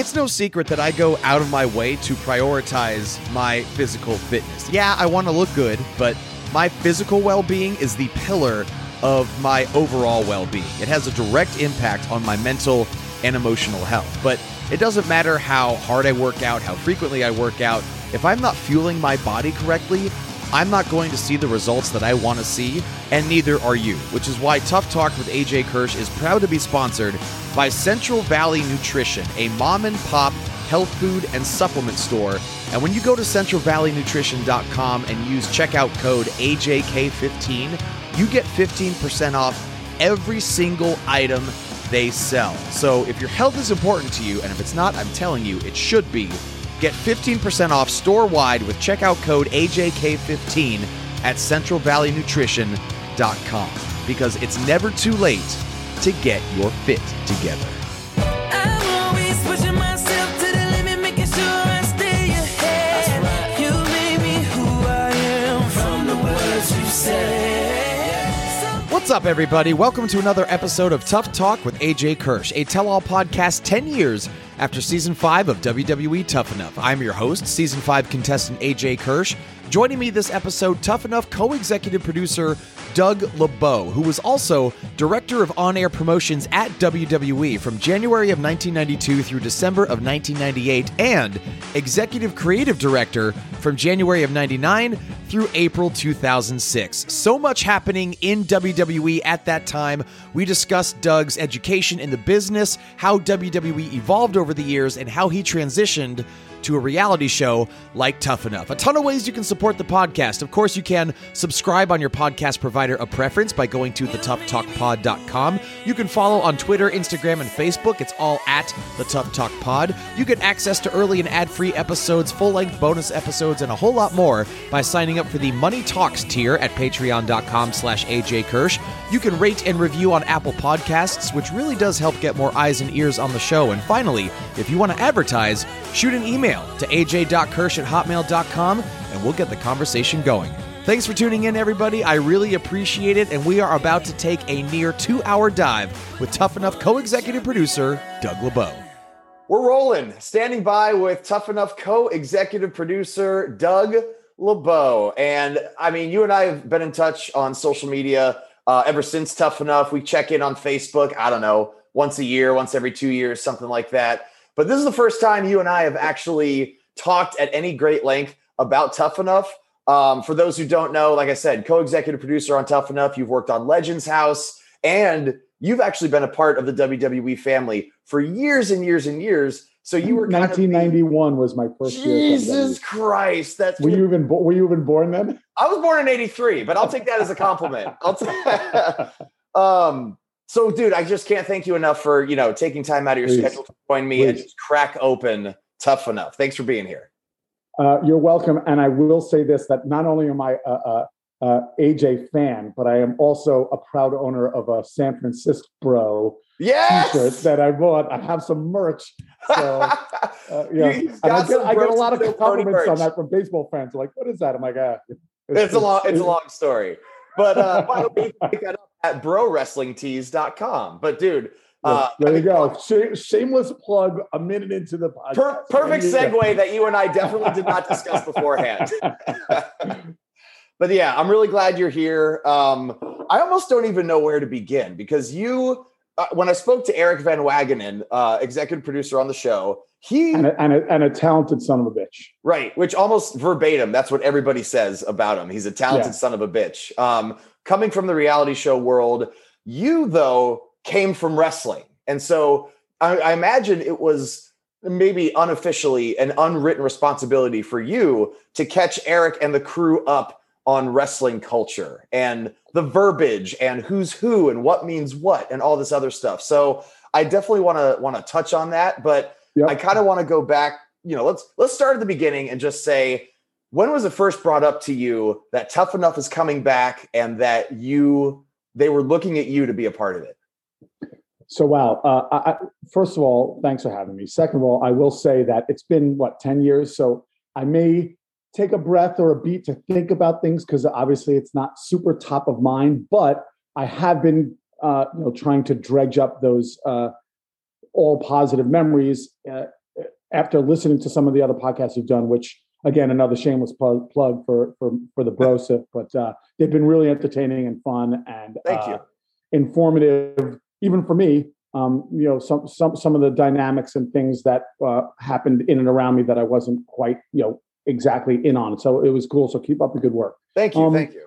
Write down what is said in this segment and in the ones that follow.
It's no secret that I go out of my way to prioritize my physical fitness. Yeah, I want to look good, but my physical well being is the pillar of my overall well being. It has a direct impact on my mental and emotional health. But it doesn't matter how hard I work out, how frequently I work out, if I'm not fueling my body correctly, I'm not going to see the results that I want to see, and neither are you, which is why Tough Talk with AJ Kirsch is proud to be sponsored by Central Valley Nutrition, a mom and pop health food and supplement store. And when you go to centralvalleynutrition.com and use checkout code AJK15, you get 15% off every single item they sell. So if your health is important to you, and if it's not, I'm telling you, it should be Get 15% off store wide with checkout code AJK15 at centralvalleynutrition.com because it's never too late to get your fit together. What's up, everybody? Welcome to another episode of Tough Talk with AJ Kirsch, a tell all podcast 10 years after season 5 of WWE Tough Enough. I'm your host, season 5 contestant AJ Kirsch. Joining me this episode, Tough Enough co executive producer Doug LeBeau, who was also director of on air promotions at WWE from January of 1992 through December of 1998, and executive creative director from January of 99 through April 2006. So much happening in WWE at that time. We discussed Doug's education in the business, how WWE evolved over the years, and how he transitioned to a reality show like Tough Enough. A ton of ways you can support the podcast. Of course, you can subscribe on your podcast provider of preference by going to thetoughtalkpod.com. You can follow on Twitter, Instagram, and Facebook. It's all at the Tough Talk Pod. You get access to early and ad-free episodes, full-length bonus episodes, and a whole lot more by signing up for the Money Talks tier at patreon.com slash AJ Kirsch. You can rate and review on Apple Podcasts, which really does help get more eyes and ears on the show. And finally, if you want to advertise, shoot an email email to aj.kirsch at hotmail.com and we'll get the conversation going. Thanks for tuning in, everybody. I really appreciate it, and we are about to take a near two hour dive with Tough Enough co executive producer Doug LeBeau. We're rolling, standing by with Tough Enough co executive producer Doug LeBeau. And I mean, you and I have been in touch on social media uh, ever since Tough Enough. We check in on Facebook, I don't know, once a year, once every two years, something like that. But this is the first time you and I have actually talked at any great length about Tough Enough. Um, for those who don't know, like I said, co-executive producer on Tough Enough. You've worked on Legends House, and you've actually been a part of the WWE family for years and years and years. So you were 1991 was my first. Jesus Christ! That's were you even were you even born then? I was born in '83, but I'll take that as a compliment. I'll t- um, so, dude, I just can't thank you enough for you know taking time out of your Please. schedule to join me Please. and just crack open tough enough. Thanks for being here. Uh, you're welcome. And I will say this: that not only am I a, a, a AJ fan, but I am also a proud owner of a San Francisco Bro yes! t-shirt that I bought. I have some merch. So, uh, yeah, and I get, I get a lot of compliments on that from baseball fans. Like, what is that? I'm like, ah, it's, it's, it's a long, it's, it's a long story. But uh, by the way, pick that at prowrestlingtees.com. But dude, uh, there you go. shameless plug a minute into the podcast. Per- perfect segue that you and I definitely did not discuss beforehand. but yeah, I'm really glad you're here. Um, I almost don't even know where to begin because you, uh, when I spoke to Eric Van Wagenen, uh, executive producer on the show, he and a, and a, and, a, talented son of a bitch, right? Which almost verbatim, that's what everybody says about him. He's a talented yeah. son of a bitch. Um, coming from the reality show world, you though came from wrestling, and so I, I imagine it was maybe unofficially an unwritten responsibility for you to catch Eric and the crew up on wrestling culture and the verbiage and who's who and what means what and all this other stuff. So I definitely want to want to touch on that, but Yep. I kind of want to go back. You know, let's let's start at the beginning and just say when was it first brought up to you that Tough Enough is coming back and that you they were looking at you to be a part of it? So wow. Uh, I, first of all, thanks for having me. Second of all, I will say that it's been what ten years, so I may take a breath or a beat to think about things because obviously it's not super top of mind. But I have been, uh, you know, trying to dredge up those uh, all positive memories uh, after listening to some of the other podcasts you've done, which again another shameless plug, plug for for for the Brosif, but uh, they've been really entertaining and fun and thank uh, you informative, even for me. Um, you know, some some some of the dynamics and things that uh, happened in and around me that I wasn't quite you know exactly in on. So it was cool. So keep up the good work. Thank you, Um, thank you.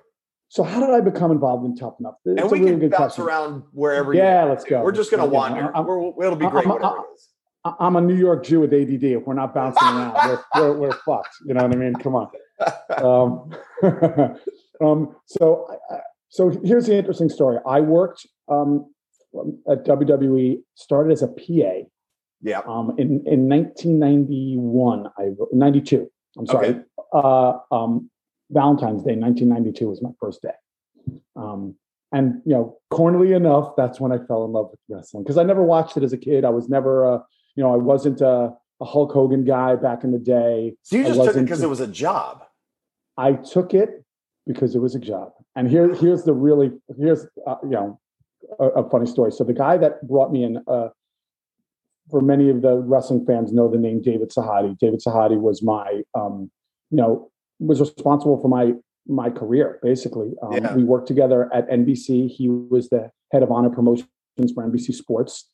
So how did I become involved in Tough Enough? It's And a we really can good bounce question. around wherever. you Yeah, let's to. go. We're just gonna wander. I'm- it'll be great, I'm- I'm- whatever it is. I- I'm a New York Jew with ADD. If we're not bouncing around, we're, we're, we're fucked. You know what I mean? Come on. Um, um, so, I- so here's the interesting story. I worked um, at WWE, started as a PA yeah. um, in in 1991. I 92. I'm sorry. Okay. Uh, um, Valentine's Day, 1992 was my first day. Um, and you know, cornily enough, that's when I fell in love with wrestling because I never watched it as a kid. I was never, uh, you know, I wasn't a, a Hulk Hogan guy back in the day. So you just took it because it was a job. I took it because it was a job. And here, here's the really, here's uh, you know, a, a funny story. So the guy that brought me in, uh, for many of the wrestling fans, know the name David Sahadi. David Sahadi was my, um, you know, was responsible for my my career basically. Um, Yeah. We worked together at NBC. He was the head of on air promotions for NBC Sports.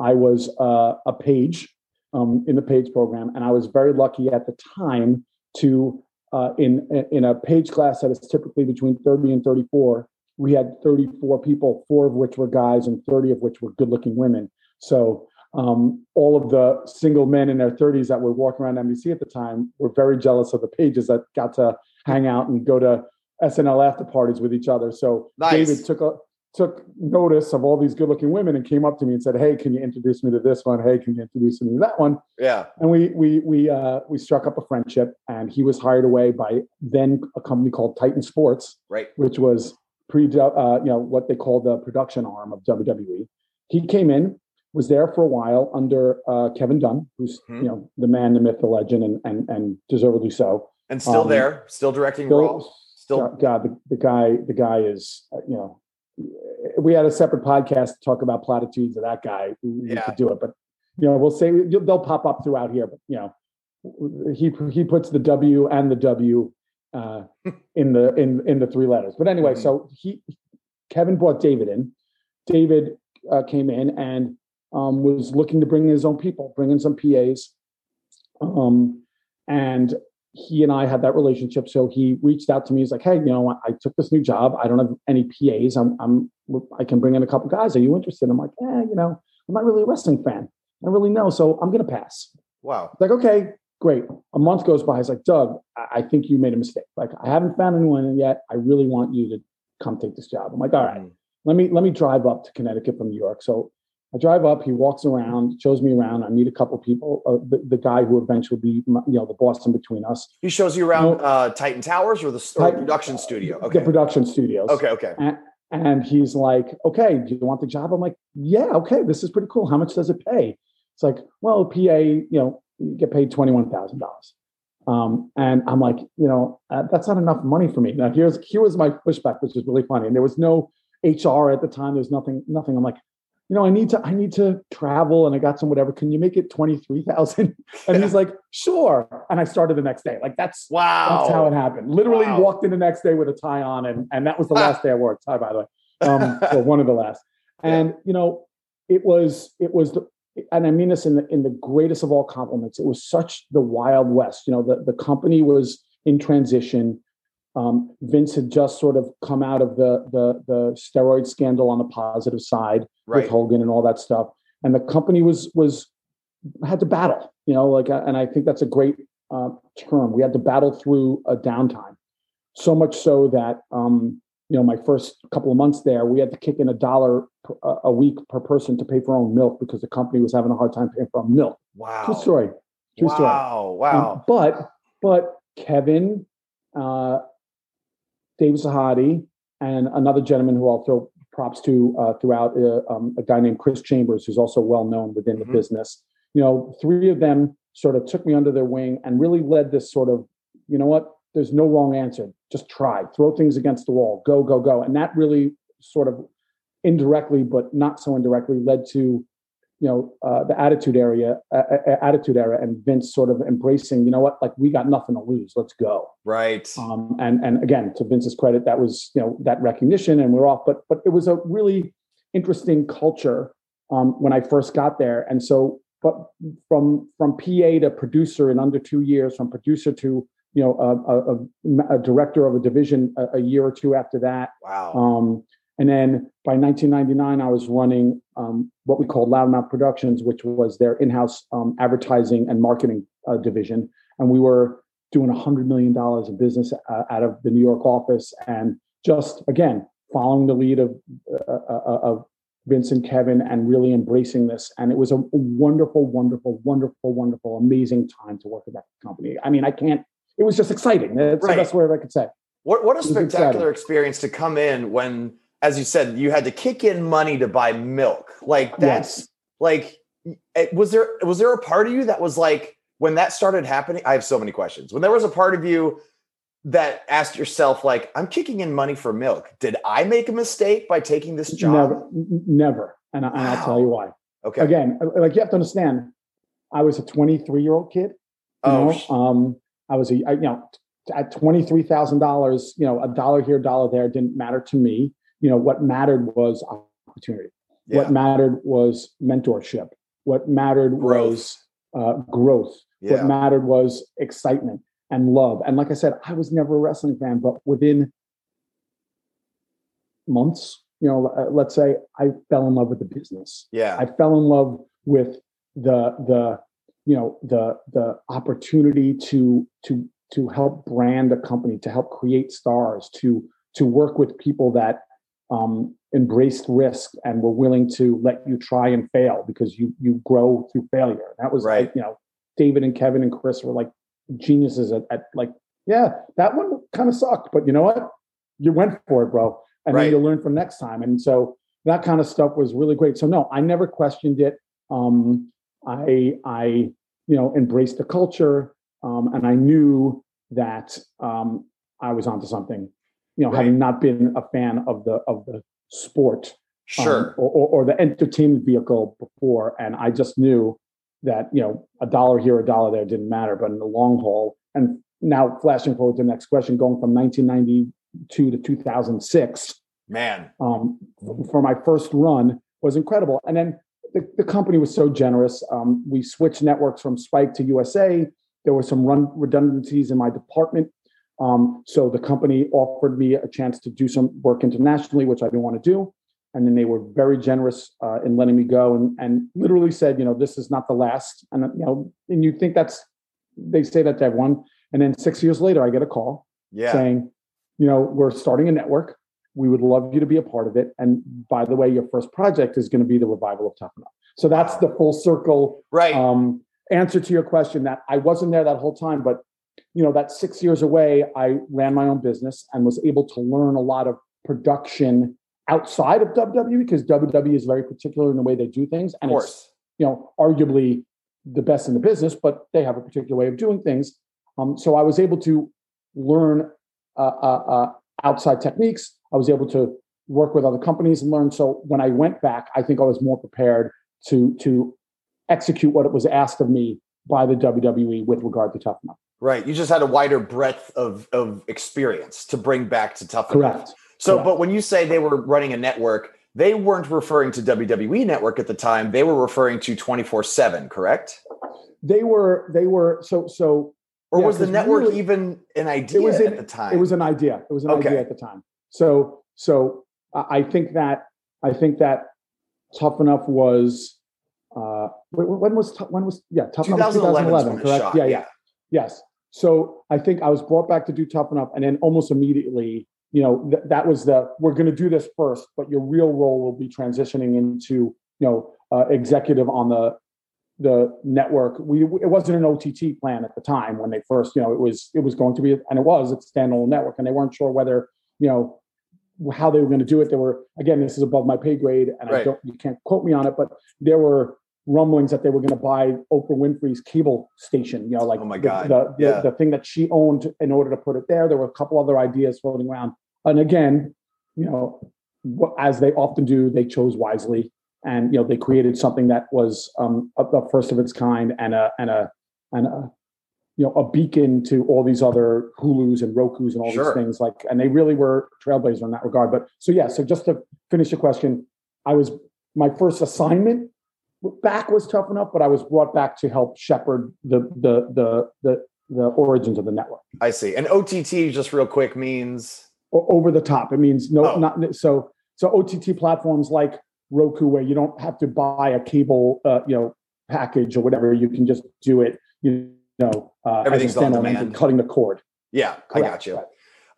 I was uh, a page um, in the page program, and I was very lucky at the time to uh, in in a page class that is typically between 30 and 34 we had 34 people four of which were guys and 30 of which were good looking women so um, all of the single men in their 30s that were walking around NBC at the time were very jealous of the pages that got to hang out and go to SNL after parties with each other. So Nice. David took a took notice of all these good looking women and came up to me and said, "Hey, can you introduce me to this one? Hey, can you introduce me to that one?" Yeah. and we we we uh, we struck up a friendship. And he was hired away by then a company called Titan Sports, Right. which was pre uh, you know what they called the production arm of WWE. He came in, was there for a while under uh, Kevin Dunn, who's Mhm. you know the man, the myth, the legend, and and and deservedly so. And still Um, there, still directing Still- Raw. Still. God, the, the guy, the guy is uh, you know. We had a separate podcast to talk about platitudes of that guy. We, Yeah. could do it, but you know, we'll say they'll pop up throughout here. But you know, he he puts the W and the W uh, in the in in the three letters. But anyway, Mhm. so he Kevin brought David in. David uh, came in and um, was looking to bring in his own people, bring in some PAs. Um, and he and I had that relationship. So he reached out to me. He's like, "Hey, you know, I, I took this new job. I don't have any PAs. I'm, I'm, I can bring in a couple guys. Are you interested?" I'm like, "Yeah, you know, I'm not really a wrestling fan. I don't really know, so I'm gonna pass." Wow. Like, okay, great. A month goes by. He's like, Doug, I, I think you made a mistake. Like, I haven't found anyone yet. I really want you to come take this job. I'm like, all right, Mm. let me let me drive up to Connecticut from New York. So I drive up. He walks around, shows me around. I meet a couple people. Uh, the, the guy who eventually be, my- you know, the boss in between us. He shows you around No. uh, Titan Towers or the, or Titan- production studio. The Okay. production studios. Okay. Okay. And he's like, okay, do you want the job? I'm like, yeah, okay, this is pretty cool. How much does it pay? It's like, well, PA, you know, you get paid $21,000. Um, and I'm like, you know, uh, that's not enough money for me. Now, here's here was my pushback, which is really funny. And there was no HR at the time. There's nothing, nothing. I'm like, you know, I need to, I need to travel, and I got some whatever. Can you make it twenty three thousand? And he's like, sure. And I started the next day. Like that's Wow. that's how it happened. Literally Wow. walked in the next day with a tie on, and and that was the last day I wore a tie, by the way, um, or one of the last. And you know, it was it was the, and I mean this in the in the greatest of all compliments. It was such the wild west. You know, the the company was in transition. Um, Vince had just sort of come out of the the the steroid scandal on the positive side Right. with Hogan and all that stuff, and the company was was had to battle. You know, like, uh, and I think that's a great uh, term. We had to battle through a downtime, so much so that um, you know my first couple of months there, we had to kick in a dollar a week per person to pay for our own milk because the company was having a hard time paying for our own milk. Wow. True story. True story. wow. Um, Wow. but but Kevin, uh, Dave Sahadi, and another gentleman who I'll throw props to uh, throughout, uh, um, a guy named Chris Chambers, who's also well known within Mhm. the business. You know, three of them sort of took me under their wing and really led this sort of, you know what? There's no wrong answer. Just try, throw things against the wall, go, go, go, and that really sort of indirectly, but not so indirectly, led to you know uh, the attitude area uh, attitude era and vince sort of embracing you know what like we got nothing to lose let's go. Right. Um, and and again to vince's credit that was you know that recognition and we're off but but it was a really interesting culture um, when i first got there. And so but from from pa to producer in under two years from producer to you know a, a, a director of a division a, a, year or two after that wow. um, and then by 1999, I was running um, what we called Loudmouth Productions, which was their in-house um, advertising and marketing uh, division, and we were doing $100 million of business uh, out of the New York office, and just again following the lead of uh, uh, uh of Vince and Kevin, and really embracing this. And it was a wonderful, wonderful, wonderful, wonderful, amazing time to work at that company. I mean, I can't. It was just exciting. That's right. the best word I could say. What What a spectacular experience to come in when as you said, you had to kick in money to buy milk. Like that's yes. like, eh, was there was there a part of you that was like when that started happening? I have so many questions. When there was a part of you that asked yourself, like, I'm kicking in money for milk. Did I make a mistake by taking this job? Never, never. And, I, wow. and I'll tell you why. Okay. Again, uh, like you have to understand, I was a 23 year old kid. oh, know? um, I was a, I, you know, at twenty three thousand dollars, you know, a dollar here, dollar there didn't matter to me you know what mattered was opportunity yeah. what mattered was mentorship what mattered growth. was uh, growth yeah. what mattered was excitement and love and like i said i was never a wrestling fan but within months you know uh, let's say i fell in love with the business yeah i fell in love with the the you know the the opportunity to to to help brand a company to help create stars to to work with people that um, embraced risk and were willing to let you try and fail because you you grow through failure. That was right. you know, David and Kevin and Chris were like geniuses at, at like, yeah, that one kind of sucked, but you know what? You went for it, bro. And right. then you learn from next time. And so that kind of stuff was really great. So no, I never questioned it. Um, I I you know embraced the culture, um, and I knew that um, I was onto something you know, right. having not been a fan of the of the sport, um, sure, um, or, or, or, the entertainment vehicle before, and I just knew that you know a dollar here, a dollar there didn't matter, but in the long haul, and now flashing forward to the next question, going from 1992 to 2006, man, um, for my first run was incredible, and then. The, the company was so generous. Um, we switched networks from Spike to USA. There were some run redundancies in my department um, so the company offered me a chance to do some work internationally, which I didn't want to do. And then they were very generous uh, in letting me go and, and literally said, you know, this is not the last. And, you know, and you think that's, they say that to everyone. And then six years later, I get a call yeah. saying, you know, we're starting a network. We would love you to be a part of it. And by the way, your first project is going to be the revival of Tough Enough. So that's the full circle right. um, answer to your question that I wasn't there that whole time, but you know, that six years away, I ran my own business and was able to learn a lot of production outside of WWE because WWE is very particular in the way they do things. And it's, you know, arguably the best in the business, but they have a particular way of doing things. Um, so I was able to learn uh, uh, uh, outside techniques. I was able to work with other companies and learn. So when I went back, I think I was more prepared to to execute what it was asked of me by the WWE with regard to Tough Enough. Right. You just had a wider breadth of, of experience to bring back to Tough Correct. So, Correct. but when you say they were running a network, they weren't referring to WWE Network at the time. They were referring to 24 7, correct? They were, they were, so, so. Or yeah, was the network really, even an idea it was an, at the time? It was an idea. It was an okay. idea at the time. So, so I think that, I think that Tough Enough was, uh, when was, when was, yeah, Tough Enough 2011, correct? Shot, yeah, yeah. Yes. So I think I was brought back to do Tough Enough, and then almost immediately, you know, th- that was the we're going to do this first, but your real role will be transitioning into you know uh, executive on the the network. We it wasn't an OTT plan at the time when they first, you know, it was it was going to be, and it was it's a standalone network, and they weren't sure whether you know how they were going to do it. There were again, this is above my pay grade, and right. I don't you can't quote me on it, but there were rumblings that they were going to buy Oprah Winfrey's cable station. You know, like oh my god, the, the, yeah. the, the thing that she owned in order to put it there. There were a couple other ideas floating around, and again, you know, as they often do, they chose wisely. and you know they created something that was um, a first of its kind and a and a and a you know a beacon to all these other Hulus and Roku's and all Sure. these things. Like, and they really were trailblazers in that regard. But so yeah, so just to finish the question, I was my first assignment back was tough enough, but I was brought back to help shepherd the the the the the origins of the network. I see. And OTT, just real quick, means over the top. It means no, Oh. not so. So OTT platforms like Roku, where you don't have to buy a cable, uh, you know, package or whatever. You can just do it. You know, uh, Everything's on demand. cutting the cord. yeah, I got you.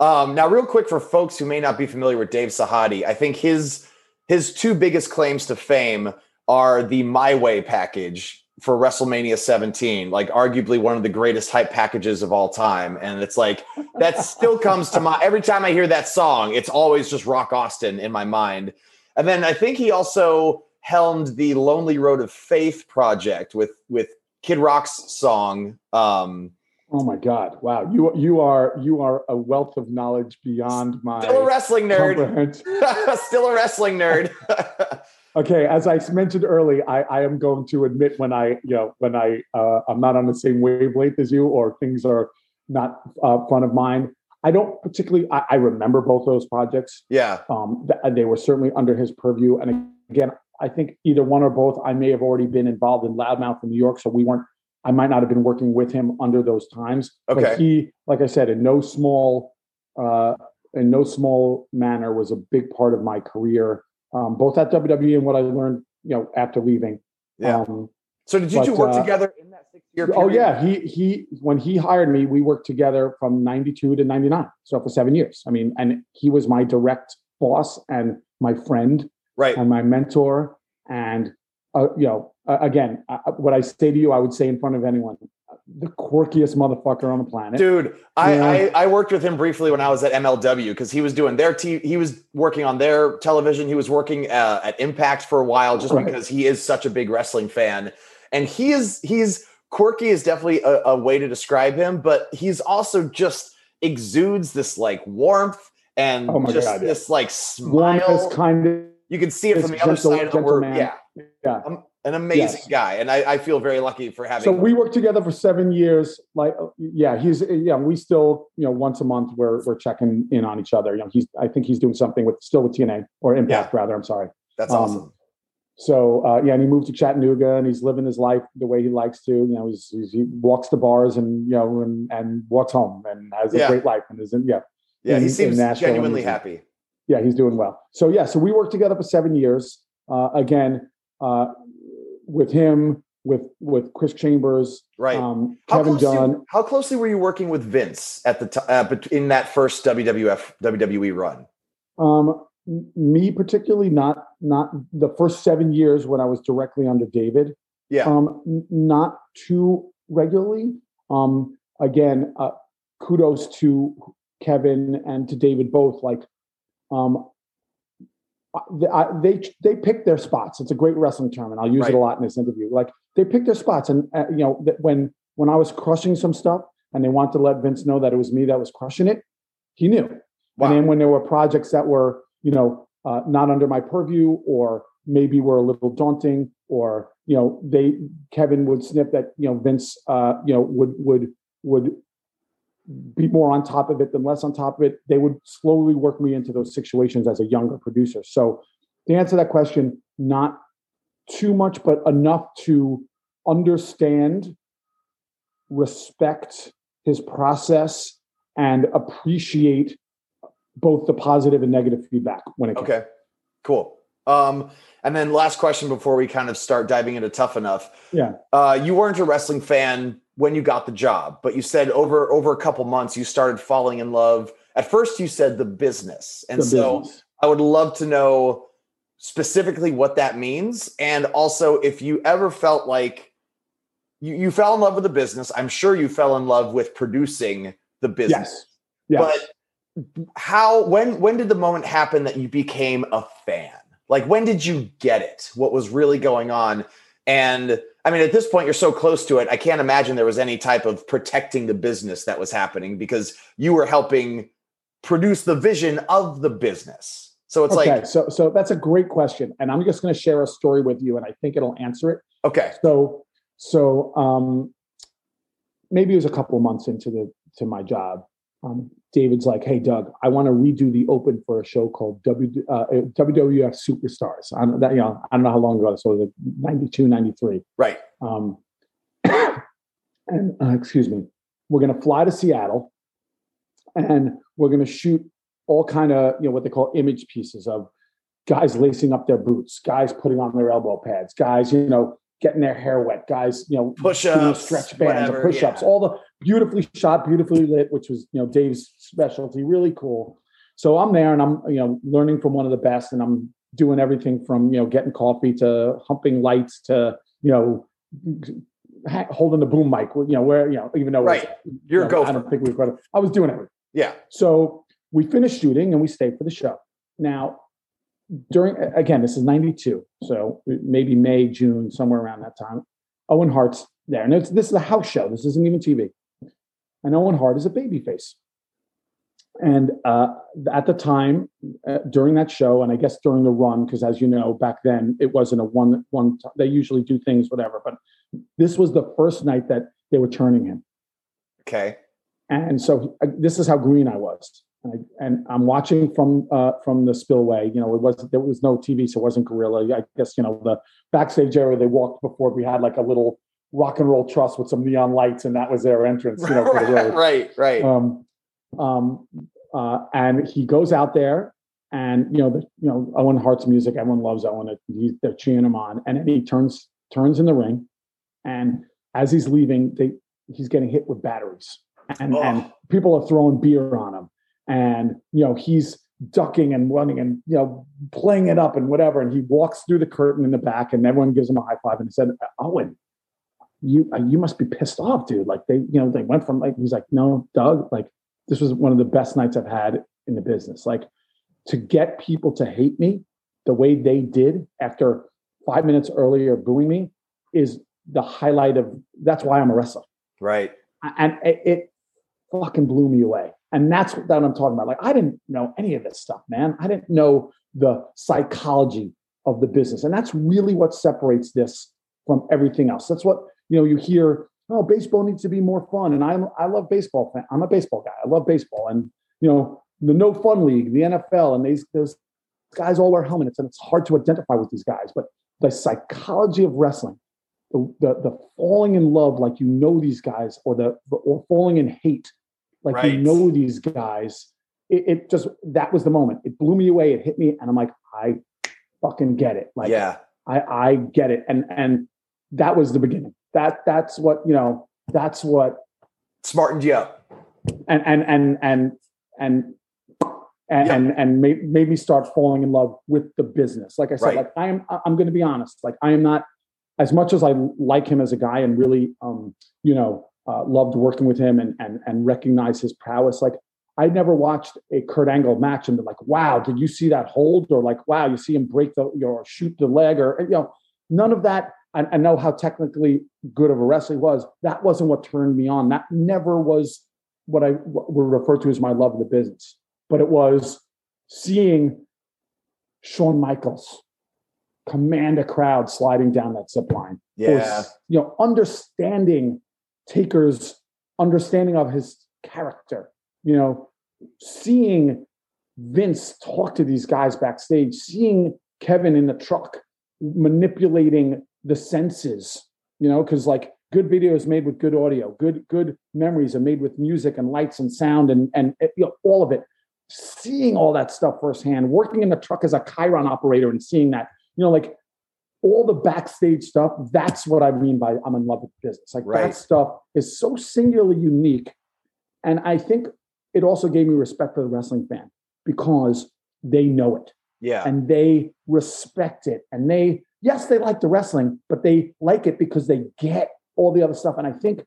Um, now, real quick for folks who may not be familiar with Dave Sahadi, I think his his two biggest claims to fame are the My Way package for WrestleMania 17, like arguably one of the greatest hype packages of all time. And it's like that still comes to mind every time I hear that song. It's always just Rock Austin in my mind. And then I think he also helmed the Lonely Road of Faith project with with Kid Rock's song. Um, Oh my God! Wow, you you are you are a wealth of knowledge beyond my still a wrestling nerd. still a wrestling nerd. Okay, as I mentioned early, I, I am going to admit when I you know when I uh, I'm not on the same wavelength as you or things are not uh, front of mind. I don't particularly. I, I remember both those projects. yeah. Um, th- they were certainly under his purview. And again, I think either one or both. I may have already been involved in Loudmouth in New York, so we weren't. I might not have been working with him under those times. Okay. But he, like I said, in no small, uh, in no small manner, was a big part of my career, um, both at WWE and what I learned, you know, after leaving. Yeah. Um, So did you but, two work uh, together in that six year period? oh yeah, he he when he hired me, we worked together from '92 to '99, so for seven years. I mean, and he was my direct boss and my friend Right. and my mentor. And uh, you know, uh, again, uh, what I say to you, I would say in front of anyone, the quirkiest motherfucker on the planet. Dude, I, Yeah. I I worked with him briefly when I was at MLW because he was doing their t- he was working on their television. He was working uh, at Impact for a while just Right. because he is such a big wrestling fan, and he is he's quirky is definitely a, a way to describe him, but he's also just exudes this like warmth and Oh my just God, yeah. this like Warmest smile. kind of You can see it from the other side of the world. Yeah, yeah. Um, an amazing Yes. guy, and I, I feel very lucky for having. So we worked together for seven years. Like, yeah, he's yeah. We still, you know, once a month we're we're checking in on each other. You know, he's I think he's doing something with still with TNA or Impact rather. I'm sorry. That's um, awesome. So uh, yeah, and he moved to Chattanooga and he's living his life the way he likes to. You know, he's, he's he walks the bars and you know and, and walks home and has a Yeah. great life and is in, yeah Yeah, in- he seems genuinely happy. yeah he's doing well. So yeah, so we worked together for seven years. Uh, again, uh, with him, with with Chris Chambers, Right. um, How Kevin Dunn. how closely were you working with Vince at the time uh, in that first WWF WWE run? Um, me particularly, not not the first seven years when I was directly under David. Yeah. Um, not too regularly. Um, again, uh, kudos to Kevin and to David both. Like, um, I- they they pick their spots. It's a great wrestling term, and I'll use Right. it a lot in this interview. Like they pick their spots, and uh, you know when when I was crushing some stuff, and they wanted to let Vince know that it was me that was crushing it, he knew. Wow. And then when there were projects that were, you know, uh, not under my purview or maybe were a little daunting or, you know, they, Kevin would snip that, you know, Vince, uh, you know, would, would, would be more on top of it than less on top of it. They would slowly work me into those situations as a younger producer. So to answer that question, not too much, but enough to understand, respect his process and appreciate both the positive and negative feedback when it comes. Okay, cool. Um, and then last question before we kind of start diving into tough enough. Yeah. Uh, you weren't a wrestling fan when you got the job, but you said over over a couple months you started falling in love. At first, you said the business, and The so business. I would love to know specifically what that means, and also if you ever felt like you, you fell in love with the business. I'm sure you fell in love with producing the business. Yes. Yes. But how when when did the moment happen that you became a fan? Like when did you get it? What was really going on? And I mean, at this point, you're so close to it. I can't imagine there was any type of protecting the business that was happening because you were helping produce the vision of the business. So it's okay, like so so that's a great question, and I'm just going to share a story with you, and I think it'll answer it. okay, So so um, maybe it was a couple of months into the to my job. Um, David's like, "Hey, Doug, I want to redo the open for a show called w, uh, WWF Superstars." I don't, that, you know, I don't know how long ago. So it was like 92, 93. right, Um, and uh, excuse me, we're going to fly to Seattle, and we're going to shoot all kind of you know what they call image pieces of guys lacing up their boots, guys putting on their elbow pads, guys you know getting their hair wet, guys you know Push-ups, stretch bands, whatever, or push-ups, yeah. all the beautifully shot, beautifully lit, which was you know Dave's specialty, really cool. So I'm there and I'm you know learning from one of the best, and I'm doing everything from you know getting coffee to humping lights to you know holding the boom mic. You know where you know even though it was- right. You're a you know, I don't think we recorded. I was doing everything. Yeah, So we finished shooting and we stayed for the show. Now, during again, this is '92, so maybe May, June, somewhere around that time. Owen Hart's there, and it's, this is a house show. This isn't even TV. And Owen Hart is a babyface. And uh, at the time, uh, during that show, and I guess during the run, because as you know, back then it wasn't a one one. They usually do things, whatever. But this was the first night that they were turning him. okay, And so uh, this is how green I was. And, I, and I'm watching from uh, from the spillway. You know, it was there was no TV, so it wasn't Gorilla. I guess you know the backstage area they walked before. We had like a little rock and roll truss with some neon lights, and that was their entrance. You know, for the road. right, right. Um, um, uh, and he goes out there, and you know, the, you know, Owen Hart's music. Everyone loves Owen. He, they're cheering him on, and then he turns turns in the ring, and as he's leaving, they he's getting hit with batteries, and Oh. and people are throwing beer on him, and you know he's ducking and running and you know playing it up and whatever, and he walks through the curtain in the back, and everyone gives him a high five, and he said, Owen. You uh, you must be pissed off, dude. Like they you know they went from like he's like no, Doug. Like this was one of the best nights I've had in the business. Like to get people to hate me the way they did after five minutes earlier booing me is the highlight of that's why I'm a wrestler. right. And it, it fucking blew me away. And that's what that I'm talking about. Like I didn't know any of this stuff, man. I didn't know the psychology of the business. And that's really what separates this from everything else. That's what, you know, you hear, oh, baseball needs to be more fun. And I'm I love baseball. I'm a baseball guy. I love baseball. And you know, the no fun league, the NFL, and these those guys all wear helmets, and it's hard to identify with these guys. But the psychology of wrestling, the the, the falling in love like you know these guys, or the or falling in hate like Right. you know these guys. It, it just that was the moment. It blew me away. It hit me, and I'm like, I fucking get it. Like yeah, I I get it. And and that was the beginning. That that's what you know. That's what smartened you up. and and and and and and Yeah. and, and made, made me start falling in love with the business. Like I said, Right. like I am I'm going to be honest. Like I am not as much as I like him as a guy and really um you know uh, loved working with him and and and recognize his prowess. Like I never watched a Kurt Angle match and been like, wow, did you see that hold? Or like, wow, you see him break the or shoot the leg or you know, none of that. I, I know how technically good of a wrestler he was. That wasn't what turned me on. That never was what I what would refer to as my love of the business. But it was seeing Shawn Michaels command a crowd sliding down that zip line. Yeah, you know, understanding Taker's understanding of his character, you know, seeing Vince talk to these guys backstage, seeing Kevin in the truck manipulating the senses, you know, because like good video is made with good audio, good good memories are made with music and lights and sound and and eh, you know, all of it. Seeing all that stuff firsthand, working in the truck as a Chyron operator and seeing that, you know, like all the backstage stuff. That's what I mean by I'm in love with business. Like Right. that stuff is so singularly unique, and I think it also gave me respect for the wrestling fan because they know it yeah, and they respect it and they yes they like the wrestling but they like it because they get all the other stuff and i think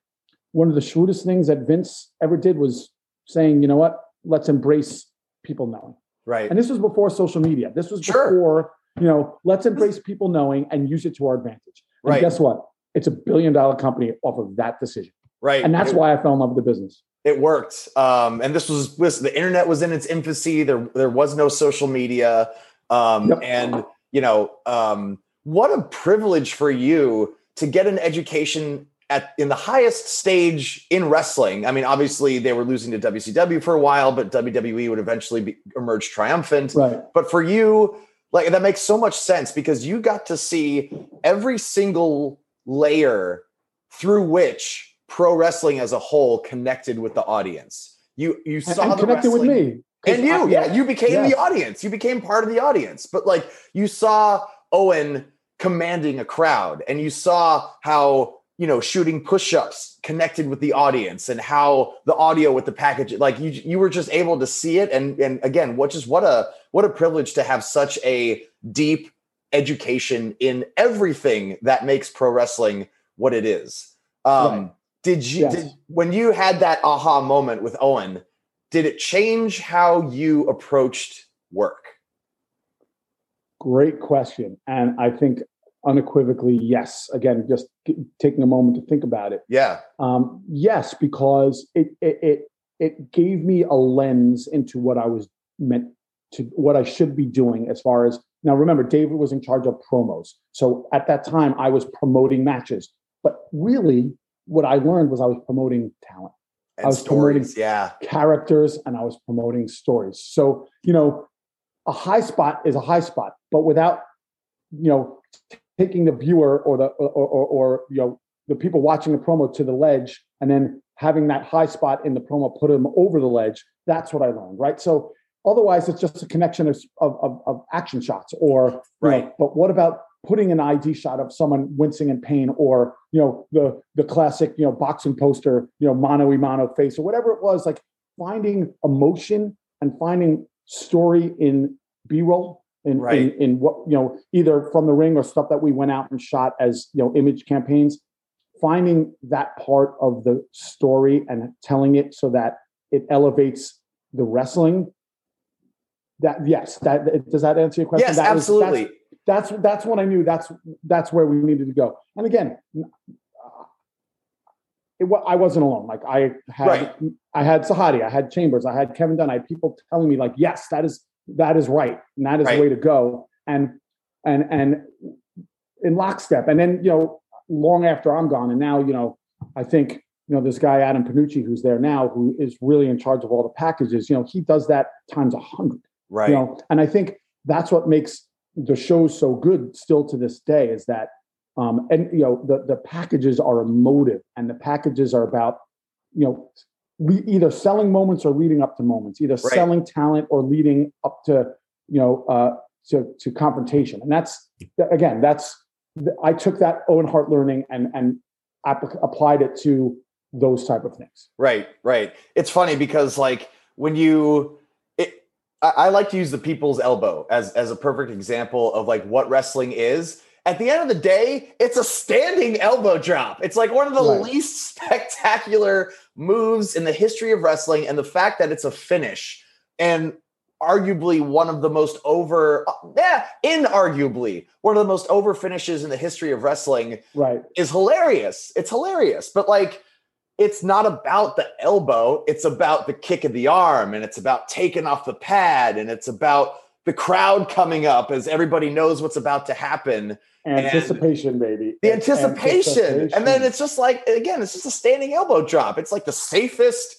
one of the shrewdest things that vince ever did was saying you know what let's embrace people knowing right. and this was before social media this was Sure. before you know let's embrace people knowing and use it to our advantage and Right. guess what it's a billion dollar company off of that decision Right. and that's why i fell in love with the business It worked. Um, and this was, this, the internet was in its infancy. There, there was no social media. Um, yep. And, you know, um, what a privilege for you to get an education at in the highest stage in wrestling. I mean, obviously they were losing to WCW for a while, but WWE would eventually be, emerge triumphant. Right. But for you, like that makes so much sense because you got to see every single layer through which pro wrestling as a whole connected with the audience. You you saw and, and connected with me. And you, I, yeah, you became yes. the audience. You became part of the audience. But like you saw Owen commanding a crowd and you saw how you know shooting push-ups connected with the audience and how the audio with the package like you you were just able to see it and and again what just what a what a privilege to have such a deep education in everything that makes pro wrestling what it is um right. did you yes. did, when you had that aha moment with Owen did it change how you approached work great question. And i think unequivocally yes. Again just taking a moment to think about it. Yeah. Um, yes because it, it it it gave me a lens into what i was meant to what i should be doing as far as now remember david was in charge of promos. So at that time i was promoting matches. But really what i learned was i was promoting talent. And i was stories, promoting yeah. characters and i was promoting stories. So you know a high spot is a high spot but without you know taking the viewer or the or, or, or, you know the people watching the promo to the ledge and then having that high spot in the promo put them over the ledge that's what i learned right? So otherwise it's just a connection of, of, of action shots or right know, but what about putting an id shot of someone wincing in pain or you know the the classic you know boxing poster you know mano a mano face or whatever it was like finding emotion and finding story in b-roll in, right. in, in what you know either from the ring or stuff that we went out and shot as you know image campaigns finding that part of the story and telling it so that it elevates the wrestling that yes that does that answer your question yes that absolutely was, that's, that's that's when i knew that's that's where we needed to go and again it, I wasn't alone. Like I had, right. I had Sahadi, I had Chambers, I had Kevin Dunn. I had people telling me like, yes, that is that is right and that is right. the way to go and and and in lockstep and then you know long after i'm gone and now you know i think you know this guy adam panucci who's there now who is really in charge of all the packages you know he does that times a hundred right you know and i think that's what makes the show so good still to this day is that um and you know the the packages are emotive and the packages are about you know either selling moments or leading up to moments, either right. selling talent or leading up to you know uh, to to confrontation. And that's again, that's I took that Owen Hart learning and and applied it to those type of things. Right, right. It's funny because like when you it, I, I like to use the people's elbow as as a perfect example of like what wrestling is at the end of the day, it's a standing elbow drop. It's like one of the right. least spectacular moves in the history of wrestling. And the fact that it's a finish and arguably one of the most over, yeah, inarguably one of the most over finishes in the history of wrestling right. is hilarious. It's hilarious. But like, it's not about the elbow, it's about the kick of the arm and it's about taking off the pad and it's about the crowd coming up as everybody knows what's about to happen Anticipation, baby. The anticipation. anticipation. And then it's just like, again, it's just a standing elbow drop. It's like the safest.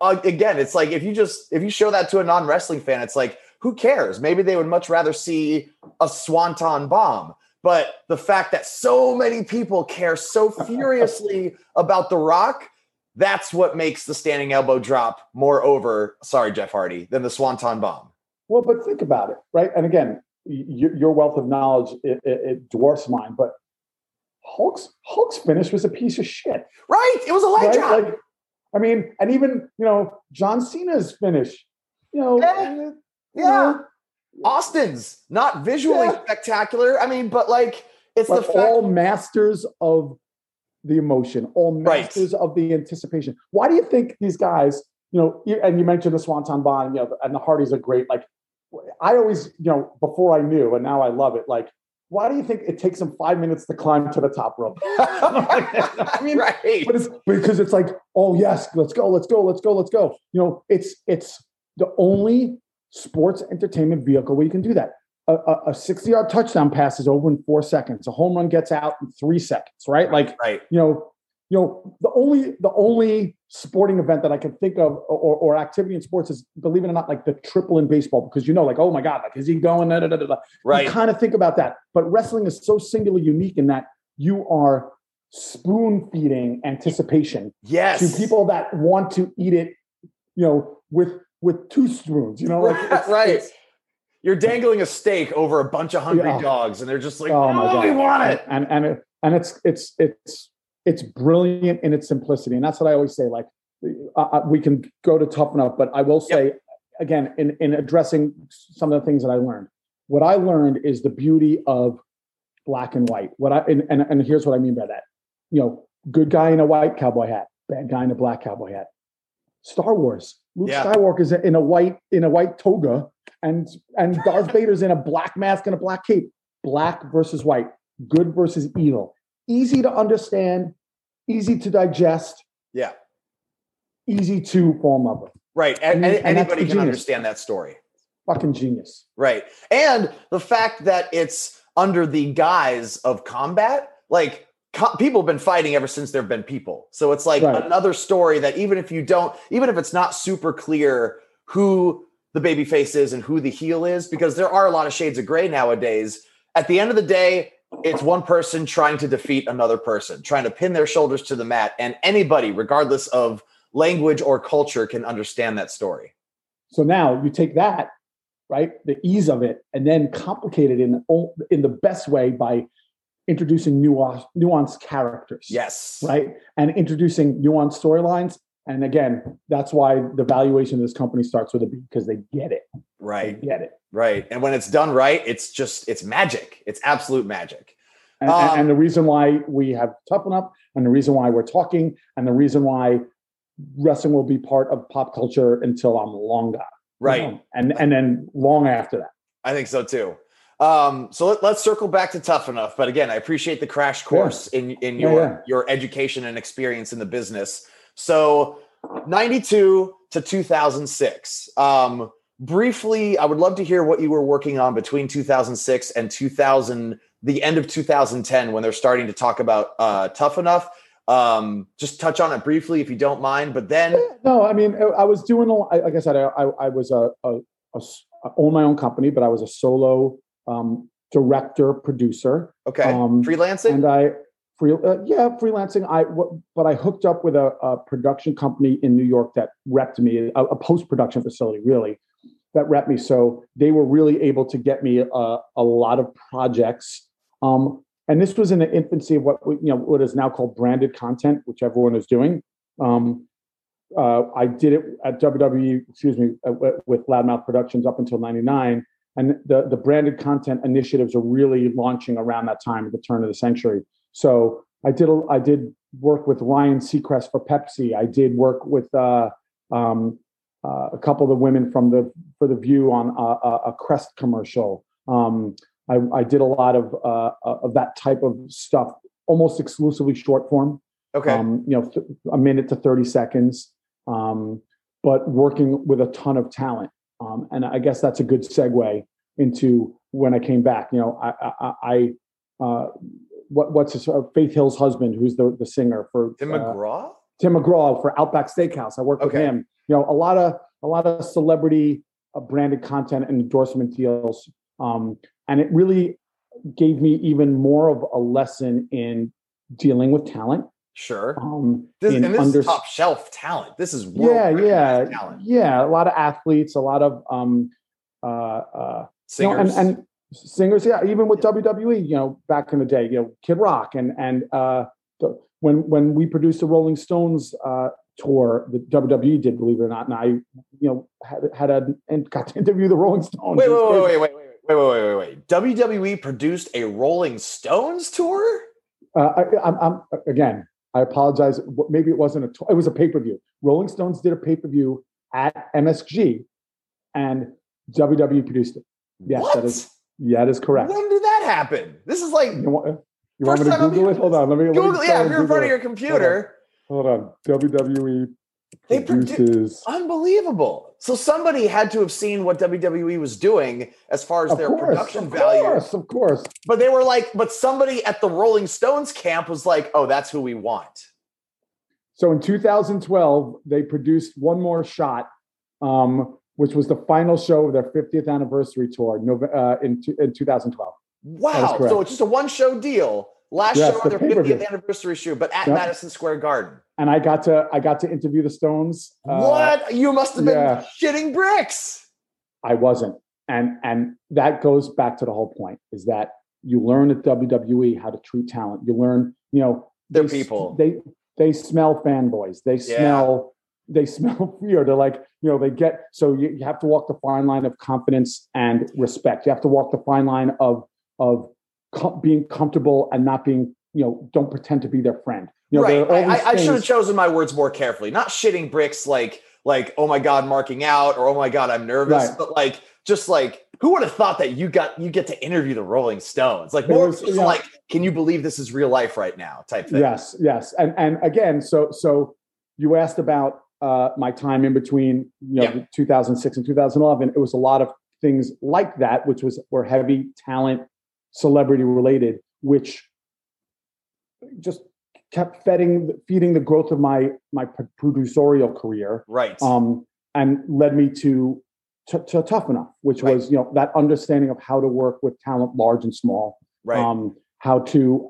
Uh, again, it's like if you just if you show that to a non-wrestling fan, it's like, who cares? Maybe they would much rather see a swanton bomb. But the fact that so many people care so furiously about The Rock, that's what makes the standing elbow drop more over, sorry, Jeff Hardy, than the swanton bomb. Well, but think about it, right? And again, your wealth of knowledge it, it, it, dwarfs mine. But Hulk's Hulk's finish was a piece of shit. Right, it was a leg right? drop. Like, I mean, and even you know John Cena's finish. You know, yeah, yeah. Know, Austin's not visually yeah. spectacular. I mean, but like it's but the fact- all masters of the emotion, all masters right. of the anticipation. Why do you think these guys? You know, and you mentioned the Swanton Bomb, you know, and the Hardys are great. Like I always, you know, before I knew, and now I love it. Like, why do you think it takes them five minutes to climb to the top rope? I mean, right. But it's because it's like, oh yes, let's go, let's go, let's go, let's go. You know, it's it's the only sports entertainment vehicle where you can do that. A, a, a 60 yard touchdown pass is over in four seconds. A home run gets out in three seconds, right? Like, right. you know, you know, the only the only sporting event that I can think of or, or activity in sports is, believe it or not, like the triple in baseball, because you know, like, oh my God, like is he going? Da, da, da, da. Right. You kind of think about that. But wrestling is so singularly unique in that you are spoon feeding anticipation Yes. to people that want to eat it, you know, with with two spoons, you know, like Right, it's- right. it's- You're dangling a steak over a bunch of hungry Yeah. dogs, and they're just like, oh "Oh, my god, we want it." and and it, and it's it's it's it's brilliant in its simplicity, and that's what I always say. Like uh, uh, we can go to tough enough, but I will say again in in addressing some of the things that I learned. What I learned is the beauty of black and white. What I and and, and here's what I mean by that. You know, good guy in a white cowboy hat, bad guy in a black cowboy hat. Star Wars. Luke Yeah. Skywalker's in a white in a white toga, and and Darth Vader's in a black mask and a black cape. Black versus white, good versus evil. Easy to understand, easy to digest, Yeah, easy to form love right. And, And- and and anybody can genius. understand that story. Fucking genius. Right. And the fact that it's under the guise of combat, like co- people have been fighting ever since there have been people. So it's like Right. another story that even if you don't, even if it's not super clear who the baby face is and who the heel is, because there are a lot of shades of gray nowadays, at the end of the day, it's one person trying to defeat another person, trying to pin their shoulders to the mat. And anybody, regardless of language or culture, can understand that story. So now you take that, right, the ease of it, and then complicate it in in the best way by introducing nuance, nuanced characters. Yes. right? And introducing nuanced storylines. And again, that's why the valuation of this company starts with a B because they get it. Right. They Right. get it. Right. And when it's done right, it's just it's magic. It's absolute magic. And, Um, and the reason why we have Tough Enough, and the reason why we're talking, and the reason why wrestling will be part of pop culture until I'm long gone. Right. And and then long after that. I think so too. Um, so let, let's circle back to tough enough. But again, I appreciate the crash course in in Yeah, your yeah. your education and experience in the business. So 92 to 2006. Um, briefly, I would love to hear what you were working on between 2006 and 2000, the end of 2010, when they're starting to talk about uh, tough enough. Um, just touch on it briefly if you don't mind. But then, No, I mean, I was doing, a- like I said, I, I, I was a, a, a s- I own my own company, but I was a solo um, director, producer. okay, Um, freelancing. and I free uh, yeah freelancing I w- but I hooked up with a, a production company in New York that repped me a, a post production facility really that repped me so they were really able to get me a, a lot of projects um, and this was in the infancy of what you know what is now called branded content which everyone is doing um, uh, I did it at WWE excuse me uh, with- Loudmouth Productions up until 99 and the, the branded content initiatives are really launching around that time at the turn of the century. So I did I did work with Ryan Seacrest for Pepsi. I did work with uh, um, uh, a couple of the women from the for the View on a, a, Crest commercial. Um, I, I did a lot of uh, of that type of stuff, almost exclusively short form. okay, Um, you know, th- a minute to thirty seconds, um, but working with a ton of talent. Um, and I guess that's a good segue into when I came back. You know, I, I, I uh, what, what's his uh, Faith Hill's husband, who's the the singer for Tim uh, McGraw. Tim McGraw for Outback Steakhouse. I worked with him. You know, a lot of a lot of celebrity branded content and endorsement deals, um, and it really gave me even more of a lesson in dealing with talent. Sure. Um, This, and this under- is top shelf talent. This is world yeah, yeah, talent. yeah. A lot of athletes, a lot of um, uh, uh, you know, Singers. and, and singers. Yeah, even with WWE, you know, back in the day, you know, Kid Rock and and uh, the, when when we produced the Rolling Stones uh, tour, the WWE did, believe it or not, and I, you know, had had a and got to interview the Rolling Stones. wait, It wait, wait, wait, wait, wait, wait, wait, wait, wait. WWE produced a Rolling Stones tour. Uh, I, I'm, I'm again. I apologize. Maybe it wasn't a. T- it was a pay per view. Rolling Stones did a pay per view at MSG, and WWE produced it. Yes, what? that is Yeah, that is correct. When did that happen? This is like You want, you First want me to time I'm Google it? Hold on. Let me let me Google. Yeah, if you're in front of Google your computer, Hold on. WWE They produ- produces. unbelievable. So somebody had to have seen what WWE was doing as far as Of their course, production of value. course, of course. But they were like, but somebody at the Rolling Stones camp was like, oh, that's who we want. So in 2012, they produced one more shot, um, which was the final show of their 50th anniversary tour uh, in, in 2012. Wow. So it's just a one show deal. Last Yes, show on the their 50th anniversary show, but at Yep. Madison Square Garden. And I got to I got to interview the Stones. uh, what? You must have been yeah. shitting bricks. I wasn't, and and that goes back to the whole point: is that you learn at WWE how to treat talent. You learn, you know, They're they people. They they smell fanboys. They Yeah. smell they smell fear. They're like, you know, they get so you, you have to walk the fine line of confidence and respect. You have to walk the fine line of of com- being comfortable and not being, you know, don't pretend to be their friend. You know, right. I, I, I should have chosen my words more carefully. Not shitting bricks like like oh my god marking out or oh my god I'm nervous, Right. but like just like who would have thought that you got you get to interview the Rolling Stones? Like more was- yeah. like can you believe this is real life right now type thing. Yes, yes, and and again, so so you asked about uh, my time in between, you know, Yeah. 2006 and 2011. It was a lot of things like that, which was were heavy talent, celebrity related, which just kept feeding feeding the growth of my my producerial career, Right. um, and led me to, to to Tough Enough, which Right. was you know that understanding of how to work with talent, large and small right. um, how to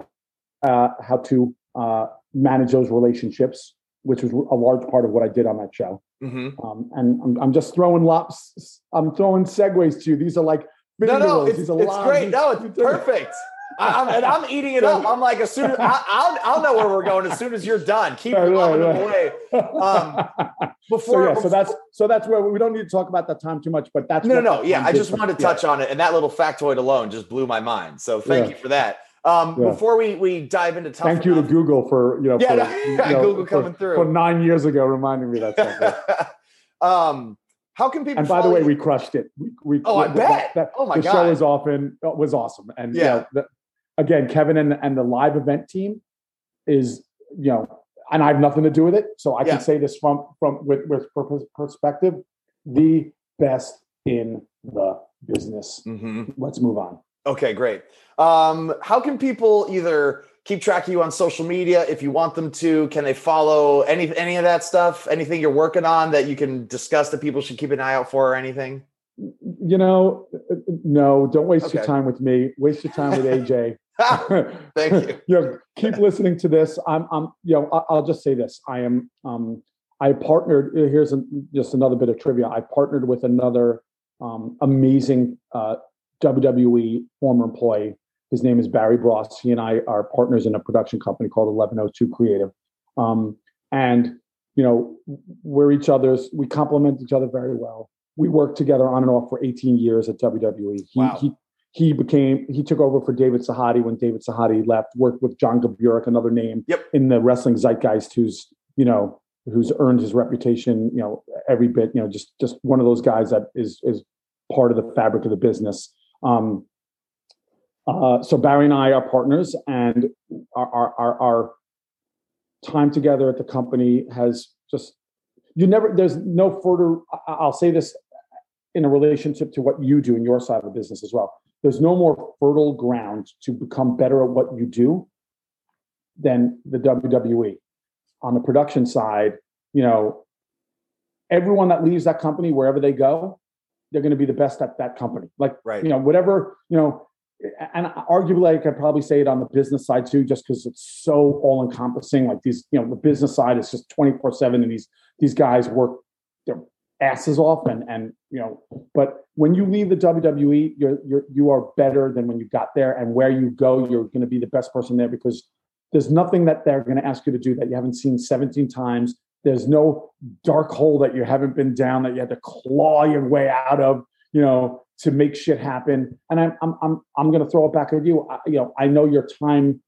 uh, how to uh, manage those relationships, which was a large part of what I did on that show. hmm Um, and I'm, I'm just throwing lops. I'm throwing segues to you. These are like No, no, it's, it's great. No, it's perfect. I, I'm, and I'm eating it up. I'm like, as soon as I, I'll, I'll know where we're going as soon as you're done. Keep Right, right, right. away. Um, so Before, yeah, so that's so that's where we don't need to talk about that time too much, but that's no, no, no. Yeah, I just for- wanted to yeah. touch on it, and that little factoid alone just blew my mind. So thank Yeah. you for that. Um, Yeah. Before we we dive into tough Thank you to Google for you know, Yeah, for, no, you know, Google for- coming through. for nine years ago, reminding me that um, how can people? and by the way, you? we crushed it. We, we Oh, I that- bet. that- Oh, my the God. show was often was awesome, and Yeah. yeah, the, again, Kevin and and the live event team is you know, and I have nothing to do with it, so I Yeah. can say this from from with with perspective, the best in the business. Mhm. Let's move on. Okay, great. Um, how can people either keep track of you on social media if you want them to? Can they follow any any of that stuff? Anything you're working on that you can discuss that people should keep an eye out for or anything? You know, no, don't waste your time with me. Waste your time with AJ. Thank you. you know, keep listening to this. I'm, I'm, you know, I- I'll just say this. I am, um, I partnered. Here's a, just another bit of trivia. I partnered with another um, amazing uh, WWE former employee. His name is Barry Bross. He and I are partners in a production company called 1102 Creative. Um, and you know, we're each other's. We complement each other very well. We worked together on and off for 18 years at WWE. He, Wow. he he became he took over for David Sahadi when David Sahadi left. Worked with John Gaburick, another name Yep. in the wrestling zeitgeist, who's you know who's earned his reputation. You know every bit. You know just just one of those guys that is is part of the fabric of the business. Um, uh, so Barry and I are partners, and our, our our our time together at the company has just you never. There's no further. I'll say this in a relationship to what you do in your side of the business as well. There's no more fertile ground to become better at what you do than the WWE. On the production side, you know, everyone that leaves that company, wherever they go, they're going to be the best at that company. Like, Right. you know, whatever, you know, and arguably I could probably say it on the business side too, just because it's so all encompassing. Like these, you know, the business side is just 24 seven and these, these guys work their asses off and, and, you know, but when you leave the WWE, you're, you're, you are better than when you got there and where you go, you're going to be the best person there because there's nothing that they're going to ask you to do that you haven't seen 17 times. There's no dark hole that you haven't been down that you had to claw your way out of, you know, to make shit happen. And I'm I'm I'm I'm going to throw it back at you. I, you know, I know your time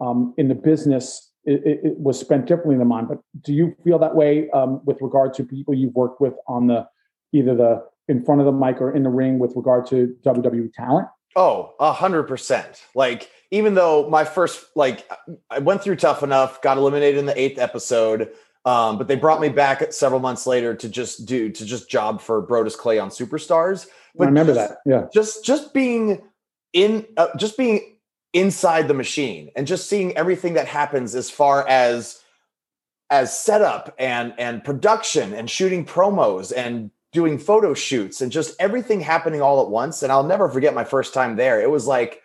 um, in the business it, it, was spent differently than mine, but do you feel that way um, with regard to people you've worked with on the either the in front of the mic or in the ring with regard to WWE talent? Oh, a hundred percent. Like even though my first like I went through tough enough, got eliminated in the eighth episode, um, but they brought me back several months later to just do to just job for Brodus Clay on Superstars. But I remember just, that. Yeah. Just just being in uh, just being inside the machine and just seeing everything that happens as far as as setup and and production and shooting promos and doing photo shoots and just everything happening all at once and I'll never forget my first time there it was like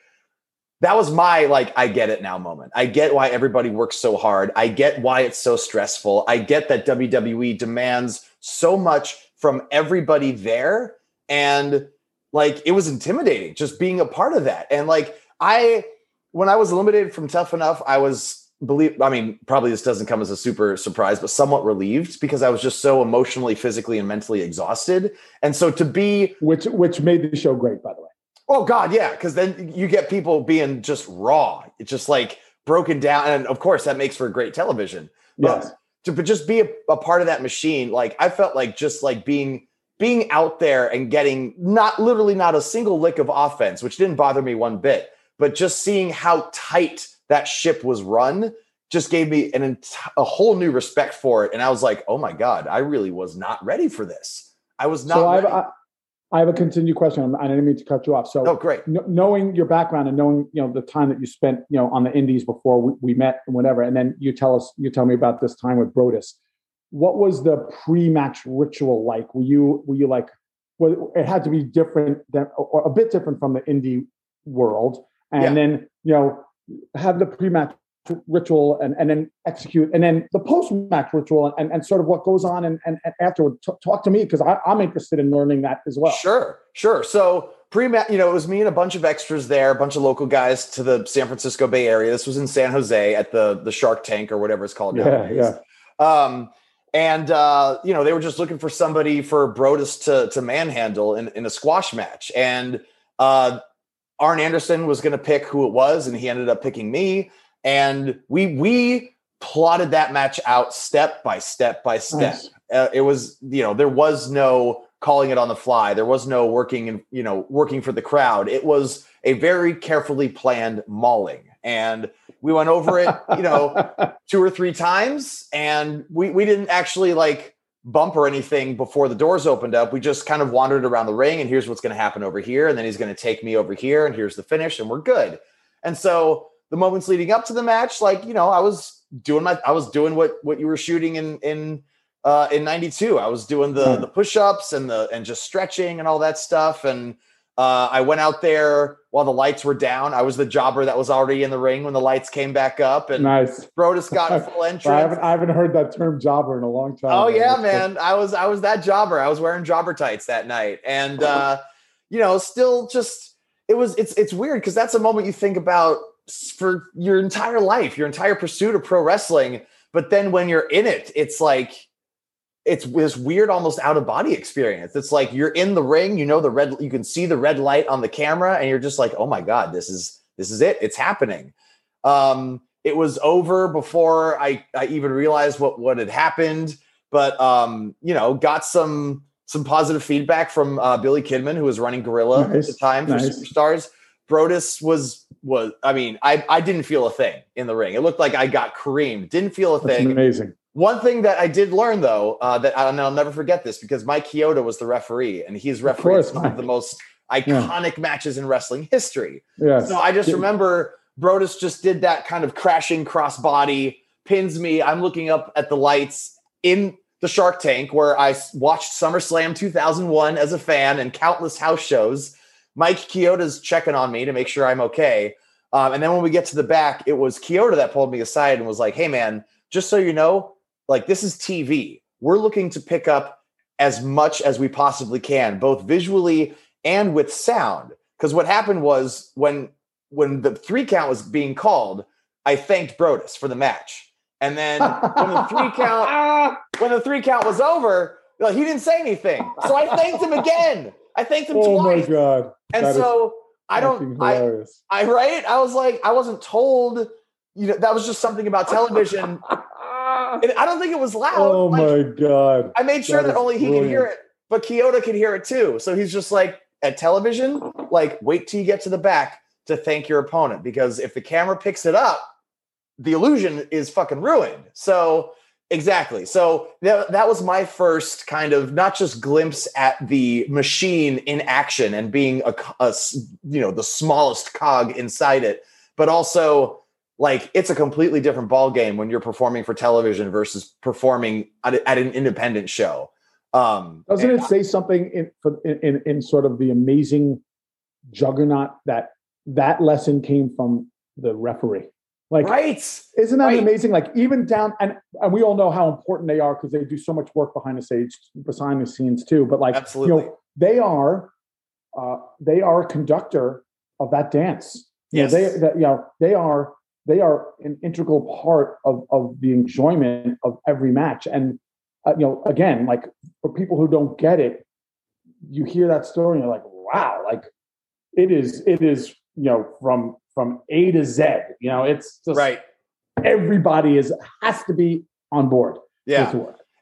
that was my like I get it now moment. I get why everybody works so hard. I get why it's so stressful. I get that WWE demands so much from everybody there and like it was intimidating just being a part of that. And like I when I was eliminated from Tough Enough, I was believe I mean, probably this doesn't come as a super surprise, but somewhat relieved because I was just so emotionally, physically, and mentally exhausted. And so to be which which made the show great, by the way. Oh God, yeah, because then you get people being just raw. It's just like broken down, and of course that makes for great television. But Yes. to but just be a, a part of that machine, like I felt like just like being being out there and getting not literally not a single lick of offense, which didn't bother me one bit, but just seeing how tight that ship was run just gave me an ent- a whole new respect for it, and I was like, oh my God, I really was not ready for this. I was not. So I have, ready. I, I have a continued question. I didn't mean to cut you off. So oh great. kn- knowing your background and knowing you know the time that you spent you know on the indies before we, we met and whatever and then you tell us you tell me about this time with brodus what was the pre-match ritual like were you were you like well it had to be different than or a bit different from the indie world and Yeah. then you know have the pre-match ritual and, and then execute and then the post-match ritual and, and sort of what goes on and, and, and afterward T- talk to me because i'm interested in learning that as well Sure, sure. So pre match, you know, it was me and a bunch of extras there, a bunch of local guys to the San Francisco Bay Area. This was in San Jose at the the Shark Tank or whatever it's called yeah nowadays. yeah Um, and uh, you know, they were just looking for somebody for Brodus to to manhandle in, in a squash match. And uh Arn Anderson was gonna pick who it was, and he ended up picking me. And we we plotted that match out step by step by step. Nice. uh, it was you know there was no calling it on the fly. There was no working and you know working for the crowd. It was a very carefully planned mauling. And we went over it you know two or three times. And we we didn't actually like bump or anything before the doors opened up. We just kind of wandered around the ring and here's what's going to happen over here. And then he's going to take me over here and here's the finish and we're good. And so the moments leading up to the match like you know i was doing my i was doing what what you were shooting in in uh in 92 i was doing the Hmm. the push-ups and the and just stretching and all that stuff and uh, I went out there while the lights were down. I was the jobber that was already in the ring when the lights came back up, and nice Brodus got a full entrance. I haven't, I haven't heard that term jobber in a long time. Oh yeah, man. I was I was that jobber. I was wearing jobber tights that night. And uh, you know, still just it was it's it's weird because that's a moment you think about for your entire life, your entire pursuit of pro wrestling. But then when you're in it, it's like it's this weird, almost out of body experience. It's like you're in the ring, you know the red, you can see the red light on the camera, and you're just like, oh my god, this is this is it. It's happening. Um, it was over before I, I even realized what what had happened. But um, you know, got some some positive feedback from uh, Billy Kidman, who was running Gorilla Nice, at the time for nice. Superstars. Brodus was was I mean, I I didn't feel a thing in the ring. It looked like I got creamed. Didn't feel a That's thing. amazing. One thing that I did learn though, uh, that and I'll never forget this because Mike Chioda was the referee, and he's refereed some of the most iconic matches in wrestling history. Yes. So I just Yeah. remember Brodus just did that kind of crashing crossbody, pins me. I'm looking up at the lights in the Shark Tank where I watched SummerSlam 2001 as a fan and countless house shows. Mike Chioda's checking on me to make sure I'm okay. Um, and then when we get to the back, it was Chioda that pulled me aside and was like, hey, man, just so you know, like this is TV. We're looking to pick up as much as we possibly can, both visually and with sound. Because what happened was when when the three count was being called, I thanked Brodus for the match. And then when the three count when the three count was over, like, he didn't say anything. So I thanked him again. I thanked him oh my twice. god. And That is so I don't I. I right? I was like, I wasn't told, you know, that was just something about television. And I don't think it was loud. oh Like, my god. I made sure That that, only he could hear it, but Chioda could hear it too. So he's just like, at television, like wait till you get to the back to thank your opponent because if the camera picks it up, the illusion is fucking ruined. So exactly. So that, that was my first kind of not just glimpse at the machine in action and being a, a you know the smallest cog inside it, but also like it's a completely different ball game when you're performing for television versus performing at, at an independent show. Um, Doesn't it say something in, in in sort of the amazing juggernaut that that lesson came from the referee? Like, right? Isn't that right. amazing? Like, even down and and we all know how important they are because they do so much work behind the stage, behind the scenes too. But like, Absolutely. you know, they are uh, they are a conductor of that dance. You know, they that, you know they are they are an integral part of of the enjoyment of every match. And uh, you know, again, like for people who don't get it, you hear that story and you're like, wow, like it is it is you know from from A to Z. You know, it's just right. everybody is has to be on board. Yeah.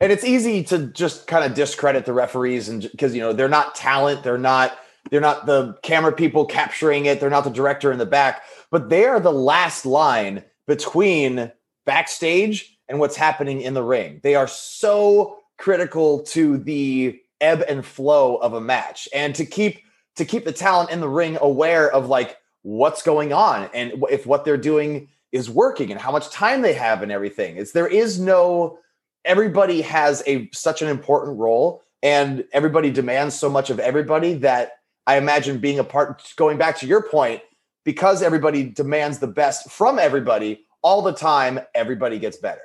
And it's easy to just kind of discredit the referees and because you know they're not talent, they're not they're not the camera people capturing it, they're not the director in the back, but they are the last line between backstage and what's happening in the ring. They are so critical to the ebb and flow of a match and to keep to keep the talent in the ring aware of like what's going on and if what they're doing is working and how much time they have and everything. It's there is no everybody has a such an important role and everybody demands so much of everybody that I imagine being a part going back to your point because everybody demands the best from everybody all the time everybody gets better.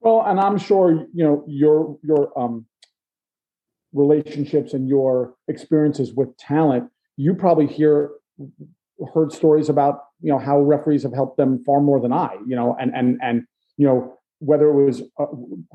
Well, and I'm sure you know your your um relationships and your experiences with talent. You probably hear heard stories about you know how referees have helped them far more than I. You know, and and and you know whether it was uh,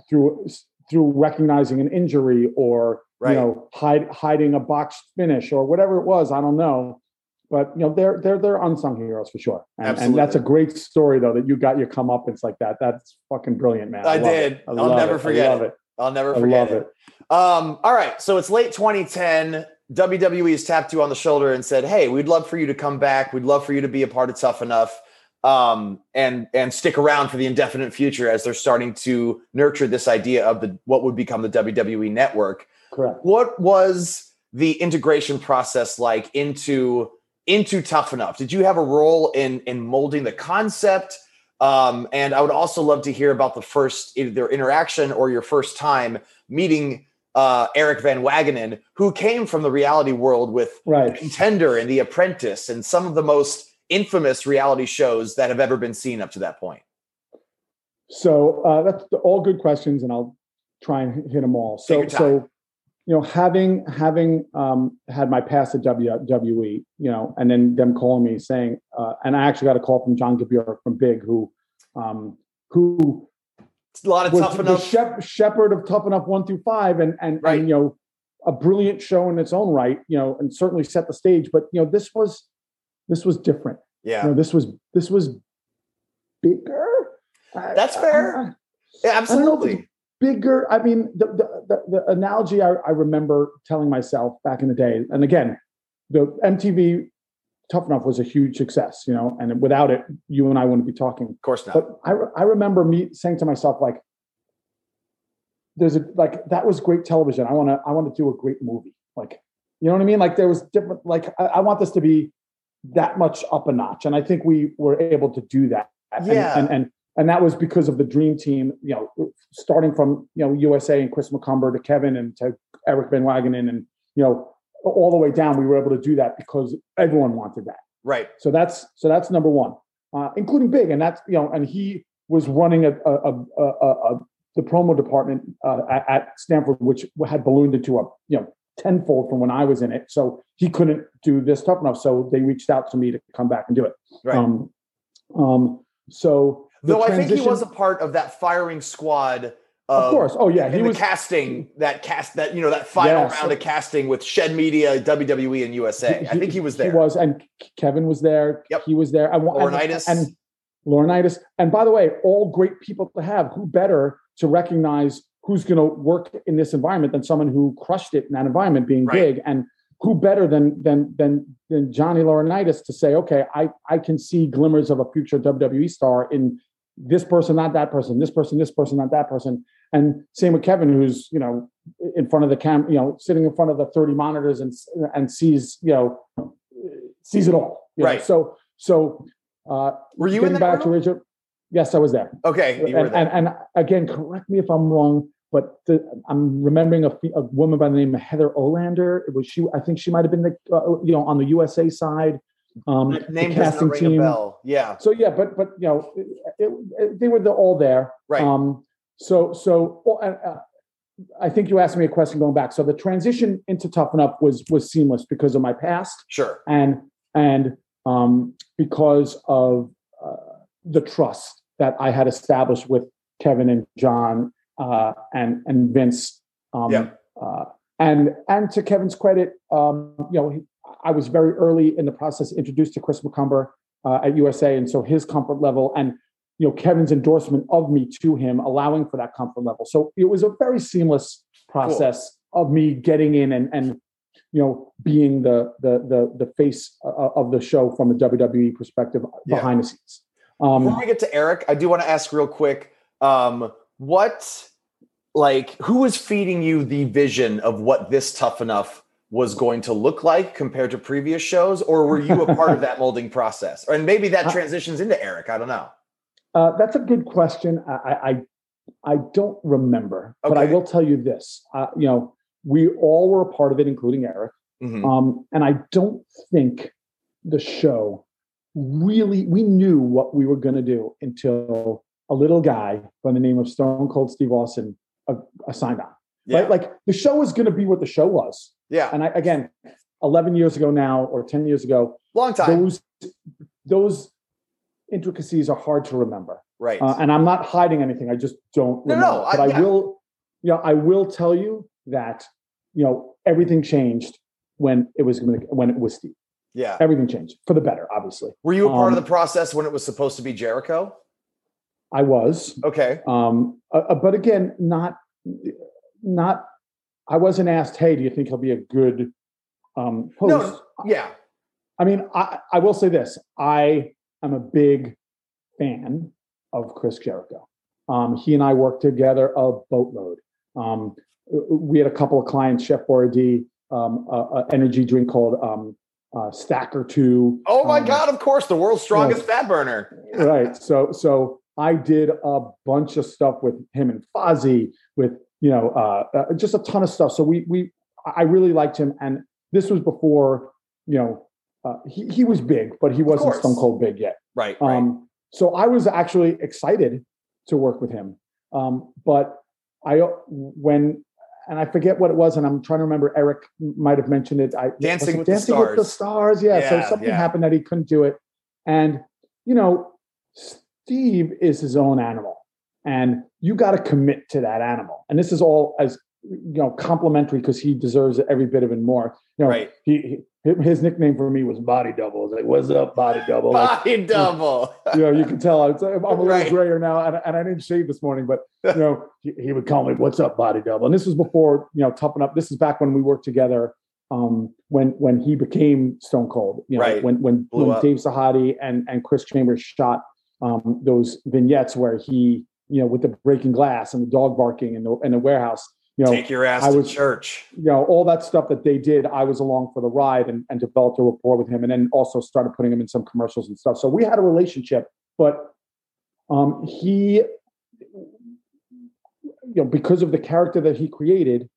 through through recognizing an injury or Right. you know hide, hiding a boxed finish or whatever it was. I don't know. But you know they're they're they're unsung heroes for sure, and, and that's a great story though that you got your comeuppance like that. That's fucking brilliant, man. I love did. I I'll never it. forget I love it. I'll never I forget love it. it. Um, all right, so it's late 2010. WWE has tapped you on the shoulder and said, "Hey, we'd love for you to come back. We'd love for you to be a part of Tough Enough, um, and and stick around for the indefinite future as they're starting to nurture this idea of the what would become the WWE Network." Correct. What was the integration process like into into Tough Enough? Did you have a role in in molding the concept? Um, and I would also love to hear about the first either interaction or your first time meeting uh, Eric Van Wagenen, who came from the reality world with Right. Contender and The Apprentice and some of the most infamous reality shows that have ever been seen up to that point. So uh, that's all good questions, and I'll try and hit them all. So, so you know, having having um, had my past at WWE, you know, and then them calling me saying, uh, and I actually got a call from John Gabir from Big, who um, who a lot of was tough the enough. shep- shepherd of Tough Enough one through five, and and, Right. and you know, a brilliant show in its own right, you know, and certainly set the stage. But you know, this was this was different. yeah, You know, this was this was bigger. That's I- fair. I- yeah, I don't know if absolutely. bigger. I mean, the the, the, the analogy I, I remember telling myself back in the day, and again, the MTV Tough Enough was a huge success, you know, and without it, you and I wouldn't be talking. Of course not. But I re- I remember me saying to myself like, "There's a like that was great television. I want to I want to do a great movie. Like, you know what I mean? Like there was different. Like I, I want this to be that much up a notch, and I think we were able to do that. And- Yeah. and and and that was because of the dream team. You know, starting from you know USA and Chris McCumber to Kevin and to Eric Van Wagenen, and you know all the way down. We were able to do that because everyone wanted that. right. So that's so that's number one, uh, including Big, and that's you know, and he was running a, a, a, a, the promo department uh, at, at Stamford, which had ballooned into a you know tenfold from when I was in it. So he couldn't do this tough enough. So they reached out to me to come back and do it. Right. Um, um, so Though I think he was a part of that firing squad. Of course. Oh yeah, he was casting that cast that you know that final Yeah, so- round of casting with Shed Media, WWE, and USA. I think he was there. He was, and Kevin was there. Yep. He was there. I want Laurinaitis. and, and Laurinaitis. And by the way, all great people to have. Who better to recognize who's going to work in this environment than someone who crushed it in that environment, being Right. big. And who better than than than than Johnny Laurinaitis to say, okay, I I can see glimmers of a future WWE star in this person, not that person, this person, this person, not that person. And same with Kevin, who's you know in front of the cam, you know, sitting in front of the 30 monitors and and sees, you know, sees it all. Right. Know? So so uh were you in that back to Richard? Yes, I was there. Okay. And, and, and, again, correct me if I'm wrong, but the, I'm remembering a, a, woman by the name of Heather Olander. It was she. I think she might have been the uh, you know on the USA side. Um, name casting ring team. a bell. Yeah. So yeah, but but you know, it, it, they were the, all there. Right. Um, so so uh, I think you asked me a question going back. So the transition into Tough Enough was was seamless because of my past. Sure. And and um, because of uh, the trust that I had established with Kevin and John uh, and and Vince. Um, yeah. Uh, and and to Kevin's credit, um, you know, he, I was very early in the process introduced to Chris McCumber uh, at USA, and so his comfort level and you know Kevin's endorsement of me to him, allowing for that comfort level. So it was a very seamless process cool. of me getting in and and you know being the the the, the face uh, of the show from a WWE perspective yeah. behind the scenes. Um, Before we get to Eric, I do want to ask real quick, um, what like who was feeding you the vision of what this tough enough was going to look like compared to previous shows, or were you a part of that molding process? And maybe that transitions into Eric. I don't know. Uh, that's a good question. I I, I don't remember, okay. but I will tell you this. Uh, you know, we all were a part of it, including Eric. Mm-hmm. Um, and I don't think the show really we knew what we were going to do until a little guy by the name of Stone Cold Steve Austin uh, signed on. Yeah. Right, like the show was going to be what the show was. Yeah, and I, again, eleven years ago now or ten years ago, long time. Those those intricacies are hard to remember. Right, uh, and I'm not hiding anything. I just don't. No, remember. no, but I, I yeah. will. You know, I will tell you that you know everything changed when it was when it was Steve. Yeah. Everything changed for the better, obviously. Were you a part um, of the process when it was supposed to be Jericho? I was. Okay. Um, uh, but again, not, not, I wasn't asked, hey, do you think he'll be a good um, host? No, yeah. I mean, I, I will say this I am a big fan of Chris Jericho. Um, he and I worked together a boatload. Um, we had a couple of clients, Chef Boyardee, um, a, energy drink called um, uh, stack or two. Oh my um, God! Of course, the world's strongest yeah. fat burner. right. So, so I did a bunch of stuff with him and Fozzy, with you know, uh, uh, just a ton of stuff. So we we I really liked him, and this was before you know uh, he he was big, but he wasn't Stone Cold big yet. Right. right. Um, so I was actually excited to work with him, um, but I when and I forget what it was, and I'm trying to remember. Eric might have mentioned it. I dancing with dancing the stars. with the stars. Yeah. yeah so something yeah. happened that he couldn't do it, and you know, Steve is his own animal, and you got to commit to that animal. And this is all as you know, complimentary because he deserves every bit of it more. You know, right. he, he his nickname for me was Body Double. Was like, "What's up, Body Double?" Body like, Double. you know, you can tell I'm, I'm a little Right. grayer now, and, and I didn't shave this morning, but you know, he, he would call me, "What's up, Body Double?" And this was before you know, Tough Enough. This is back when we worked together. Um, when when he became Stone Cold, you know, Right. when when, Blew when up. Dave Sahadi and and Chris Chambers shot um, those vignettes where he, you know, with the breaking glass and the dog barking and the in the warehouse, you know, Take your ass I to was- church. you know, all that stuff that they did, I was along for the ride and, and developed a rapport with him and then also started putting him in some commercials and stuff. So we had a relationship, but um, he, you know, because of the character that he created,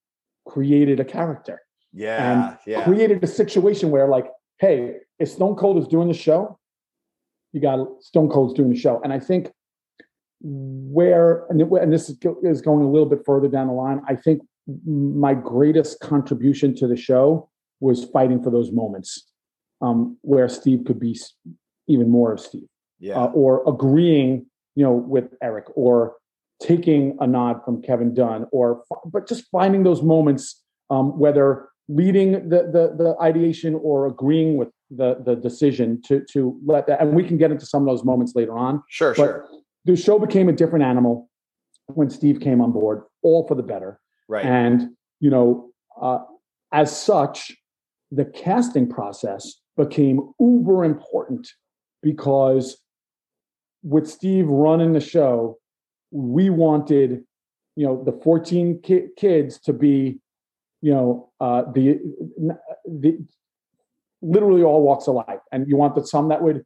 created a character Yeah. and yeah. created a situation where like, hey, if Stone Cold is doing the show, you got Stone Cold's doing the show. And I think where, and, and this is, is going a little bit further down the line, I think my greatest contribution to the show was fighting for those moments um, where Steve could be even more of Steve, yeah. uh, or agreeing, you know, with Eric, or taking a nod from Kevin Dunn, or but just finding those moments, um, whether leading the, the the ideation or agreeing with the the decision to to let that, and we can get into some of those moments later on. sure. But Sure. The show became a different animal when Steve came on board, all for the better. Right. And you know, uh, as such, the casting process became uber important because with Steve running the show, we wanted, you know, the 14 ki- kids to be, you know, uh, the the literally all walks of life, and you wanted some that would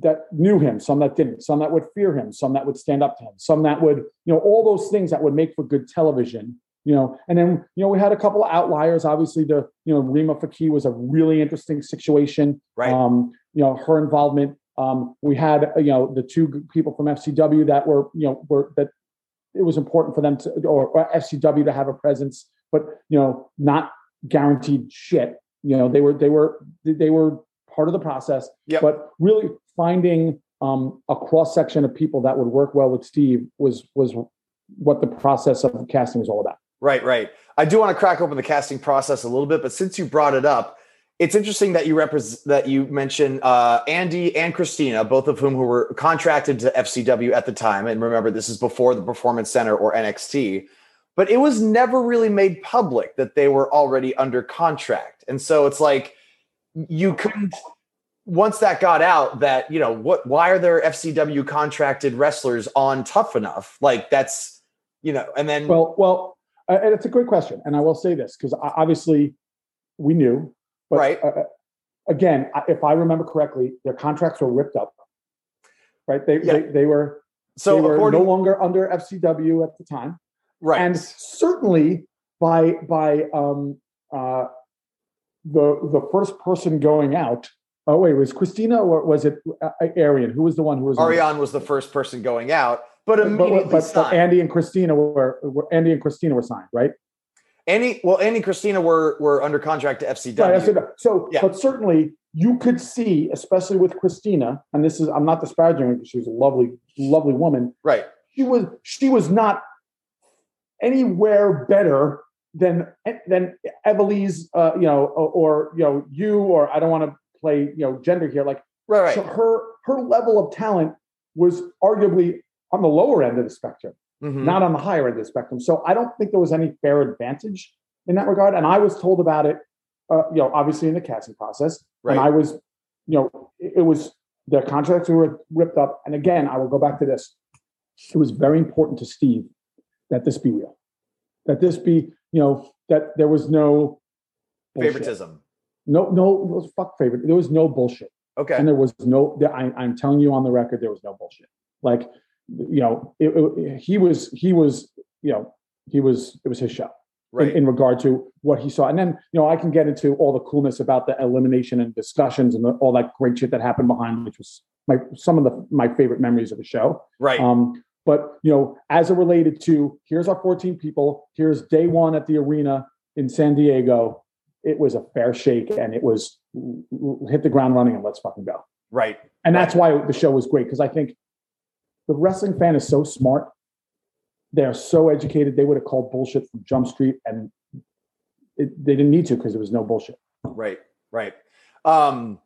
that knew him, some that didn't, some that would fear him, some that would stand up to him, some that would, you know, all those things that would make for good television. You know, and then you know we had a couple of outliers. Obviously, the you know Rima Fakih was a really interesting situation. Right. Um, you know, her involvement um, we had you know the two people from FCW that were you know were that it was important for them to or, or FCW to have a presence, but you know not guaranteed shit. You know they were they were they were part of the process. Yep. But really finding um, a cross section of people that would work well with Steve was was what the process of casting was all about. Right, right. I do want to crack open the casting process a little bit, but since you brought it up, it's interesting that you represent that you mentioned uh, Andy and Christina, both of whom who were contracted to FCW at the time. And remember, this is before the Performance Center or NXT, but it was never really made public that they were already under contract. And so it's like you couldn't once that got out that you know what why are there FCW contracted wrestlers on Tough Enough? Like that's you know, and then well, well, uh, and it's a great question, and I will say this because obviously we knew but, right. Uh, again, if I remember correctly, their contracts were ripped up. Right. They yeah. they, they, were so they were no longer under FCW at the time. Right. And certainly by by um, uh, the the first person going out. Oh wait, was Christina or was it uh, Ariane? Who was the one who was? Ariane was the first person going out, but immediately but, but, but Andy and Christina were, were Andy and Christina were signed, right? Andy, well, Andy and Christina were were under contract to FCW. Right, so, yeah. but certainly you could see, especially with Christina, and this is I'm not disparaging her because she was a lovely, lovely woman. Right. She was she was not anywhere better than than Ivelisse, uh, you know, or, or, you know you, or I don't want to play you know gender here. Like, right, right. So her her level of talent was arguably on the lower end of the spectrum mm-hmm. not on the higher end of the spectrum. So I don't think there was any fair advantage in that regard. And I was told about it, uh, you know, obviously in the casting process. Right. And I was, you know, it, it was the contracts were ripped up. And again, I will go back to this. It was very important to Steve that this be real, that this be, you know, that there was no bullshit. favoritism. No, no, fuck favorite. There was no bullshit. Okay. And there was no, I, I'm telling you on the record, there was no bullshit. Like you know, it, it, he was he was you know he was it was his show. Right. In, in, regard to what he saw. And then, you know, I can get into all the coolness about the elimination and discussions and the, all that great shit that happened behind, which was my some of the my favorite memories of the show. Right. Um, but you know, as it related to here's our 14 people, here's day one at the arena in San Diego. It was a fair shake and it was hit the ground running and let's fucking go. Right. And that's why the show was great because I think the wrestling fan is so smart. They are so educated. They would have called bullshit from Jump Street, and it, they didn't need to because there was no bullshit. Right, right. Um,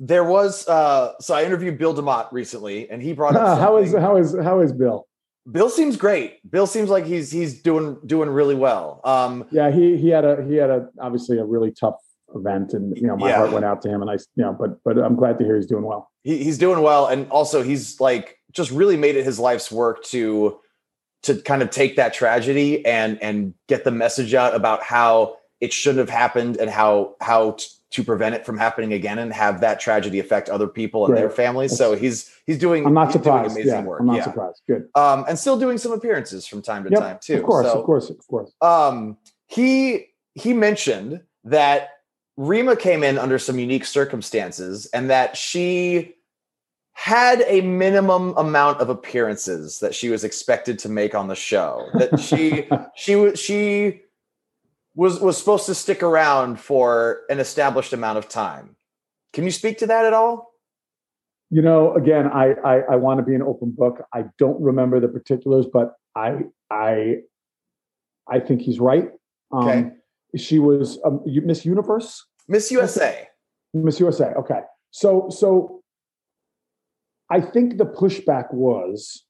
there was uh, so I interviewed Bill DeMott recently, and he brought up how is how is how is Bill? Bill seems great. Bill seems like he's he's doing doing really well. Um, yeah, he he had a he had a obviously a really tough event, and you know my yeah. heart went out to him, and I you know but but I'm glad to hear he's doing well. He, he's doing well, and also he's like just really made it his life's work to to kind of take that tragedy and and get the message out about how it shouldn't have happened and how how t- to prevent it from happening again and have that tragedy affect other people and their families. So he's he's doing. I'm not surprised. amazing yeah, work. I'm not yeah. surprised. Good. Um, and still doing some appearances from time to yep, time too. Of course, so, of course, of course. Um, he he mentioned that Rima came in under some unique circumstances and that she had a minimum amount of appearances that she was expected to make on the show. That she she was she was was supposed to stick around for an established amount of time. Can you speak to that at all? You know, again, I I, I want to be an open book. I don't remember the particulars, but I I I think he's right. Um, okay. She was um, Miss Universe. Miss USA. Miss USA. Okay. So so I think the pushback was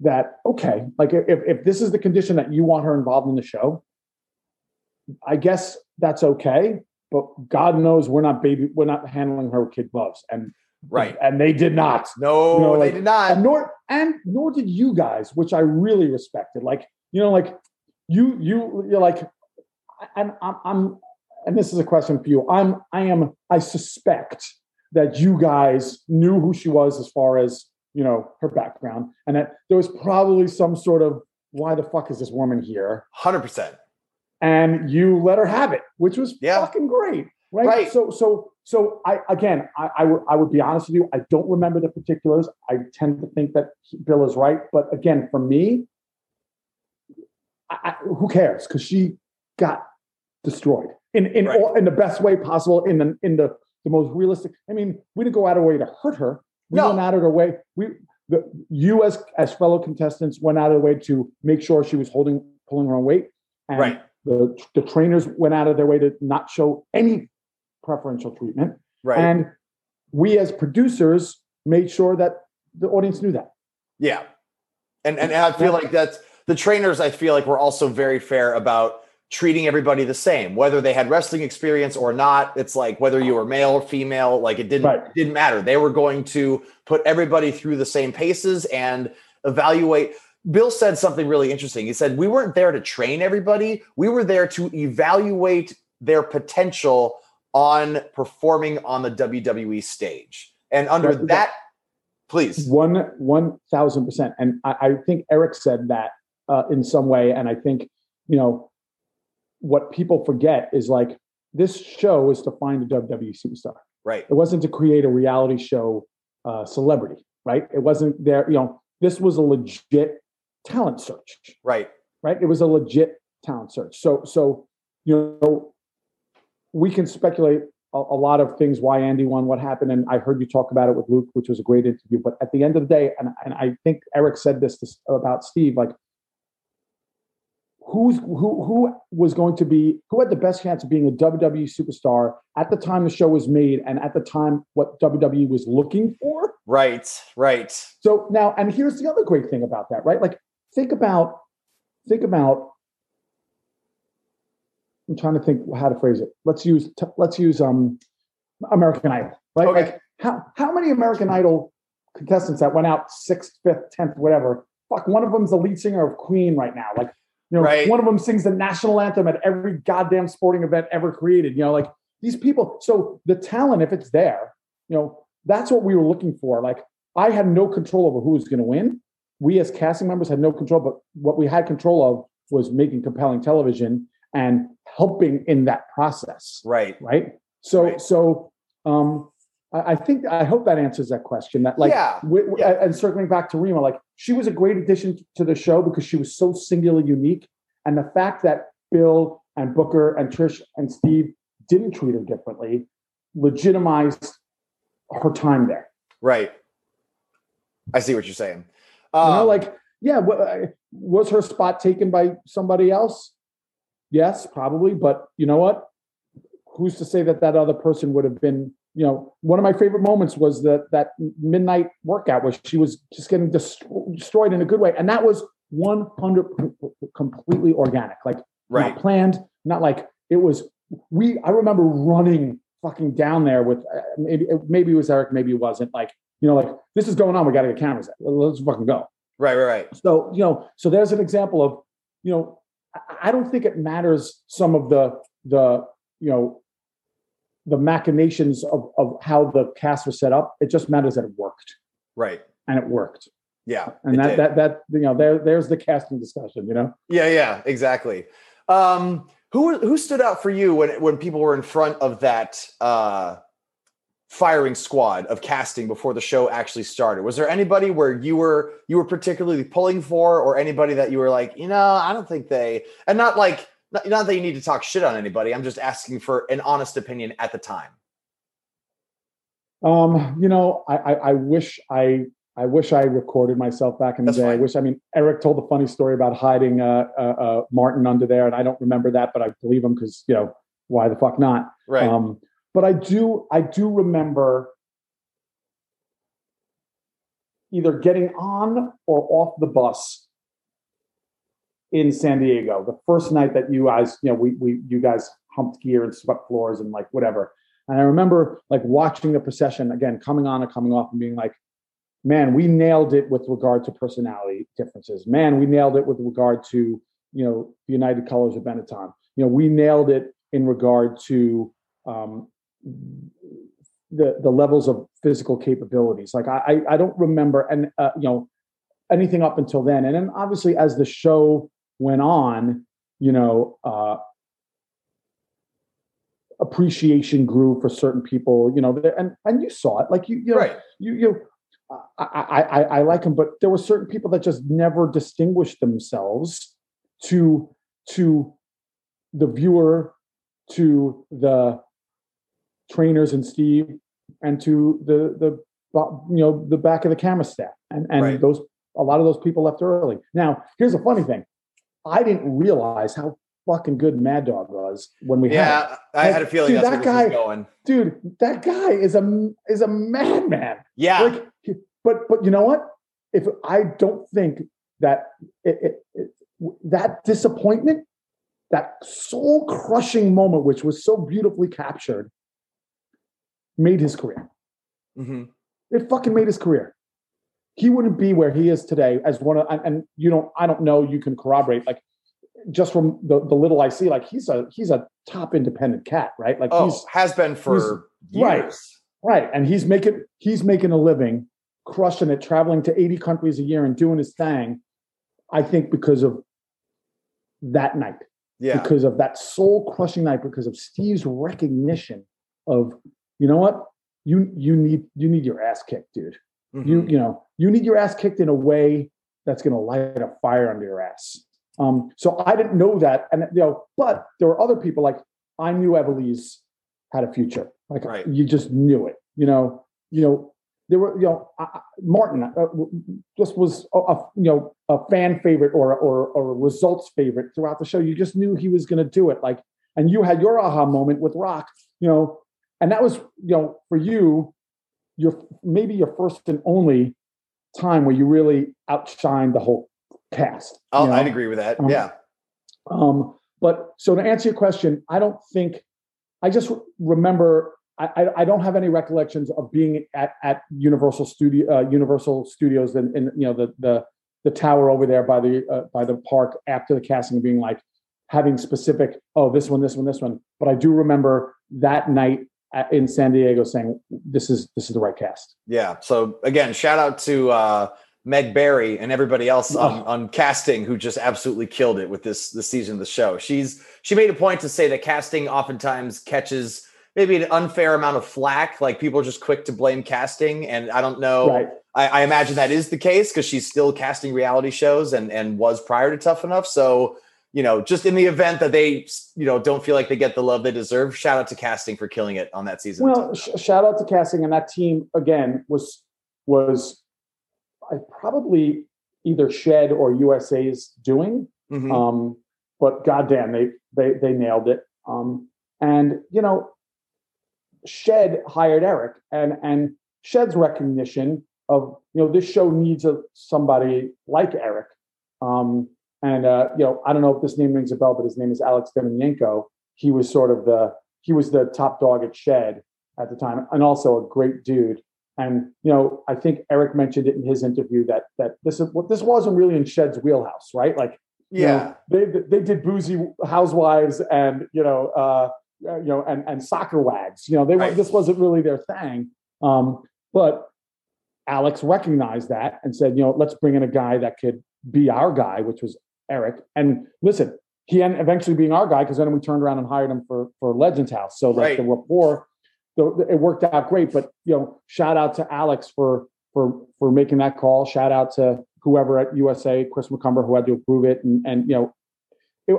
that okay, like if if this is the condition that you want her involved in the show, I guess that's okay. but God knows we're not baby, we're not handling her with kid gloves, and Right. and they did not. No, You know, they did not. and nor and nor did you guys, which I really respected. Like you know, like you you you're like, and I'm, I'm and this is a question for you. I'm I am I suspect that you guys knew who she was as far as you know her background, and that there was probably some sort of why the fuck is this woman here, 100%. And you let her have it, which was Yeah. fucking great. Right? Right. So so so I again I I would I would be honest with you. I don't remember the particulars. I tend to think that Bill is right, but again, for me, I, I, who cares? Because she got destroyed in in Right. all, in the best way possible, in the in the the most realistic. I mean, we didn't go out of our way to hurt her. We No. went out of our way. We the you as as fellow contestants went out of the way to make sure she was holding pulling her own weight. And Right. The the trainers went out of their way to not show any preferential treatment. Right. And we as producers made sure that the audience knew that. Yeah. And and I feel like that's the trainers I feel like were also very fair about treating everybody the same, whether they had wrestling experience or not. It's like whether you were male or female, like it didn't Right. didn't matter. They were going to put everybody through the same paces and evaluate. Bill said something really interesting. He said, We weren't there to train everybody, we were there to evaluate their potential on performing on the WWE stage. And under Right. that, please. One one thousand percent. And I, I think Eric said that uh, in some way. And I think you know what people forget is like this show was to find a WWE superstar. Right. It wasn't to create a reality show uh, celebrity, right? It wasn't there. You know, this was a legit talent search. Right. right? It was a legit talent search. So, so you know, we can speculate a, a lot of things why Andy won, what happened, and I heard you talk about it with Luke, which was a great interview. But at the end of the day, and and I think Eric said this to, about Steve, like. Who's who? Who was going to be? Who had the best chance of being a WWE superstar at the time the show was made, and at the time what WWE was looking for? Right, right. So now, and here's the other great thing about that, right? Like, think about, think about. I'm trying to think how to phrase it. Let's use, let's use um, American Idol, right? Okay. Like, how how many American Idol contestants that went out sixth, fifth, tenth, whatever? Fuck, one of them's the lead singer of Queen right now. Like, you know, Right. one of them sings the national anthem at every goddamn sporting event ever created. You know, like these people. So the talent, if it's there, you know, that's what we were looking for. Like, I had no control over who was going to win. We as casting members had no control, but what we had control of was making compelling television and helping in that process. Right. Right. So, Right. so um, I, I think I hope that answers that question. That like, Yeah. wi- wi- Yeah. and circling back to Rima, like she was a great addition to the show because she was so singularly unique, and the fact that Bill and Booker and Trish and Steve didn't treat her differently legitimized her time there. Right. I see what you're saying. You know, Um, like, yeah, uh, was her spot taken by somebody else? Yes, probably. But you know what? Who's to say that that other person would have been? You know, one of my favorite moments was that that midnight workout where she was just getting dest- destroyed in a good way, and that was one hundred completely organic, like right. not planned, not like it was. We I remember running fucking down there with uh, maybe maybe it was Eric, maybe it wasn't. Like you know, like this is going on. We got to get cameras. Out. Let's fucking go. Right. Right. Right. So, you know, so there's an example of, you know, I- I don't think it matters some of the the, you know, the machinations of of how the cast was set up. It just matters that it worked. Right. And it worked. Yeah. And that did. that that you know, there there's the casting discussion, you know. Yeah. Yeah. Exactly. Um, who who stood out for you when when people were in front of that uh, firing squad of casting before the show actually started? Was there anybody where you were you were particularly pulling for, or anybody that you were like, you know, I don't think they, and not like not, not that you need to talk shit on anybody. I'm just asking for an honest opinion at the time. Um, you know, I I, I wish I I wish I recorded myself back in the That's day. I wish. I mean, Eric told a funny story about hiding uh, uh, uh, Martin under there, and I don't remember that, but I believe him because you know why the fuck not? Right. Um, but I do I do remember either getting on or off the bus in San Diego the first night that you guys you know we we you guys humped gear and swept floors and like whatever. And I remember like watching the procession again, coming on and coming off, and being like, "Man, we nailed it with regard to personality differences. Man, we nailed it with regard to you know the United Colors of Benetton. You know, we nailed it in regard to um, the the levels of physical capabilities. Like I I, don't remember and uh, you know anything up until then. And then obviously as the show went on, you know, uh, appreciation grew for certain people. You know, and and you saw it. Like you you know, Right. you you. I, I, I, I like him, but there were certain people that just never distinguished themselves to to the viewer, to the trainers and Steve, and to the the you know the back of the camera staff, and and Right. those a lot of those people left early. Now, here's a funny thing: I didn't realize how fucking good Mad Dog was when we had. Yeah, I had a feeling Dude, that's that guy- going. dude. That guy is a is a madman. Yeah, Like, but but you know what? If I don't think that it, it, it, that disappointment, that soul crushing moment, which was so beautifully captured, made his career. Mhm. It fucking made his career. He wouldn't be where he is today as one of, and, and you don't, I don't know, you can corroborate, like just from the, the little I see, like he's a, he's a top independent cat, right? Like Oh, he's, has been for he's- right. years. right. And he's making, he's making a living, crushing it, traveling to 80 countries a year and doing his thing. I think because of that night, Yeah, because of that soul crushing night, because of Steve's recognition of, you know what, you, you need, you need your ass kicked, dude. you Mhm. you know you need your ass kicked in a way that's going to light a fire under your ass um so i didn't know that and you know but there were other people like i knew Ivelisse had a future like Right. you just knew it you know you know there were you know I- martin uh, just was a, a you know a fan favorite or or or a results favorite throughout the show you just knew he was going to do it like and you had your aha moment with rock you know and that was you know for you your maybe your first and only time where you really outshined the whole cast. You know? I'd agree with that. Um, yeah, Um, but so to answer your question, I don't think I just remember I, I, I don't have any recollections of being at, at Universal Studio uh, Universal Studios in, in you know the the the tower over there by the uh, by the park after the casting being like having specific oh this one this one this one but I do remember that night in San Diego saying this is this is the right cast. yeah. So again, shout out to uh, Meg Barry and everybody else on, Oh. on casting who just absolutely killed it with this this season of the show. She's she made a point to say that casting oftentimes catches maybe an unfair amount of flack. Like people are just quick to blame casting, and I don't know. Right. I, I imagine that is the case because she's still casting reality shows and and was prior to Tough Enough. So you know, just in the event that they you know don't feel like they get the love they deserve, shout out to casting for killing it on that season. Well, sh- shout out to casting, and that team again was was I probably either Shed or USA's doing. Mhm. Um, but goddamn, they they they nailed it. Um, and you know, Shed hired Eric, and and Shed's recognition of you know this show needs a somebody like Eric. Um, and uh, you know, I don't know if this name rings a bell, but his name is Alex Demyanenko. He was sort of the he was the top dog at Shed at the time, and also a great dude. And you know, I think Eric mentioned it in his interview that that this is this wasn't really in Shed's wheelhouse, right? Like you yeah. know, they they did boozy housewives and you know uh, uh, you know and and soccer wags. You know, they Right. this wasn't really their thing. Um, but Alex recognized that and said, you know, let's bring in a guy that could be our guy, which was Eric. And listen, he ended eventually being our guy because then we turned around and hired him for for Legends House. So like Right. the rapport, the, it worked out great. But you know, shout out to Alex for for for making that call. Shout out to whoever at USA, Chris McCumber, who had to approve it. And and you know, it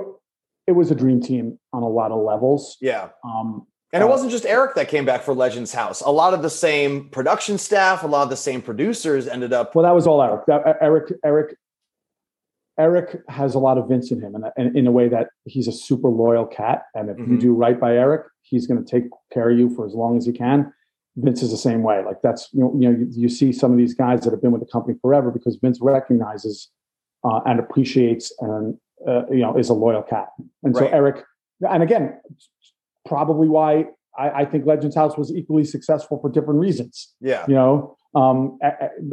it was a dream team on a lot of levels. Yeah. Um, And it Uh, wasn't just Eric that came back for Legends House. A lot of the same production staff, a lot of the same producers ended up. well, that was all Eric. That, Eric Eric Eric has a lot of Vince in him, and in, in a way that he's a super loyal cat. And if you Mhm. do right by Eric, he's going to take care of you for as long as he can. Vince is the same way. Like that's you know, you know you, you see some of these guys that have been with the company forever because Vince recognizes uh, and appreciates and uh, you know is a loyal cat. And so Eric, and again, probably why I, I, think Legends House was equally successful for different reasons. Yeah, you know, um,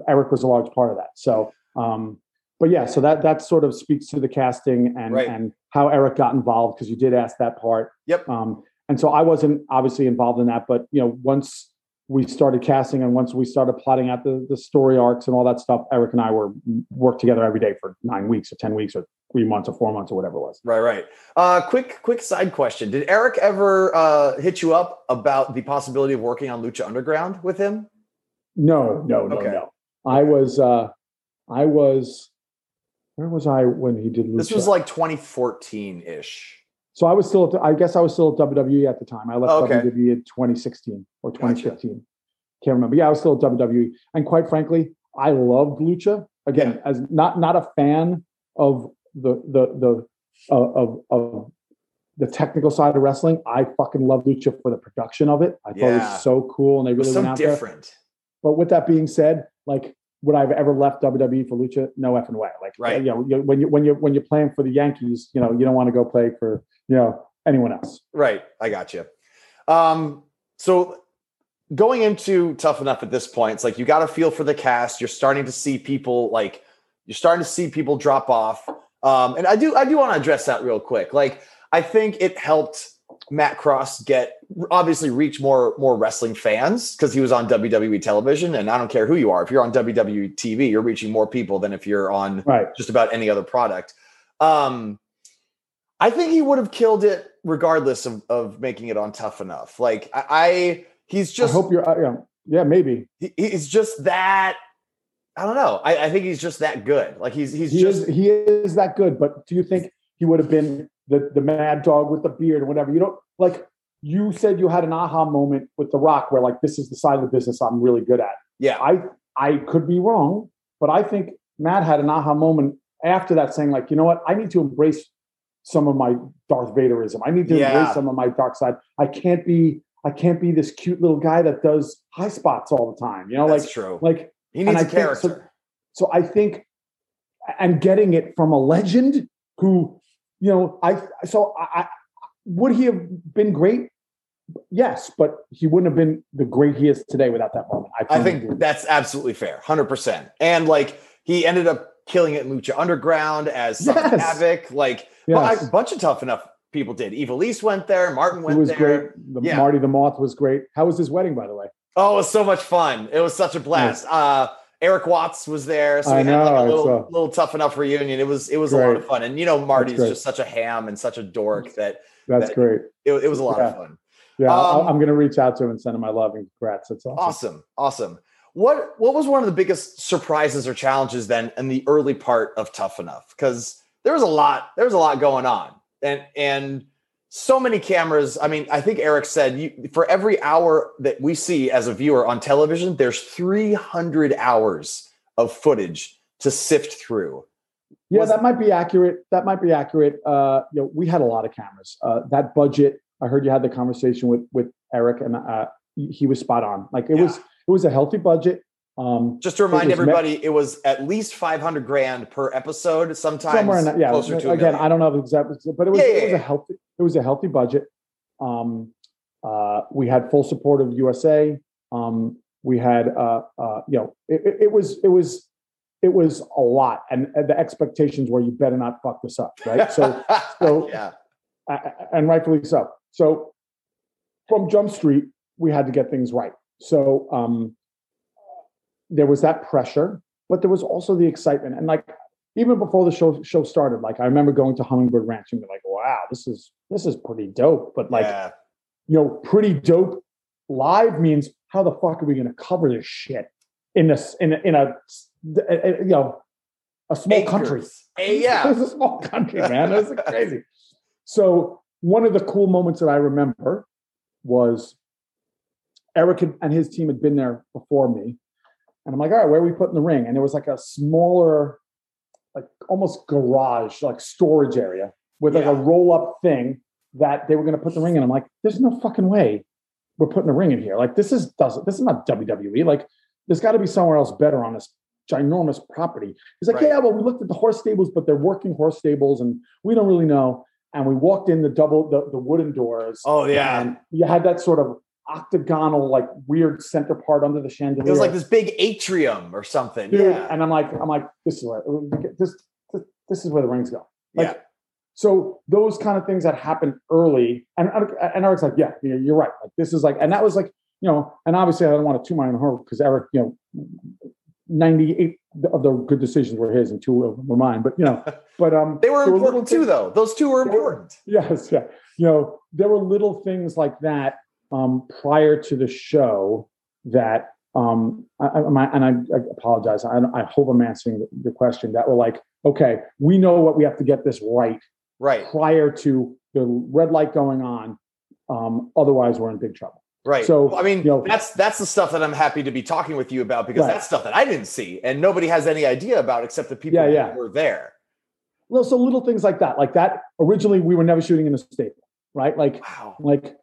Eric was a large part of that. So, um, but yeah, so that that sort of speaks to the casting and right. and how Eric got involved because you did ask that part. Yep. Um, and so I wasn't obviously involved in that, but you know, once we started casting and once we started plotting out the, the story arcs and all that stuff, Eric and I were worked together every day for nine weeks or 10 weeks or three months or four months or whatever it was. Right, right. Uh, quick, quick side question. Did Eric ever uh, hit you up about the possibility of working on Lucha Underground with him? No, no, no, okay. no. I was, uh, I was, where was I when he did Lucha? This was like 2014 ish. So I was still, at, I guess I was still at WWE at the time. I left okay. WWE in 2016 or 2015. Gotcha. Can't remember. Yeah, I was still at WWE. And quite frankly, I loved Lucha. Again, yeah. as not not a fan of the the the uh, of of the technical side of wrestling. I fucking love Lucha for the production of it. I yeah. thought it was so cool, and they really went out different. There. But with that being said, like would I've ever left WWE for Lucha? No effing way. Like, right. you know, when you when you when you're playing for the Yankees, you know, you don't want to go play for you know anyone else. Right. I got you. Um, so going into tough enough at this point, it's like you got to feel for the cast. You're starting to see people like you're starting to see people drop off. Um, and I do I do want to address that real quick. Like I think it helped Matt Cross get obviously reach more more wrestling fans because he was on WWE television. And I don't care who you are, if you're on WWE TV, you're reaching more people than if you're on right. just about any other product. Um, I think he would have killed it regardless of, of making it on Tough Enough. Like I, I he's just. I hope you're. Uh, yeah, yeah, maybe. He, he's just that. I don't know. I, I, think he's just that good. Like he's he's he just is, he is that good. But do you think he would have been the the mad dog with the beard or whatever? You don't like. You said you had an aha moment with The Rock, where like this is the side of the business I'm really good at. Yeah, I I could be wrong, but I think Matt had an aha moment after that, saying like, you know what, I need to embrace some of my Darth Vaderism. I need to yeah. embrace some of my dark side. I can't be I can't be this cute little guy that does high spots all the time. You know, That's like true. Like he needs a character. So, so, I think, and getting it from a legend who, you know, I so I, I would he have been great? Yes, but he wouldn't have been the great he is today without that moment. I, I think that's absolutely fair, hundred percent. And like he ended up killing it in Lucha Underground as yes. Havoc. Like yes. a bunch of tough enough people did. Ivelisse went there. Martin went it was there. Great. The, yeah. Marty the Moth was great. How was his wedding, by the way? Oh, it was so much fun. It was such a blast. Uh, Eric Watts was there, so we I had know, like a little, little tough enough reunion. It was it was great. a lot of fun, and you know Marty's just such a ham and such a dork that that's that great. It, it, was a lot yeah. of fun. Yeah, um, I'm going to reach out to him and send him my love and congrats. That's awesome. Awesome, awesome. What what was one of the biggest surprises or challenges then in the early part of Tough Enough? Because there was a lot there was a lot going on, and and so many cameras. I mean, I think Eric said you, for every hour that we see as a viewer on television, there's 300 hours of footage to sift through. Yeah, Was, that might be accurate. That might be accurate. Uh, you know, we had a lot of cameras. Uh, that budget. I heard you had the conversation with with Eric, and uh, he was spot on. Like it yeah. was, it was a healthy budget. Um, Just to remind everybody, met- it was at least 500 grand per episode. Sometimes somewhere in that, yeah. Closer to again, I don't know the exact, but it was, yeah, yeah, it was a healthy, it was a healthy budget. Um, uh, we had full support of USA. Um, we had, uh, uh, you know, it, it, it, was, it was, it was a lot, and, and, the expectations were you better not fuck this up, right? So, so, yeah, and rightfully so. So, from Jump Street, we had to get things right. So, um, there was that pressure, but there was also the excitement. And like even before the show show started, like I remember going to Hummingbird Ranch and be like, wow, this is this is pretty dope. But like, yeah. you know, pretty dope live means how the fuck are we gonna cover this shit in this in a, in a, a, you know a small Acres. country. Yeah, it's a small country, man. It's crazy. So one of the cool moments that I remember was Eric and his team had been there before me, and I'm like, all right, where are we putting the ring? And there was like a smaller, like almost garage, like storage area with like a roll up thing that they were going to put the ring in. I'm like, there's no fucking way we're putting a ring in here. Like this is doesn't this is not WWE. Like there's got to be somewhere else better on this ginormous property. He's like, right. yeah, well, we looked at the horse stables, but they're working horse stables, and we don't really know. and we walked in the double the, the wooden doors. Oh yeah, and you had that sort of octagonal, like weird center part under the chandelier. It was like this big atrium or something. Dude, yeah. And I'm like, I'm like, this is where this this, is where the rings go. Like, yeah. So those kind of things that happen early, and and Eric's like, yeah, you're right. Like this is like, and that was like, you know, and obviously I don't want to toot my own horn because Eric, you know, 98 of the good decisions were his and two of them were mine. But you know, but um, they were important too, though. Those two were important. Yes, yeah. You know, there were little things like that um, prior to the show that um, I, I, and I, I apologize. I, I, hope I'm answering the question. That were like, okay, we know what we have to get this right, right, prior to the red light going on. Um, otherwise, we're in big trouble. Right. So well, I mean, you know, that's that's the stuff that I'm happy to be talking with you about because right. that's stuff that I didn't see and nobody has any idea about except the people yeah, yeah. who were there. Well, so little things like that, like that. Originally, we were never shooting in a stable, right? Like, wow. like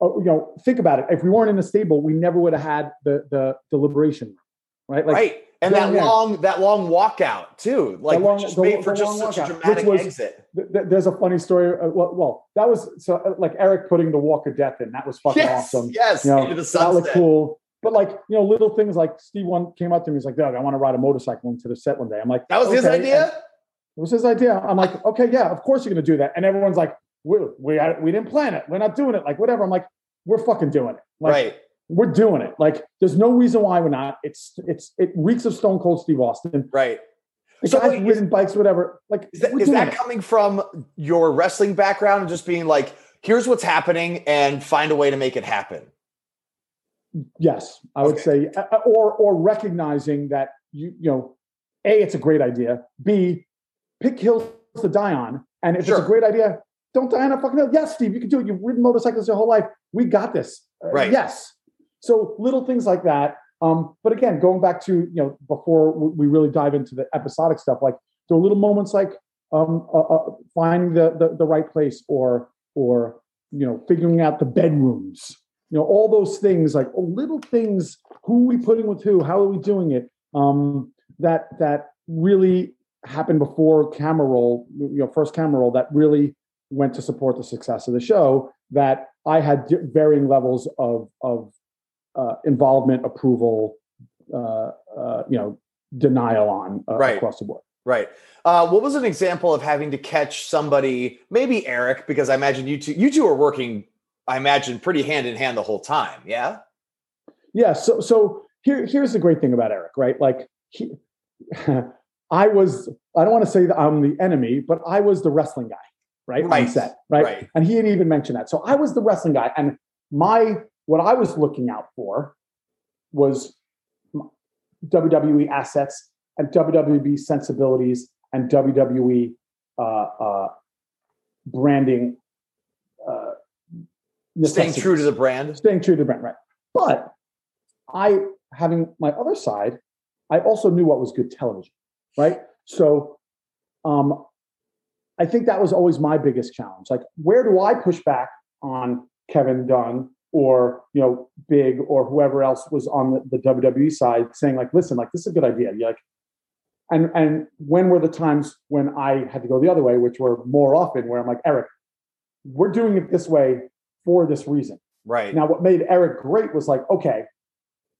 you know, think about it. If we weren't in a stable, we never would have had the the deliberation, right? Like, right. And that long that long walkout too, like long, just the, made for just such walkout, a dramatic was, exit. Th- th- there's a funny story. Uh, well, well, that was so uh, like Eric putting the walk of death in. That was fucking yes, awesome. Yes, you know, that looked cool. But like you know, little things like Steve one came up to me. He's like, "Doug, I want to ride a motorcycle into the set one day." I'm like, "That was okay. his idea." And it was his idea. I'm like, "Okay, yeah, of course you're going to do that." And everyone's like, "We we we didn't plan it. We're not doing it. Like whatever." I'm like, "We're fucking doing it." Like, right we're doing it. Like, there's no reason why we're not. It's it's it reeks of Stone Cold Steve Austin. Right. The so guys ridden bikes, whatever. Like, is that, is that coming from your wrestling background and just being like, here's what's happening and find a way to make it happen? Yes, I would say, uh, uh, or or recognizing that you you know, a it's a great idea. B pick hills to die on, and if sure. it's a great idea, don't die on a fucking hill. Yes, Steve, you can do it. You've ridden motorcycles your whole life. We got this. Uh, right. Yes. So little things like that. Um, but again, going back to you know before we really dive into the episodic stuff, like there are little moments like um, uh, uh, finding the, the the right place or or you know figuring out the bedrooms, you know all those things like little things. Who are we putting with who? How are we doing it? Um, that that really happened before camera roll, you know, first camera roll that really went to support the success of the show. That I had varying levels of of uh, involvement, approval, uh, uh, you know, denial on uh, right. across the board. Right. Uh, what was an example of having to catch somebody, maybe Eric, because I imagine you two, you two are working, I imagine, pretty hand in hand the whole time. Yeah. Yeah. So, so here, here's the great thing about Eric, right? Like, he, I was, I don't want to say that I'm the enemy, but I was the wrestling guy, right? Right. On set, right? right. And he had even mentioned that. So I was the wrestling guy. And my what I was looking out for was WWE assets and WWE sensibilities and WWE uh, uh, branding. Uh, staying true to the brand. Staying true to the brand, right? But I, having my other side, I also knew what was good television, right? So, um, I think that was always my biggest challenge. Like, where do I push back on Kevin Dunn or you know big or whoever else was on the, the WWE side saying like listen like this is a good idea. You're like and and when were the times when I had to go the other way which were more often where I'm like Eric we're doing it this way for this reason. Right. Now what made Eric great was like okay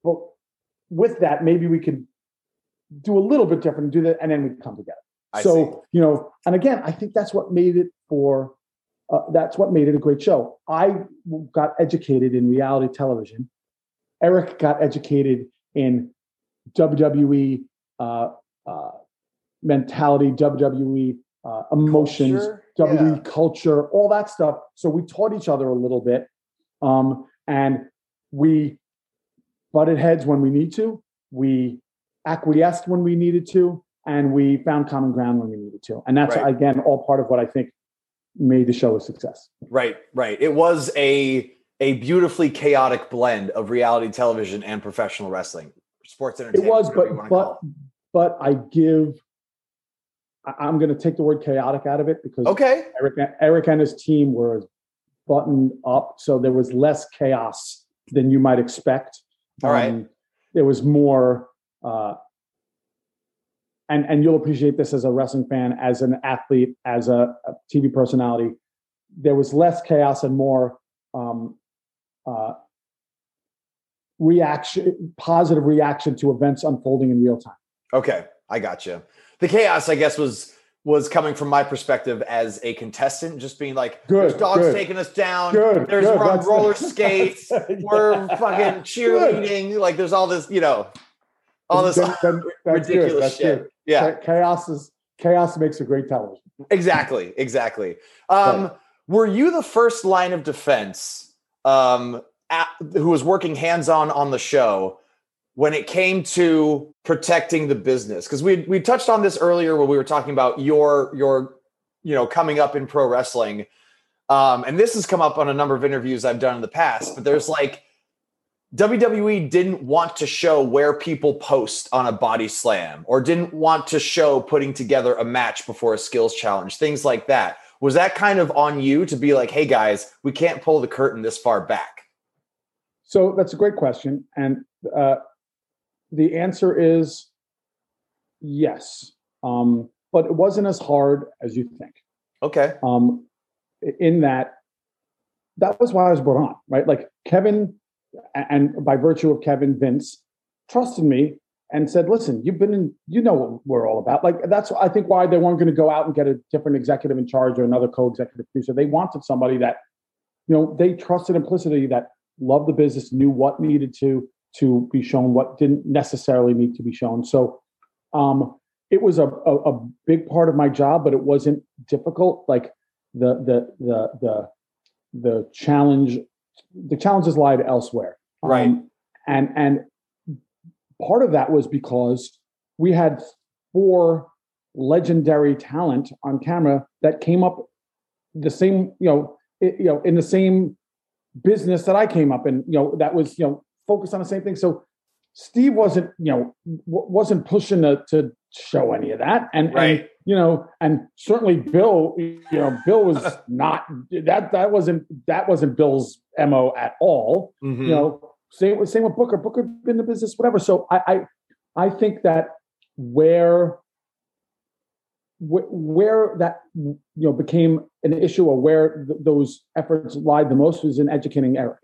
well, with that maybe we could do a little bit different and do that and then we come together I so see. you know and again I think that's what made it for uh, that's what made it a great show. I got educated in reality television. Eric got educated in WWE uh, uh, mentality, WWE uh, emotions, culture? WWE yeah. culture, all that stuff. So we taught each other a little bit, um, and we butted heads when we need to. We acquiesced when we needed to, and we found common ground when we needed to. And that's right. again all part of what I think made the show a success. Right, right. It was a a beautifully chaotic blend of reality television and professional wrestling, sports entertainment. It was, but but but I give. I'm going to take the word chaotic out of it because okay, Eric, Eric and his team were buttoned up, so there was less chaos than you might expect. All um, right. There was more uh, and and you'll appreciate this as a wrestling fan, as an athlete, as a, a TV personality. there was less chaos and more um, uh, reaction, positive reaction to events unfolding in real time. Okay, I got you. The chaos, I guess, was was coming from my perspective as a contestant, just being like, good, "There's dogs good. taking us down. Good, there's good. on roller skates. Yeah. we're fucking cheerleading. Like there's all this, you know, all this that's good, ridiculous shit. good. Yeah, Chaos is chaos makes a great television. exactly, exactly. Um, Were you the first line of defense um, at, who was working hands on on the show when it came to protecting the business? Because we we touched on this earlier when we were talking about your your you know coming up in pro wrestling, um, and this has come up on a number of interviews I've done in the past. But there's like WWE didn't want to show where people post on a body slam or didn't want to show putting together a match before a skills challenge, things like that. Was that kind of on you to be like, hey guys, we can't pull the curtain this far back? So that's a great question, and uh, the answer is yes, um, but it wasn't as hard as you think. Okay. um, in that that was why I was brought on, right? Like Kevin, and by virtue of Kevin, Vince trusted me and said, "Listen, you've been in, you know what we're all about." Like that's I think why they weren't going to go out and get a different executive in charge or another co-executive producer. They wanted somebody that, you know, they trusted implicitly that loved the business, knew what needed to to be shown, what didn't necessarily need to be shown. So, um, it was a, a, a big part of my job, but it wasn't difficult. Like the the the the the challenge the challenges lied elsewhere. Right. Um, and and part of that was because we had four legendary talent on camera that came up the same, you know, it, you know, in the same business that I came up in, you know, that was, you know, focused on the same thing. So Steve wasn't, you know, w- wasn't pushing to, to show any of that. And, and Right. you know, and certainly Bill, you know, Bill was not that that wasn't that wasn't Bill's mo at all. Mhm. You know, same with same with Booker. Booker been in the business, whatever. So I I, I think that where where that you know became an issue or where th- those efforts lied the most was in educating Eric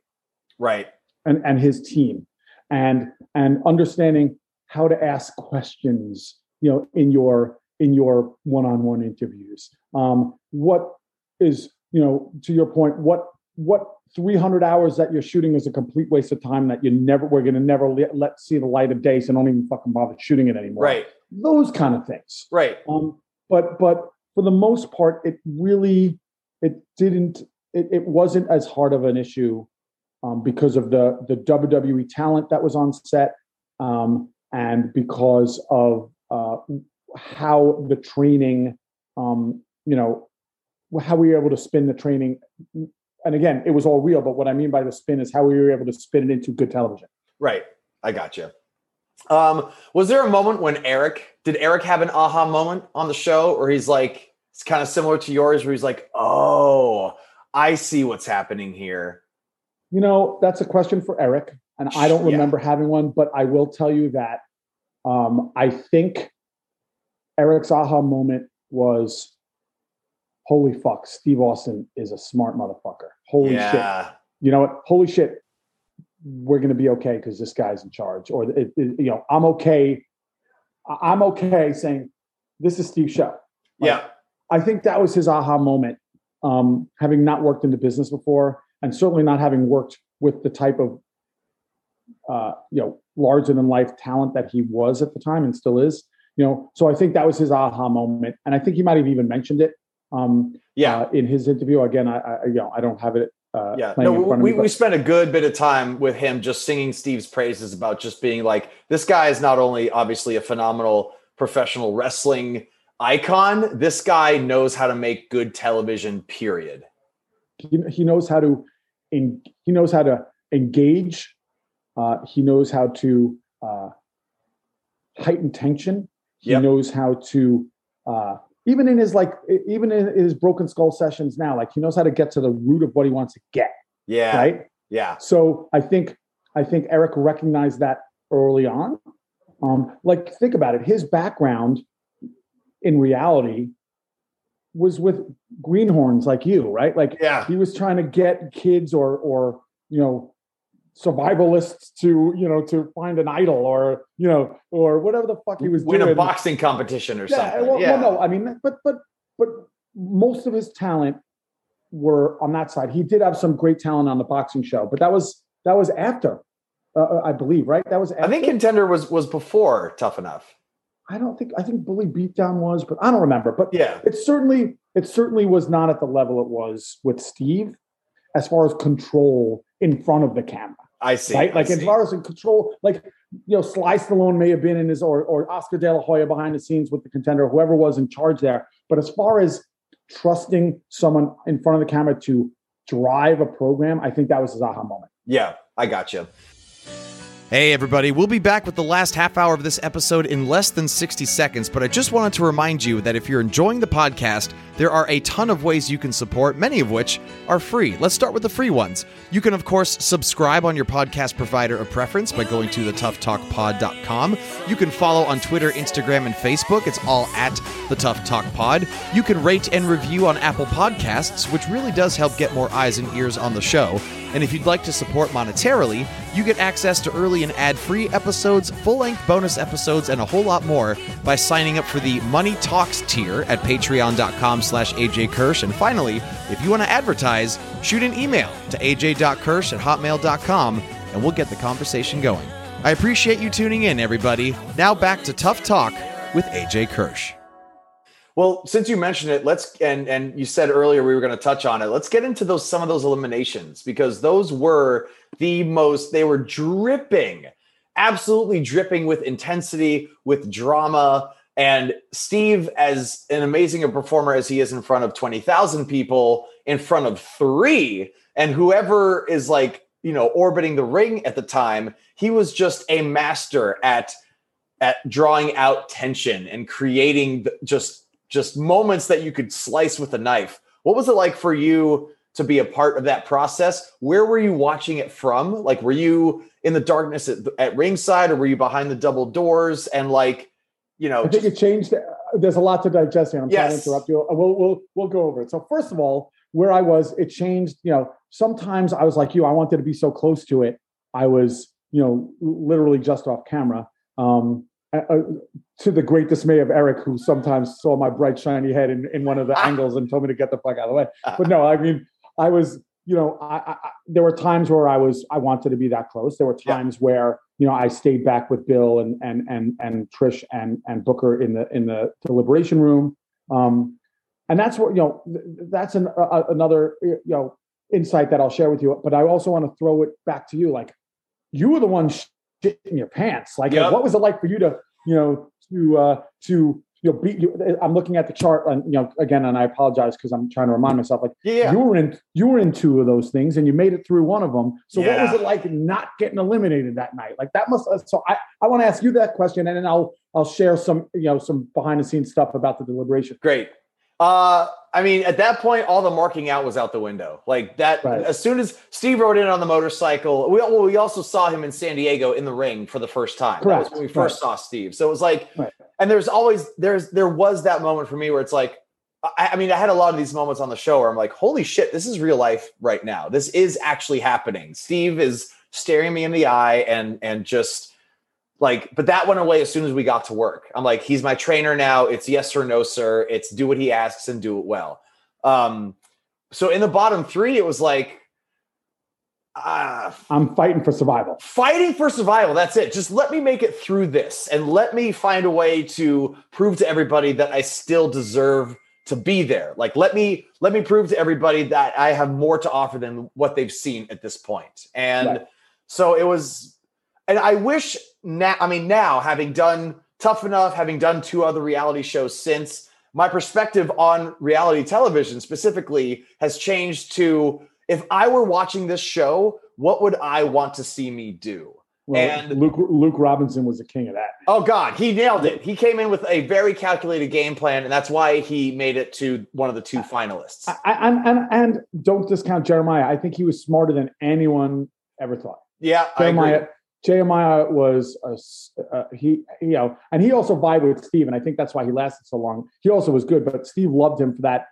right. and, and his team and and understanding how to ask questions you know in your in your one-on-one interviews um, what is you know to your point what what 300 hours that you're shooting is a complete waste of time that you never we're going to never let, let see the light of day so don't even fucking bother shooting it anymore Right. those kind of things Right. um, but but for the most part, it really it didn't it, it wasn't as hard of an issue um, because of the the WWE talent that was on set um, and because of uh, how the training um, you know how we were able to spin the training. And again, it was all real, but what I mean by the spin is how we were able to spin it into good television. Right. I got you. Um, was there a moment when Eric did Eric have an aha moment on the show, or he's like it's kind of similar to yours, where he's like, "Oh, I see what's happening here." You know, that's a question for Eric, and I don't Yeah. remember having one, but I will tell you that um, I think Eric's aha moment was, "Holy fuck, Steve Austin is a smart motherfucker. Holy shit, you know what? Holy shit, we're gonna be okay because this guy's in charge, or it, it- you know, I'm okay. I'm okay saying this is Steve's show. Like, Yeah. I think that was his aha moment, um, having not worked in the business before, and certainly not having worked with the type of, uh, you know, larger than life talent that he was at the time and still is. You know, so I think that was his aha moment, and I think he might have even mentioned it um, Yeah. uh, in his interview. Again, I, I you know I don't have it. Uh, Yeah, no, in front of we, me, we spent a good bit of time with him just singing Steve's praises about just being like, this guy is not only obviously a phenomenal professional wrestling icon, this guy knows how to make good television, period. he, he knows how to in, he knows how to engage uh, he knows how to uh, heighten tension he Yep. knows how to uh, even in his like even in his broken skull sessions now like he knows how to get to the root of what he wants to get Yeah. right Yeah. so i think i think eric recognized that early on um, like think about it his background in reality was with greenhorns like you, right? Like Yeah. he was trying to get kids or or you know survivalists to you know to find an idol or you know or whatever the fuck he was Win doing. a boxing competition or yeah, something. well, yeah. well, no, I mean, but but but most of his talent were on that side. He did have some great talent on the boxing show, but that was that was after, uh, I believe, right? That was. After? I think contender was was before tough enough. I don't think I think Bully Beatdown was, but I don't remember. But Yeah. it certainly it certainly was not at the level it was with Steve, as far as control in front of the camera, I see. right? I Like as far as in control, like you know, Sly Stallone may have been in his or or Oscar De La Hoya behind the scenes with the contender, whoever was in charge there. But as far as trusting someone in front of the camera to drive a program, I think that was his aha moment. Yeah, I got you. Hey, everybody. We'll be back with the last half hour of this episode in less than 60 seconds, but I just wanted to remind you that if you're enjoying the podcast, there are a ton of ways you can support, many of which are free. Let's start with the free ones. You can, of course, subscribe on your podcast provider of preference by going to thetoughtalkpod.com. You can follow on Twitter, Instagram, and Facebook. It's all at the Tough Talk Pod. You can rate and review on Apple Podcasts, which really does help get more eyes and ears on the show. And if you'd like to support monetarily, you get access to early and ad-free episodes, full-length bonus episodes, and a whole lot more by signing up for the Money Talks tier at patreon.com slash ajkirsch. And finally, if you want to advertise, shoot an email to aj.kirsch at hotmail.com and we'll get the conversation going. I appreciate you tuning in, everybody. Now back to Tough Talk with AJ Kirsch. Well, since you mentioned it, let's and and you said earlier we were going to touch on it. Let's get into those some of those eliminations because those were the most they were dripping, absolutely dripping with intensity, with drama. And Steve, as an amazing a performer as he is in front of 20,000 people, in front of three, and whoever is like, you know, orbiting the ring at the time, he was just a master at at drawing out tension and creating just just moments that you could slice with a knife. What was it like for you to be a part of that process? Where were you watching it from? Like, were you in the darkness at, at ringside, or were you behind the double doors? And like, you know, I think it changed. There's a lot to digest here. I'm trying to interrupt you. We'll, we'll, we'll go over it. So first of all, where I was, it changed. You know, sometimes I was like you. I wanted to be so close to it. I was, you know, literally just off camera. Um, uh, uh, to the great dismay of Eric, who sometimes saw my bright shiny head in, in one of the angles and told me to get the fuck out of the way. But no, I mean, I was, you know, I, I, there were times where I was, I wanted to be that close. There were Yeah. times where, you know, I stayed back with Bill and and and and Trish and and Booker in the in the deliberation room. Um, and that's what you know. That's an, a, another you know insight that I'll share with you. But I also want to throw it back to you. Like you were the one shit in your pants. Like Yep. what was it like for you to you know to uh, to you know beat you? I'm looking at the chart and you know again, and I apologize because I'm trying to remind myself. Like yeah, you were in you were in two of those things and you made it through one of them. So what was it like not getting eliminated that night? Like that must. So I I want to ask you that question and then I'll I'll share some you know some behind the scenes stuff about the deliberation. Great. Uh, I mean, at that point, all the marking out was out the window. Like that, Right. as soon as Steve rode in on the motorcycle, we well, we also saw him in San Diego in the ring for the first time. That was Correct. when we first saw Steve. So it was like, Right. and there's always there's there was that moment for me where it's like, I, I mean, I had a lot of these moments on the show where I'm like, holy shit, this is real life right now. This is actually happening. Steve is staring me in the eye and and just like but that went away as soon as we got to work. I'm like he's my trainer now. It's yes or no sir. It's do what he asks and do it well. Um so in the bottom three it was like uh I'm fighting for survival. fighting for survival. That's it. Just let me make it through this and let me find a way to prove to everybody that i still deserve to be there. Like let me let me prove to everybody that i have more to offer than what they've seen at this point. and Right. so it was and i wish now i mean now having done tough enough having done two other reality shows since my perspective on reality television specifically has changed to if i were watching this show what would i want to see me do Well, And- Luke Luke Robinson was the king of that. Oh God, he nailed it. He came in with a very calculated game plan, and that's why he made it to one of the two finalists. I, I, and, and and don't discount Jeremiah. I think he was smarter than anyone ever thought. Yeah, I agree. Jeremiah Jeremiah was a, uh, he, you know, and he also vibed with Steve, and I think that's why he lasted so long. He also was good, but Steve loved him for that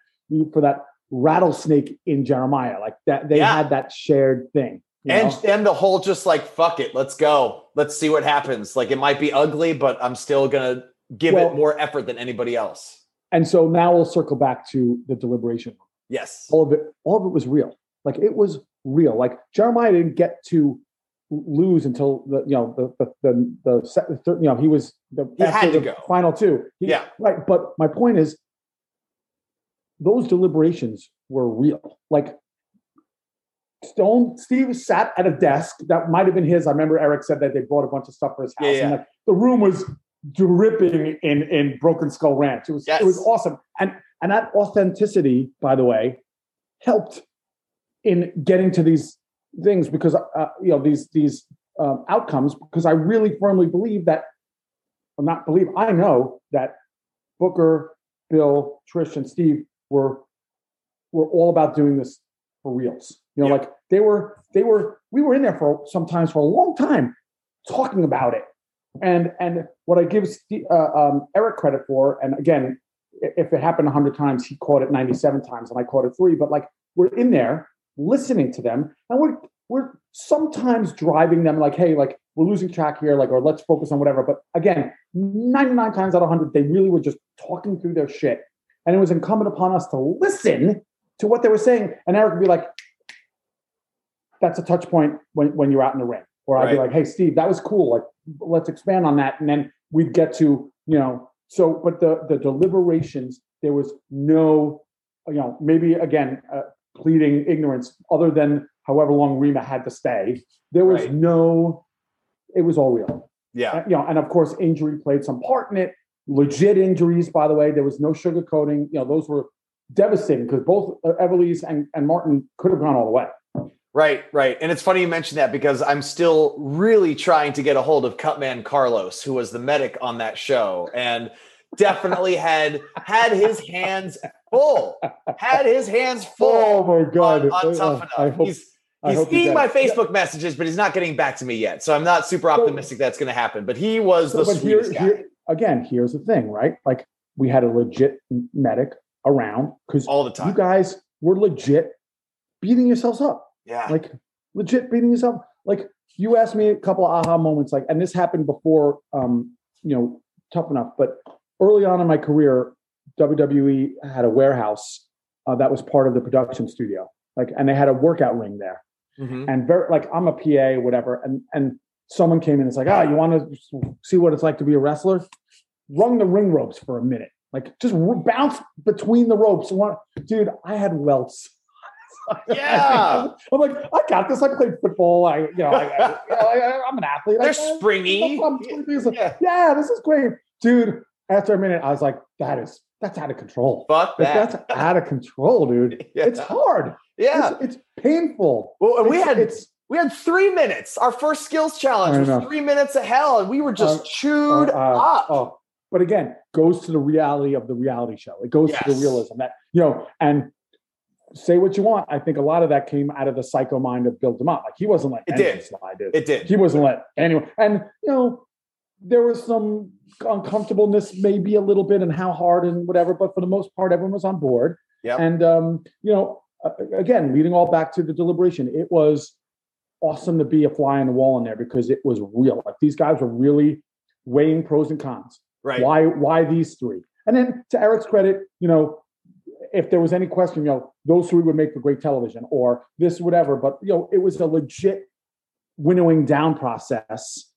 for that rattlesnake in Jeremiah, like that. They Yeah. had that shared thing, and know? and the whole just like fuck it, let's go, let's see what happens. Like it might be ugly, but I'm still gonna give Well- it more effort than anybody else. and so now we'll circle back to the deliberation. Yes. All of it, all of it was real. Like it was real. Like Jeremiah didn't get to lose until the you know the the the, the, se- the third, you know he was the He had to go. final two. He- Yeah. right. But my point is, those deliberations were real. Like Stone Steve sat at a desk that might have been his. I remember Eric said that they brought a bunch of stuff for his house, Yeah, yeah. and like the room was dripping in in Broken Skull Ranch. It was it was awesome, and and that authenticity, by the way, helped in getting to these things because uh, you know these these um, outcomes. Because I really firmly believe that, well, not believe, I know that Booker, Bill, Trish, and Steve were were all about doing this for reals. You know, Yeah. like they were they were we were in there for sometimes for a long time talking about it. And and what I give Steve, uh, um, Eric credit for, and again, if it happened hundred times, he caught it ninety seven times, and I caught it three. But like we're in there listening to them, and we're we're sometimes driving them like, hey, like we're losing track here, like or let's focus on whatever. But again, ninety nine times out of hundred, they really were just talking through their shit, and it was incumbent upon us to listen to what they were saying. And Eric would be like, that's a touch point when, when you're out in the ring. Or I'd be like, hey, Steve, that was cool. Like, let's expand on that. And then we'd get to, you know, so, but the, the deliberations, there was no, you know, maybe again, uh, pleading ignorance other than however long Rima had to stay. There was Right. no, it was all real. Yeah. You know, and of course, injury played some part in it. Legit injuries, by the way. There was no sugarcoating. You know, those were devastating because both uh, Ivelisse and, and Martin could have gone all the way. Right, right. And it's funny you mentioned that because I'm still really trying to get a hold of Cutman Carlos, who was the medic on that show, and definitely had had his hands full. Had his hands full. Oh my god! on, on Uh, tough enough. I hope, he's I he's seeing my. Facebook messages, but he's not getting back to me yet. So I'm not super optimistic that's going to happen. But he was the So, here, sweetest guy. here again, here's the thing, right? Like we had a legit medic around because all the time you guys were legit beating yourselves up. yeah. like legit beating yourself. Like you asked me a couple of aha moments, like, and this happened before, um, you know, tough enough. But early on in my career, WWE had a warehouse uh, that was part of the production studio, like, and they had a workout ring there. Mhm. And very, like, I'm a PA, whatever, and and someone came in and it's like, ah, you want to see what it's like to be a wrestler? Rung the ring ropes for a minute, like, just bounce between the ropes. One, dude, I had welts. Yeah. I'm like, I got this. I played football. I, you know, I, I, you know, I, I'm an athlete. They're I- springy. no problem. It's like, Yeah. yeah, this is great, dude. After a minute, I was like, that is that's out of control. Fuck that. that's out of control, dude. Yeah. It's hard. yeah. It's, it's painful. Well, and we It's- had it's we had three minutes. Our first skills challenge was three minutes of hell, and we were just Uh, chewed uh, uh, up. Oh, but again, goes to the reality of the reality show. It goes to the realism that you know, and say what you want. I think a lot of that came out of the psycho mind of Bill DeMott. Like he wasn't like It did. slide, dude. It did. he wasn't let anyone. And you know, there was some uncomfortableness, maybe a little bit, and how hard and whatever. But for the most part, everyone was on board. Yeah. And um, you know, again, leading all back to the deliberation, it was awesome to be a fly on the wall in there because it was real. Like these guys were really weighing pros and cons. right. Why? Why these three? And then to Eric's credit, you know, if there was any question, you know, those three would make for great television or this, whatever. But you know, it was a legit winnowing down process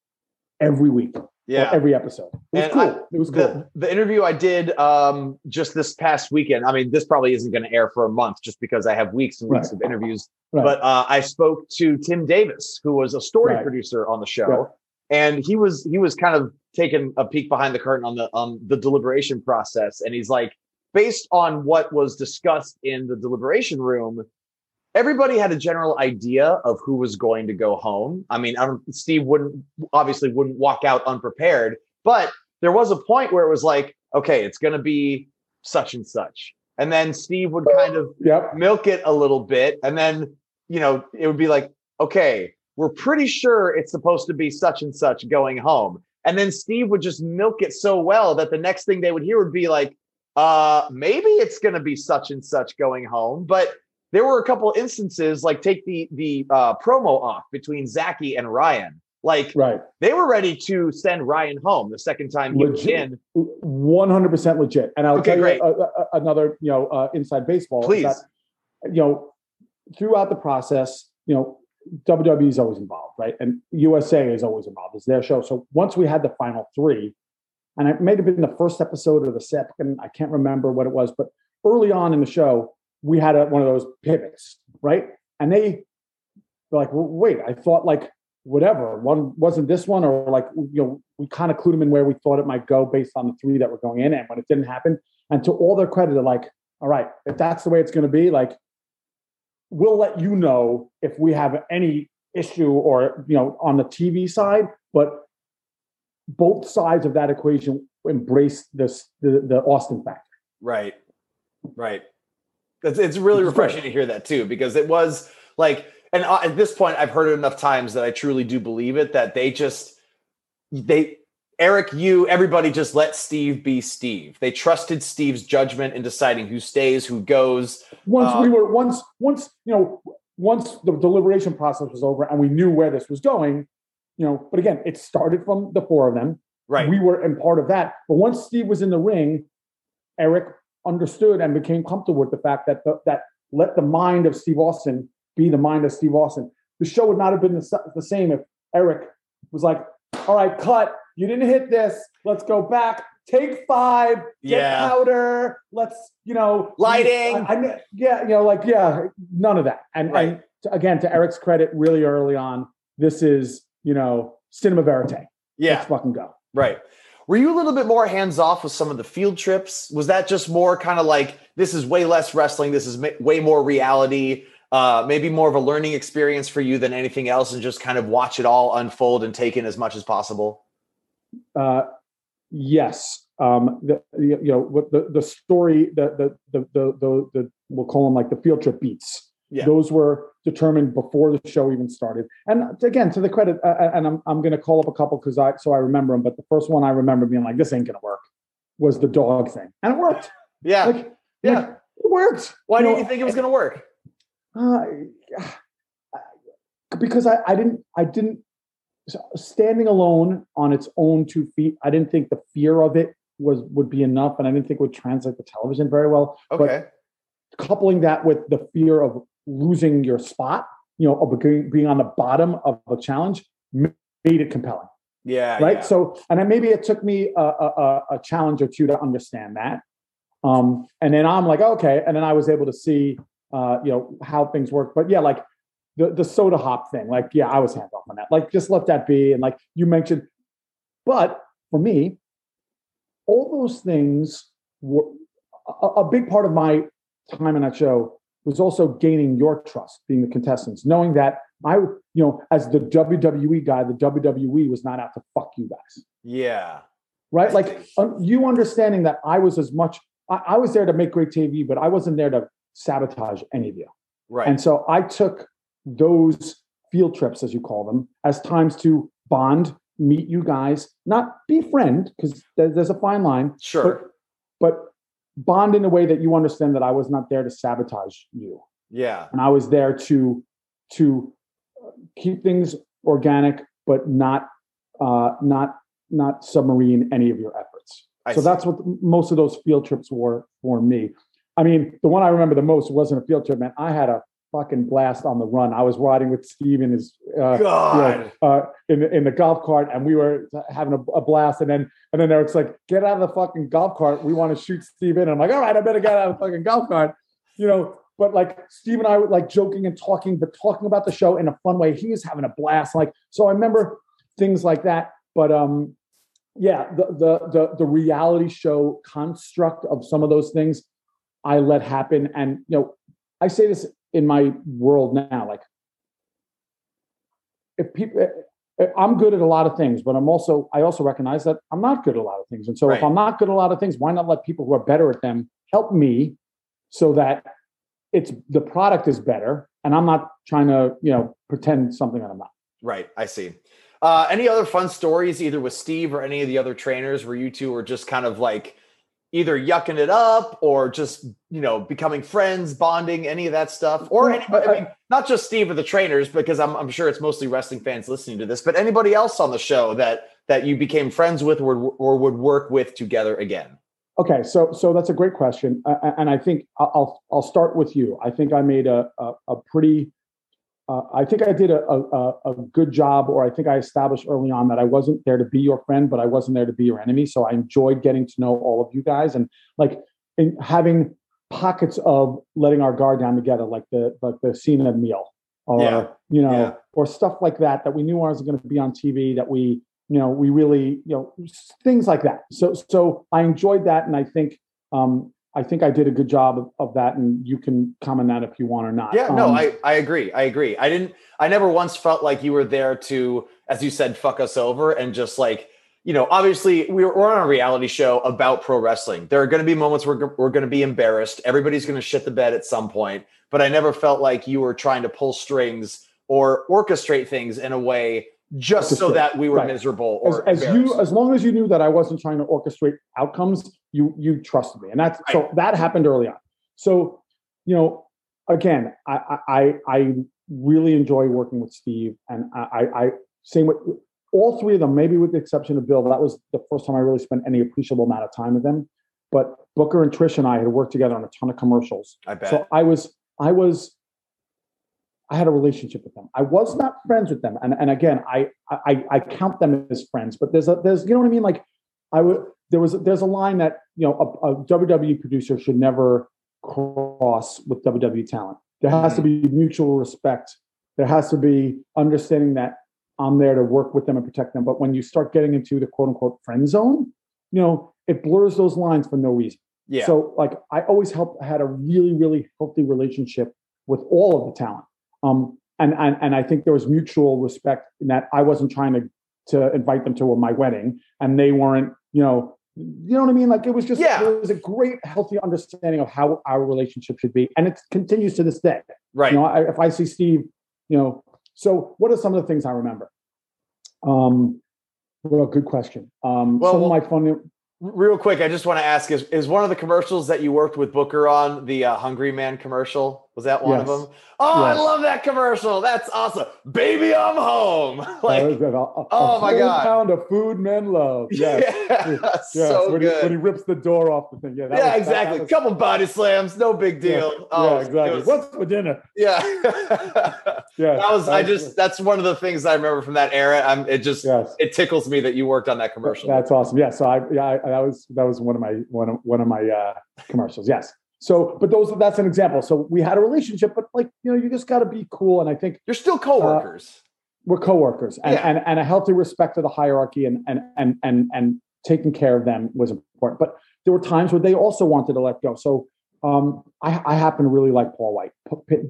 every week, Yeah. every episode. It was And cool. I- it was cool. The, the interview I did um, just this past weekend. I mean, this probably isn't going to air for a month just because I have weeks and weeks Right. of interviews. Right. But uh, I spoke to Tim Davis, who was a story Right. producer on the show, and he was he was kind of taking a peek behind the curtain on the on the deliberation process, and he's like, based on what was discussed in the deliberation room. Everybody had a general idea of who was going to go home. I mean, I don't, Steve wouldn't obviously wouldn't walk out unprepared, but there was a point where it was like, okay, it's going to be such and such. And then Steve would kind of Yep. milk it a little bit. And then, you know, it would be like, okay, we're pretty sure it's supposed to be such and such going home. And then Steve would just milk it so well that the next thing they would hear would be like, uh, maybe it's going to be such and such going home. But there were a couple instances, like take the the uh, promo off between Zachy and Ryan. Like, right. they were ready to send Ryan home the second time he was in. One hundred percent legit. And I'll Okay, tell great. you uh, uh, another, you know, uh, inside baseball. Please. that, you know, throughout the process, you know, WWE is always involved, right? And USA is always involved. It's their show. So once we had the final three, and it may have been the first episode or the second, I can't remember what it was, but early on in the show, we had a, one of those pivots, right? And they were like, well, wait, I thought like whatever one wasn't this one, or like you know, we kind of clued them in where we thought it might go based on the three that were going in, and when it didn't happen. And to all their credit, they're like, all right, if that's the way it's going to be, like we'll let you know if we have any issue or you know on the TV side, but both sides of that equation embrace this the, the Austin factor. Right. Right. It's, it's really refreshing to hear that too, because it was like, and uh, at this point, I've heard it enough times that I truly do believe it that they just, they, Eric, you, everybody just let Steve be Steve. They trusted Steve's judgment in deciding who stays, who goes. Once we Um, were once once you know once the deliberation process was over and we knew where this was going, you know. But again, it started from the four of them. Right. We were in part of that. But once Steve was in the ring, Eric understood and became comfortable with the fact that the, that let the mind of Steve Austin be the mind of Steve Austin. The show would not have been the, the same if Eric was like, "All right, cut. You didn't hit this. Let's go back. Take five. Get Yeah. powder. Let's you know Lighting. I, I, yeah, you know, like yeah, none of that. And, Right. and to, again, to Eric's credit, really early on, this is you know cinema verite. yeah. Let's fucking go. Right. Were you a little bit more hands off with some of the field trips? Was that just more kind of like this is way less wrestling, this is way more reality, uh, maybe more of a learning experience for you than anything else, and just kind of watch it all unfold and take in as much as possible? Uh, yes, um, the, you know what the the story, the the the, the, the we'll call them like the field trip beats. Yeah. Those were determined before the show even started. And again, to the credit, uh, uh, and I'm I'm going to call up a couple because I so I remember them. But the first one I remember being like, "This ain't going to work," was the dog thing, and it worked. Yeah. Like, Yeah. like, it worked. Why You did know, you think it was going to work? Uh, because I, I didn't I didn't standing alone on its own two feet. I didn't think the fear of it was would be enough, and I didn't think it would translate to television very well. Okay. But coupling that with the fear of losing your spot, you know, being, being on the bottom of a challenge, made it compelling yeah. right? yeah. So, and then maybe it took me a, a, a- a challenge or two to understand that. Um, and then I'm like, okay, and then I was able to see, uh, you know, how things work. But yeah, like the the soda hop thing, like yeah, I was hands off on that. Like just let that be. And like you mentioned, but for me, all those things were a, a big part of my time in that show was also gaining your trust, being the contestants, knowing that I, you know, as the WWE guy, the WWE was not out to fuck you guys, yeah. right? I Like um, you understanding that I was as much, I, I was there to make great TV, but I wasn't there to sabotage any of you. Right. And so I took those field trips, as you call them, as times to bond, meet you guys, not befriend, because there's a fine line, sure. but bond in a way that you understand that I was not there to sabotage you yeah. and I was there to to keep things organic, but not uh, not not submarine any of your efforts. I so see. that's what most of those field trips were for me. I mean, the one I remember the most wasn't a field trip, man. I had a fucking blast on the run. I was riding with Steve in his uh, you know, uh, in the, in the golf cart, and we were having a, a blast. And then and then Eric's like, "Get out of the fucking golf cart. We want to shoot Steve in." I'm like, "All right, I better get out of the fucking golf cart," you know. But like Steve and I were like joking and talking, but talking about the show in a fun way. He was having a blast. Like so, I remember things like that. But um, yeah, the the the the reality show construct of some of those things, I let happen. And you know, I say this in my world now, like if people eh, i'm good at a lot of things but i'm also i also recognize that i'm not good at a lot of things and so if i'm not good at a lot of things why not let people who are better at them help me so that it's the product is better and i'm not trying to you know pretend something that i'm not Right. I see. Uh, any other fun stories, either with Steve or any of the other trainers, where you two were just kind of like either yucking it up or just you know becoming friends, bonding, any of that stuff, or anybody, I mean, not just Steve or the trainers, because I'm, I'm sure it's mostly wrestling fans listening to this, but anybody else on the show that that you became friends with or, or would work with together again. Okay, so so that's a great question, uh, and I think I'll I'll start with you. I think I made a a, a pretty uh, I think I did a, a, a, good job, or I think I established early on that I wasn't there to be your friend, but I wasn't there to be your enemy. So I enjoyed getting to know all of you guys and like in having pockets of letting our guard down together, like the like the scene of meal, or yeah. you know, yeah. or stuff like that that we knew wasn't going to be on TV. That we you know we really you know things like that. So so I enjoyed that, and I think um, I think I did a good job of, of, that, and you can comment that if you want or not. Yeah, no, um, I, I agree. I agree. I didn't. I never once felt like you were there to, as you said, fuck us over and just like you know. Obviously, we're, we're on a reality show about pro wrestling. There are going to be moments where we're going to be embarrassed. Everybody's going to shit the bed at some point. But I never felt like you were trying to pull strings or orchestrate things in a way just so that we were right. miserable or as, as you as long as you knew that I wasn't trying to orchestrate outcomes, you you trusted me, and that's right. so that happened early on. So you know, again, I I I really enjoy working with Steve, and I I same with all three of them, maybe with the exception of Bill. That was the first time I really spent any appreciable amount of time with them. But Booker and Trish and I had worked together on a ton of commercials. I bet. So I was I was I had a relationship with them. I was not friends with them, and and again, I I, I count them as friends. But there's a there's you know what I mean. Like I would there was there's a line that you know a, a WWE producer should never cross with WWE talent. There has to be mutual respect. There has to be understanding that I'm there to work with them and protect them. But when you start getting into the quote unquote friend zone, you know, it blurs those lines for no reason. Yeah. So like I always helped I had a really, really healthy relationship with all of the talent. Um, and, and and I think there was mutual respect in that I wasn't trying to to invite them to my wedding, and they weren't, you know, you know what I mean? Like it was just yeah. there was a great, healthy understanding of how our relationship should be, and it continues to this day. Right. You know, I, if I see Steve, you know, so what are some of the things I remember? Um, well, good question. Um, well, some of my fun Real quick, I just want to ask: Is is one of the commercials that you worked with Booker on the uh, Hungry Man commercial? Was that one yes. of them? Oh, yes. I love that commercial. That's awesome, baby. I'm home. like, a, a, oh my god, pound of food men love. Yes, yeah, yes. so when good. He, when he rips the door off the thing. Yeah, yeah, was, exactly. Was, Couple body slams, no big deal. Yeah, oh, yeah exactly. Was, What's for dinner? Yeah, yeah. That was. I just. That's one of the things I remember from that era. I'm. It just. Yes. It tickles me that you worked on that commercial. That's awesome. Yeah. So I. Yeah. I, that was. That was one of my one of one of my uh, commercials. Yes. So, but those that's an example. So we had a relationship, but like you know, you just got to be cool. And I think you're still coworkers. Uh, we're coworkers, and, yeah. and and a healthy respect for the hierarchy and and and and and taking care of them was important. But there were times where they also wanted to let go. So um, I, I happen to really like Paul White.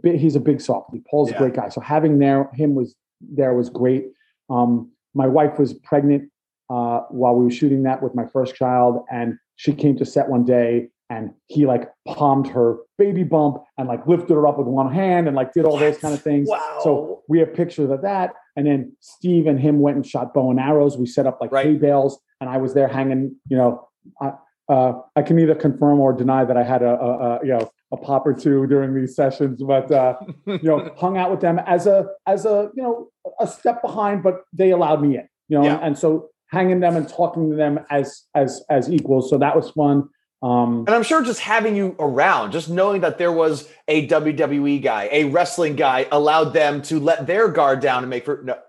He's a big softie. Paul's yeah. a great guy. So having there him was there was great. Um, my wife was pregnant uh, while we were shooting that with my first child, and she came to set one day and he like palmed her baby bump and like lifted her up with one hand and like did all those kind of things. Wow. So we have pictures of that. And then Steve and him went and shot bow and arrows. We set up like right. hay bales, and I was there hanging. You know, I, uh, I can either confirm or deny that I had a, a, a you know a pop or two during these sessions, but uh, you know, hung out with them as a as a you know a step behind, but they allowed me in. You know, yeah. and, and so hanging them and talking to them as as as equals. So that was fun. Um, and I'm sure just having you around, just knowing that there was a WWE guy, a wrestling guy, allowed them to let their guard down and make for no.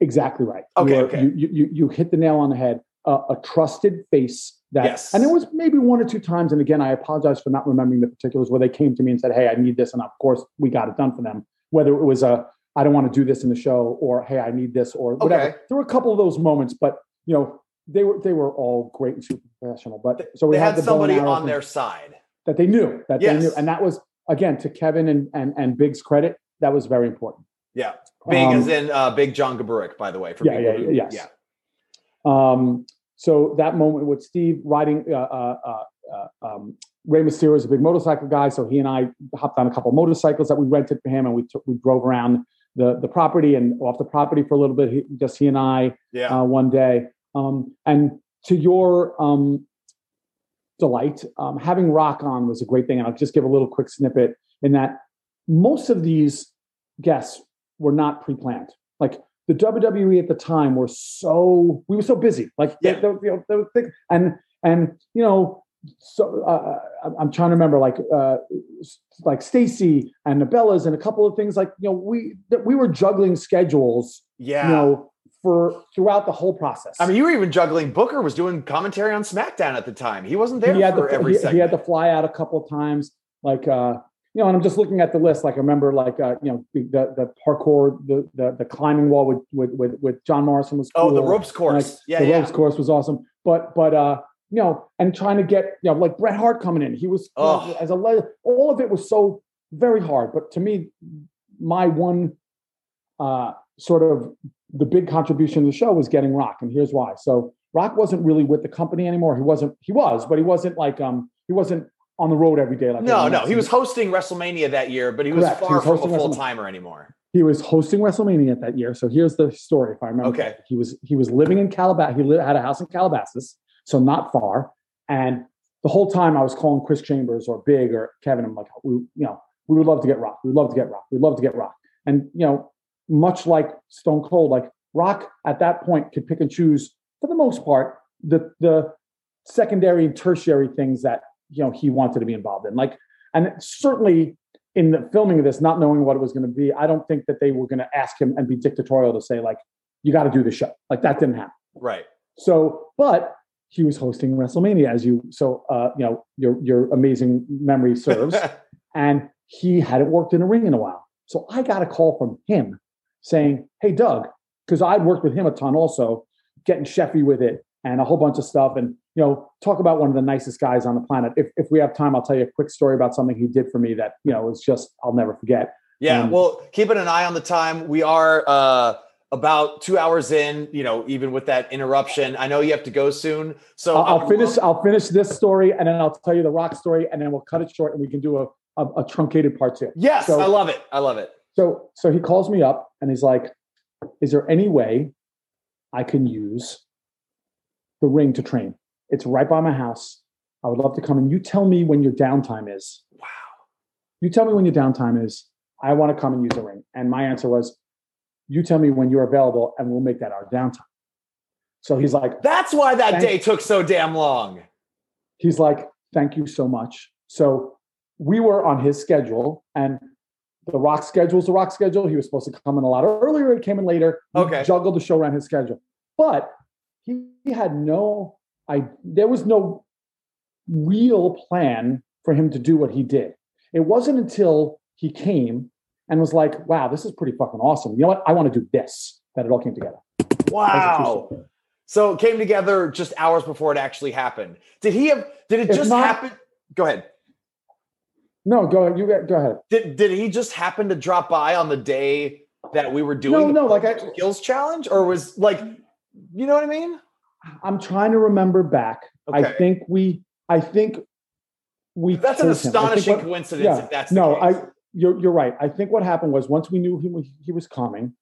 Exactly right. Okay, you, okay. You, you, you hit the nail on the head. Uh, a trusted face that, yes. and there was maybe one or two times, and again, I apologize for not remembering the particulars where they came to me and said, "Hey, I need this," and of course, we got it done for them. Whether it was a, "I don't want to do this in the show," or "Hey, I need this," or whatever. Okay. There were a couple of those moments, but you know, they were they were all great and super professional. But so we they had, had somebody on their side that they knew that yes. they knew, and that was again to Kevin and and and Big's credit, that was very important. Yeah, Big um, is in uh, Big John Gaburick, by the way. For yeah, yeah, who, yes. yeah. Um, so that moment with Steve riding, uh, uh, uh, uh um, Rey Mysterio is a big motorcycle guy, so he and I hopped on a couple motorcycles that we rented for him, and we took, we drove around the the property and off the property for a little bit, he, just he and I Yeah. uh, one day. Um, and to your um, delight, um, having Rock on was a great thing. And I'll just give a little quick snippet in that most of these guests were not pre-planned. Like the WWE at the time were so we were so busy. Like Yeah. they, they, you know, they and and you know so uh, I'm- I'm trying to remember like uh, like Stacy and the Bellas and a couple of things like you know we we were juggling schedules yeah. you know for throughout the whole process. I mean, you were even juggling. Booker was doing commentary on SmackDown at the time. He wasn't there he had for to every he, segment. he had to fly out a couple of times like uh you know and i'm just looking at the list like i remember like uh you know the the parkour the the, the climbing wall with with with, with john morrison was oh, the ropes course. Like, yeah, the yeah. ropes course was awesome but but uh you know and trying to get you know like bret hart coming in he was you know, Oh. as a le- all of it was so very hard but to me my one uh sort of the big contribution to the show was getting rock and here's why so rock wasn't really with the company anymore he wasn't he was but he wasn't like um he wasn't on the road every day like No, no, he was hosting WrestleMania that year, but he was Correct, he far was from a full timer anymore. he was hosting WrestleMania that year. So here's the story, if I remember. Okay. He was he was living in Calabasas. He li- had a house in Calabasas, so not far. And the whole time I was calling Chris Chambers or Big or Kevin. I'm like, we, you know, we would love to get Rock. We'd love to get Rock. We'd love to get Rock. And you know, much like Stone Cold, like Rock at that point could pick and choose for the most part the the secondary and tertiary things that you know he wanted to be involved in. Like, and certainly in the filming of this, not knowing what it was going to be, I don't think that they were going to ask him and be dictatorial to say like, you got to do the show. Like that didn't happen. Right. So, but he was hosting WrestleMania, as you so uh, you know your your amazing memory serves, and he hadn't worked in a ring in a while. So I got a call from him saying, "Hey, Doug," because I'd worked with him a ton also, getting Sheffy with it and a whole bunch of stuff, and you know, talk about one of the nicest guys on the planet. If if we have time, I'll tell you a quick story about something he did for me that you know was just I'll never forget. Yeah. Um, well, keeping an eye on the time. We are uh, about two hours in. You know, even with that interruption, I know you have to go soon. So I'll, I'll finish. I'll finish this story, and then I'll tell you the rock story, and then we'll cut it short, and we can do a a, a truncated part two. Yes, So- I love it. I love it. So so he calls me up, and he's like, "Is there any way I can use the ring to train? It's right by my house. I would love to come, and you tell me when your downtime is. Wow. You tell me when your downtime is. I want to come and use the ring." And my answer was, "You tell me when you're available, and we'll make that our downtime." So he's like, That's why that day took so damn long. he's like, thank you so much. So we were on his schedule and the rock schedule is the rock schedule. He was supposed to come in a lot earlier. It came in later. We Okay. Juggled the show around his schedule. But he, he had no, I, there was no real plan for him to do what he did. It wasn't until he came and was like, wow, this is pretty fucking awesome. You know what? I want to do this that it all came together. Wow. So it came together just hours before it actually happened. Did he have? Did it If just not- happen? Go ahead. No, go ahead. You go, go ahead. Did Did he just happen to drop by on the day that we were doing? No, the no, like I- skills challenge, or was like, you know what I mean? I'm trying to remember back. Okay. I think we, I think we. That's an told him. I think astonishing what- coincidence. yeah. If that's no, case. I. You're you're right. I think what happened was once we knew he was he was coming,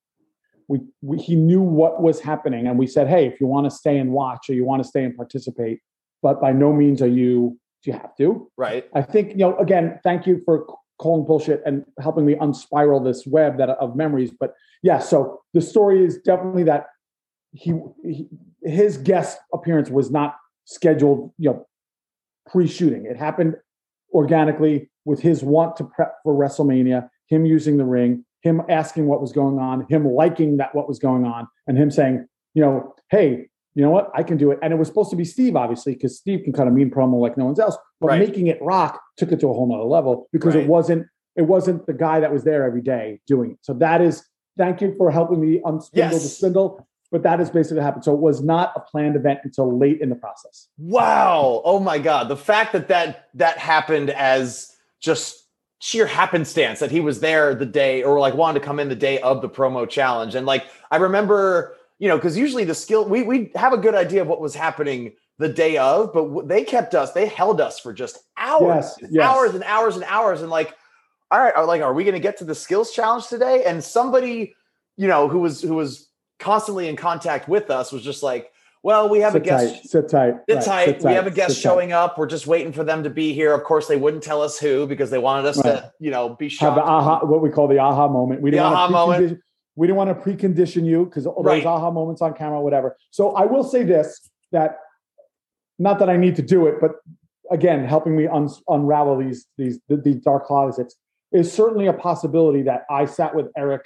we, we he knew what was happening, and we said, hey, if you want to stay and watch or you want to stay and participate, but by no means are you you have to. right. I think you know. Again, thank you for calling bullshit and helping me unspiral this web that of memories. But yeah, so the story is definitely that he, he his guest appearance was not scheduled. You know, pre-shooting. It happened organically with his want to prep for WrestleMania. Him using the ring. Him asking what was going on. Him liking that what was going on, and him saying, you know, hey. You know what? I can do it. And it was supposed to be Steve, obviously, because Steve can kind of mean promo like no one's else. But Right. making it rock took it to a whole nother level because Right. it wasn't it wasn't the guy that was there every day doing it. So that is thank you for helping me unspindle the spindle. But that is basically what happened. So it was not a planned event until late in the process. Wow. Oh my God. The fact that that that happened as just sheer happenstance that he was there the day or like wanted to come in the day of the promo challenge. And like I remember, you know, because usually the skill we we have a good idea of what was happening the day of, but w- they kept us, they held us for just hours, Yes, yes. hours and hours and hours. And like all right, are, like, are we going to get to the skills challenge today? And somebody, you know, who was who was constantly in contact with us was just like, well, we have sit a guest. Tight, sit tight. Sit, right, tight. sit tight. We have a guest showing tight. up. We're just waiting for them to be here. Of course, they wouldn't tell us who because they wanted us right. to, you know, be shocked. Have the aha, what we call the aha moment. We the aha moment. We didn't want to precondition you because all Right. those aha moments on camera, whatever. So I will say this: that not that I need to do it, but again, helping me un- unravel these these these dark closets is certainly a possibility that I sat with Eric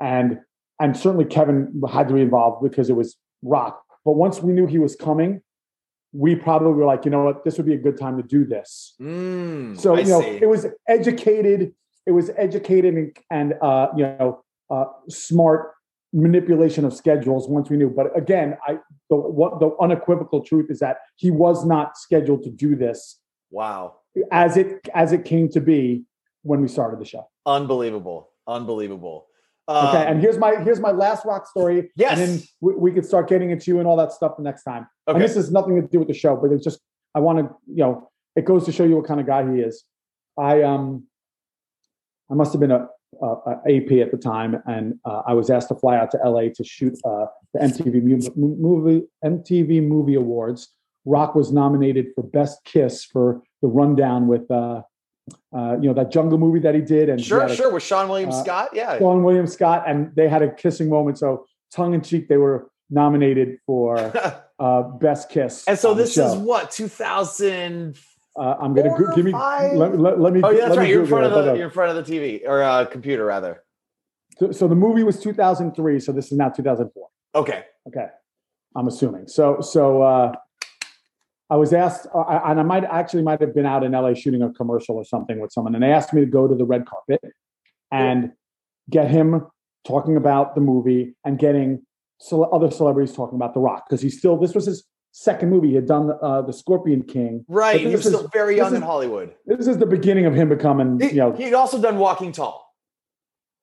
and and certainly Kevin had to be involved because it was rock. But once we knew he was coming, we probably were like, you know what, this would be a good time to do this. Mm, So I you know, see. it was educated. It was educated and, and uh, you know, uh, smart manipulation of schedules once we knew. But again, I the what the unequivocal truth is that he was not scheduled to do this wow. as it as it came to be when we started the show. Unbelievable. Unbelievable. Okay, Um, and here's my here's my last rock story. Yes. and then we, we could start getting into you and all that stuff the next time. okay. And this has nothing to do with the show, but it's just I want to, you know, it goes to show you what kind of guy he is. I um, I must have been a, a, a AP at the time, and uh, I was asked to fly out to LA to shoot uh, the MTV mu- movie MTV Movie Awards. Rock was nominated for Best Kiss for the Rundown with, uh, uh, you know, that jungle movie that he did, and sure, a sure. With Seann William uh, Scott. Yeah. Seann William Scott, and they had a kissing moment. So tongue in cheek, they were nominated for uh, best kiss. and so this is what 2000. Uh, I'm gonna go, give me. Let, let, let me. Oh, yeah, that's let me right. You're in front of the you're in front of the TV or uh, computer rather. So, so the movie was 2003. So this is now 2004. Okay. Okay, I'm assuming. So so uh, I was asked, uh, I- and I might actually might have been out in LA shooting a commercial or something with someone, and they asked me to go to the red carpet and get him talking about the movie and getting cele- other celebrities talking about The Rock because he's still. This was his second movie. He had done uh, the Scorpion King. Right. He was this is- still very young is- in Hollywood. This is the beginning of him becoming. He, You know, he'd also done Walking Tall.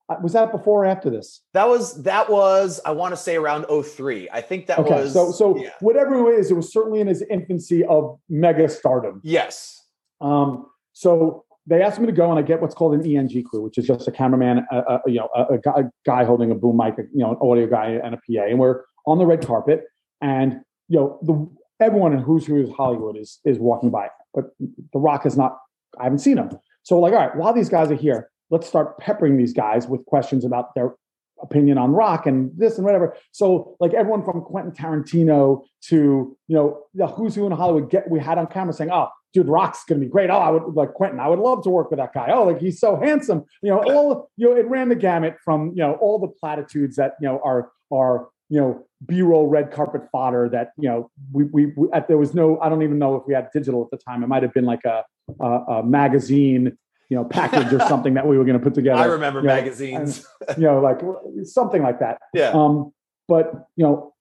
uh, was that before or after this? That was that was I want to say around 03. I think that Okay, was so so yeah. whatever it is, it was certainly in his infancy of mega stardom. yes. Um, so they asked me to go, and I get what's called an ENG crew, which is just a cameraman, a, a, you know, a, a guy holding a boom mic, you know, an audio guy, and a PA, and we're on the red carpet, and you know, the everyone in Who's Who's Hollywood is is walking by, but The Rock is not. I haven't seen him, so like, all right, while these guys are here, let's start peppering these guys with questions about their opinion on rock and this and whatever. So like everyone from Quentin Tarantino to you know the who's who in Hollywood get we had on camera saying, "Oh, dude, Rock's gonna be great. Oh, I would like Quentin. I would love to work with that guy. Oh, like he's so handsome. You know, all you know, it ran the gamut from you know all the platitudes that you know are are you know b-roll red carpet fodder that you know we we, we at, there was no i don't even know if we had digital at the time it might have been like a a, a magazine you know package or something that we were going to put together I remember you know, magazines. you know like something like that yeah. um, but you know,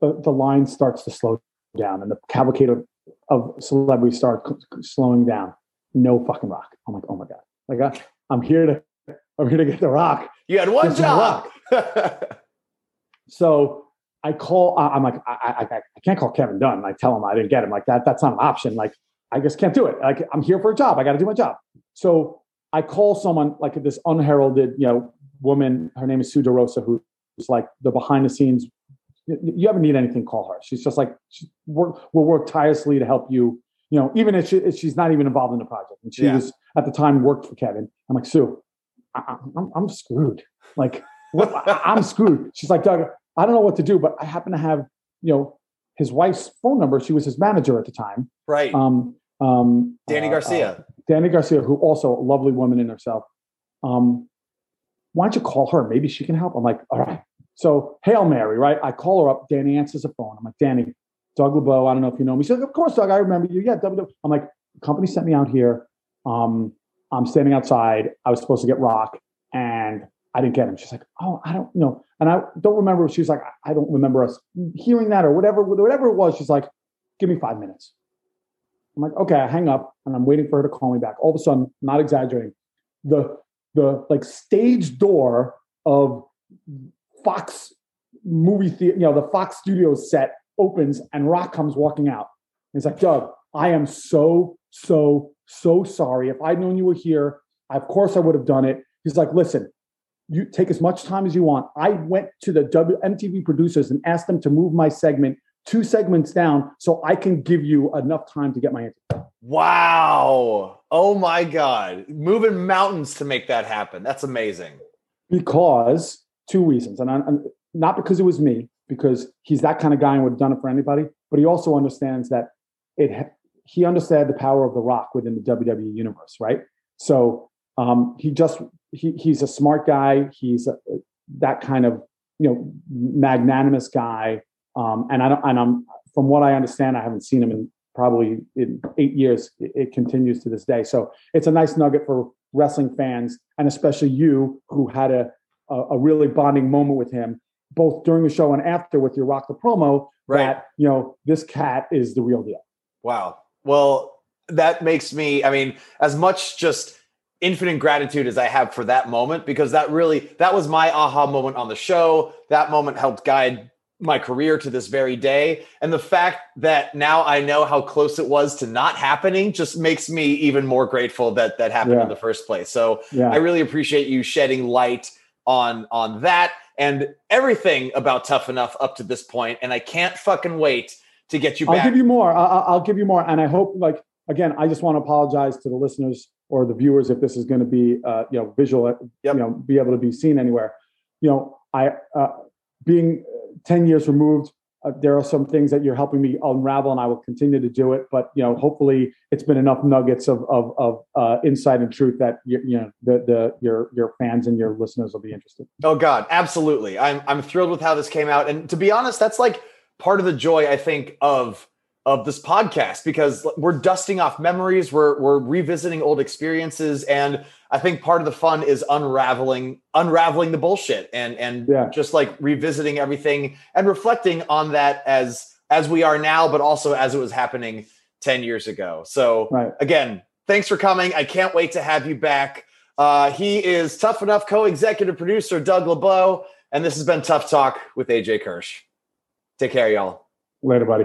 the, the line starts to slow down, and the cavalcade of, of celebrities start slowing down. No fucking rock. I'm like, oh my god! Like I, I'm here to, I'm here to get the rock. You had one job. So I call. I- I'm like, I, I, I can't call Kevin Dunn. I tell him I didn't get him. Like that, that's not an option. Like I just can't do it. Like I'm here for a job. I got to do my job. So I call someone like this unheralded, you know, woman. Her name is Sue DeRosa, who's like the behind the scenes. You ever need anything, call her. She's just like she work. Will work tirelessly to help you. You know, even if, she, if she's not even involved in the project. And she Yeah. was at the time worked for Kevin. I'm like Sue, I, I- I'm, I'm screwed. Like what, I'm screwed. She's like Doug. I don't know what to do, but I happen to have you know his wife's phone number. She was his manager at the time. right. Um, um, Dany uh, Garcia. uh, Dany Garcia, who also a lovely woman in herself. Um, why don't you call her? Maybe she can help. I'm like, all right. So Hail Mary, right? I call her up. Dany answers the phone. I'm like, Dany, Doug LeBeau, I don't know if you know me. She's like, of course, Doug, I remember you. Yeah. I'm like, the company sent me out here. Um, I'm standing outside. I was supposed to get rock, and I didn't get him. She's like, oh, I don't know. And I don't remember. She was like, I don't remember us hearing that or whatever, whatever it was. She's like, give me five minutes. I'm like, okay, I hang up and I'm waiting for her to call me back. All of a sudden, not exaggerating, the the like stage door of Fox movie theater, you know, the Fox Studios set opens and Rock comes walking out. And He's like, Doug, I am so, so, so sorry. If I'd known you were here, Of course, I would have done it. He's like, listen, you take as much time as you want. I went to the MTV producers and asked them to move my segment two segments down so I can give you enough time to get my answer. Wow. Oh my God. Moving mountains to make that happen. That's amazing. Because two reasons. And, I, and not because it was me, because he's that kind of guy and would have done it for anybody, but he also understands that it he understood the power of the rock within the WWE universe, right? So um, he just he, he's a smart guy. He's a, that kind of you know magnanimous guy. Um, and I don't, and I'm from what I understand, I haven't seen him in probably in eight years. It, it continues to this day. So it's a nice nugget for wrestling fans, and especially you who had a a, a really bonding moment with him, both during the show and after with your Rock the promo. Right. That you know this cat is the real deal. Wow. Well, that makes me. I mean, as much just infinite gratitude as I have for that moment because that really that was my aha moment on the show. That moment helped guide my career to this very day. And the fact that now I know how close it was to not happening just makes me even more grateful that that happened yeah. in the first place. So yeah. I really appreciate you shedding light on on that and everything about tough enough up to this point and i can't fucking wait to get you back. i'll give you more I'll, I'll give you more and i hope like again i just want to apologize to the listeners or the viewers if this is going to be uh, you know visual yep. you know be able to be seen anywhere. You know i uh, being 10 years removed uh, there are some things that you're helping me unravel and i will continue to do it but you know hopefully it's been enough nuggets of of, of uh, insight and truth that you, you know the the your your fans and your listeners will be interested. Oh god absolutely. I'm i'm thrilled with how this came out. And to be honest that's like part of the joy i think of of this podcast because we're dusting off memories, we're we're revisiting old experiences, and I think part of the fun is unraveling unraveling the bullshit and and yeah. just like revisiting everything and reflecting on that as as we are now, but also as it was happening ten years ago. So right. again, thanks for coming. I can't wait to have you back. Uh, he is tough enough co-executive producer Doug LeBeau, and this has been Tough Talk with AJ Kirsch. Take care, y'all. Later, buddy.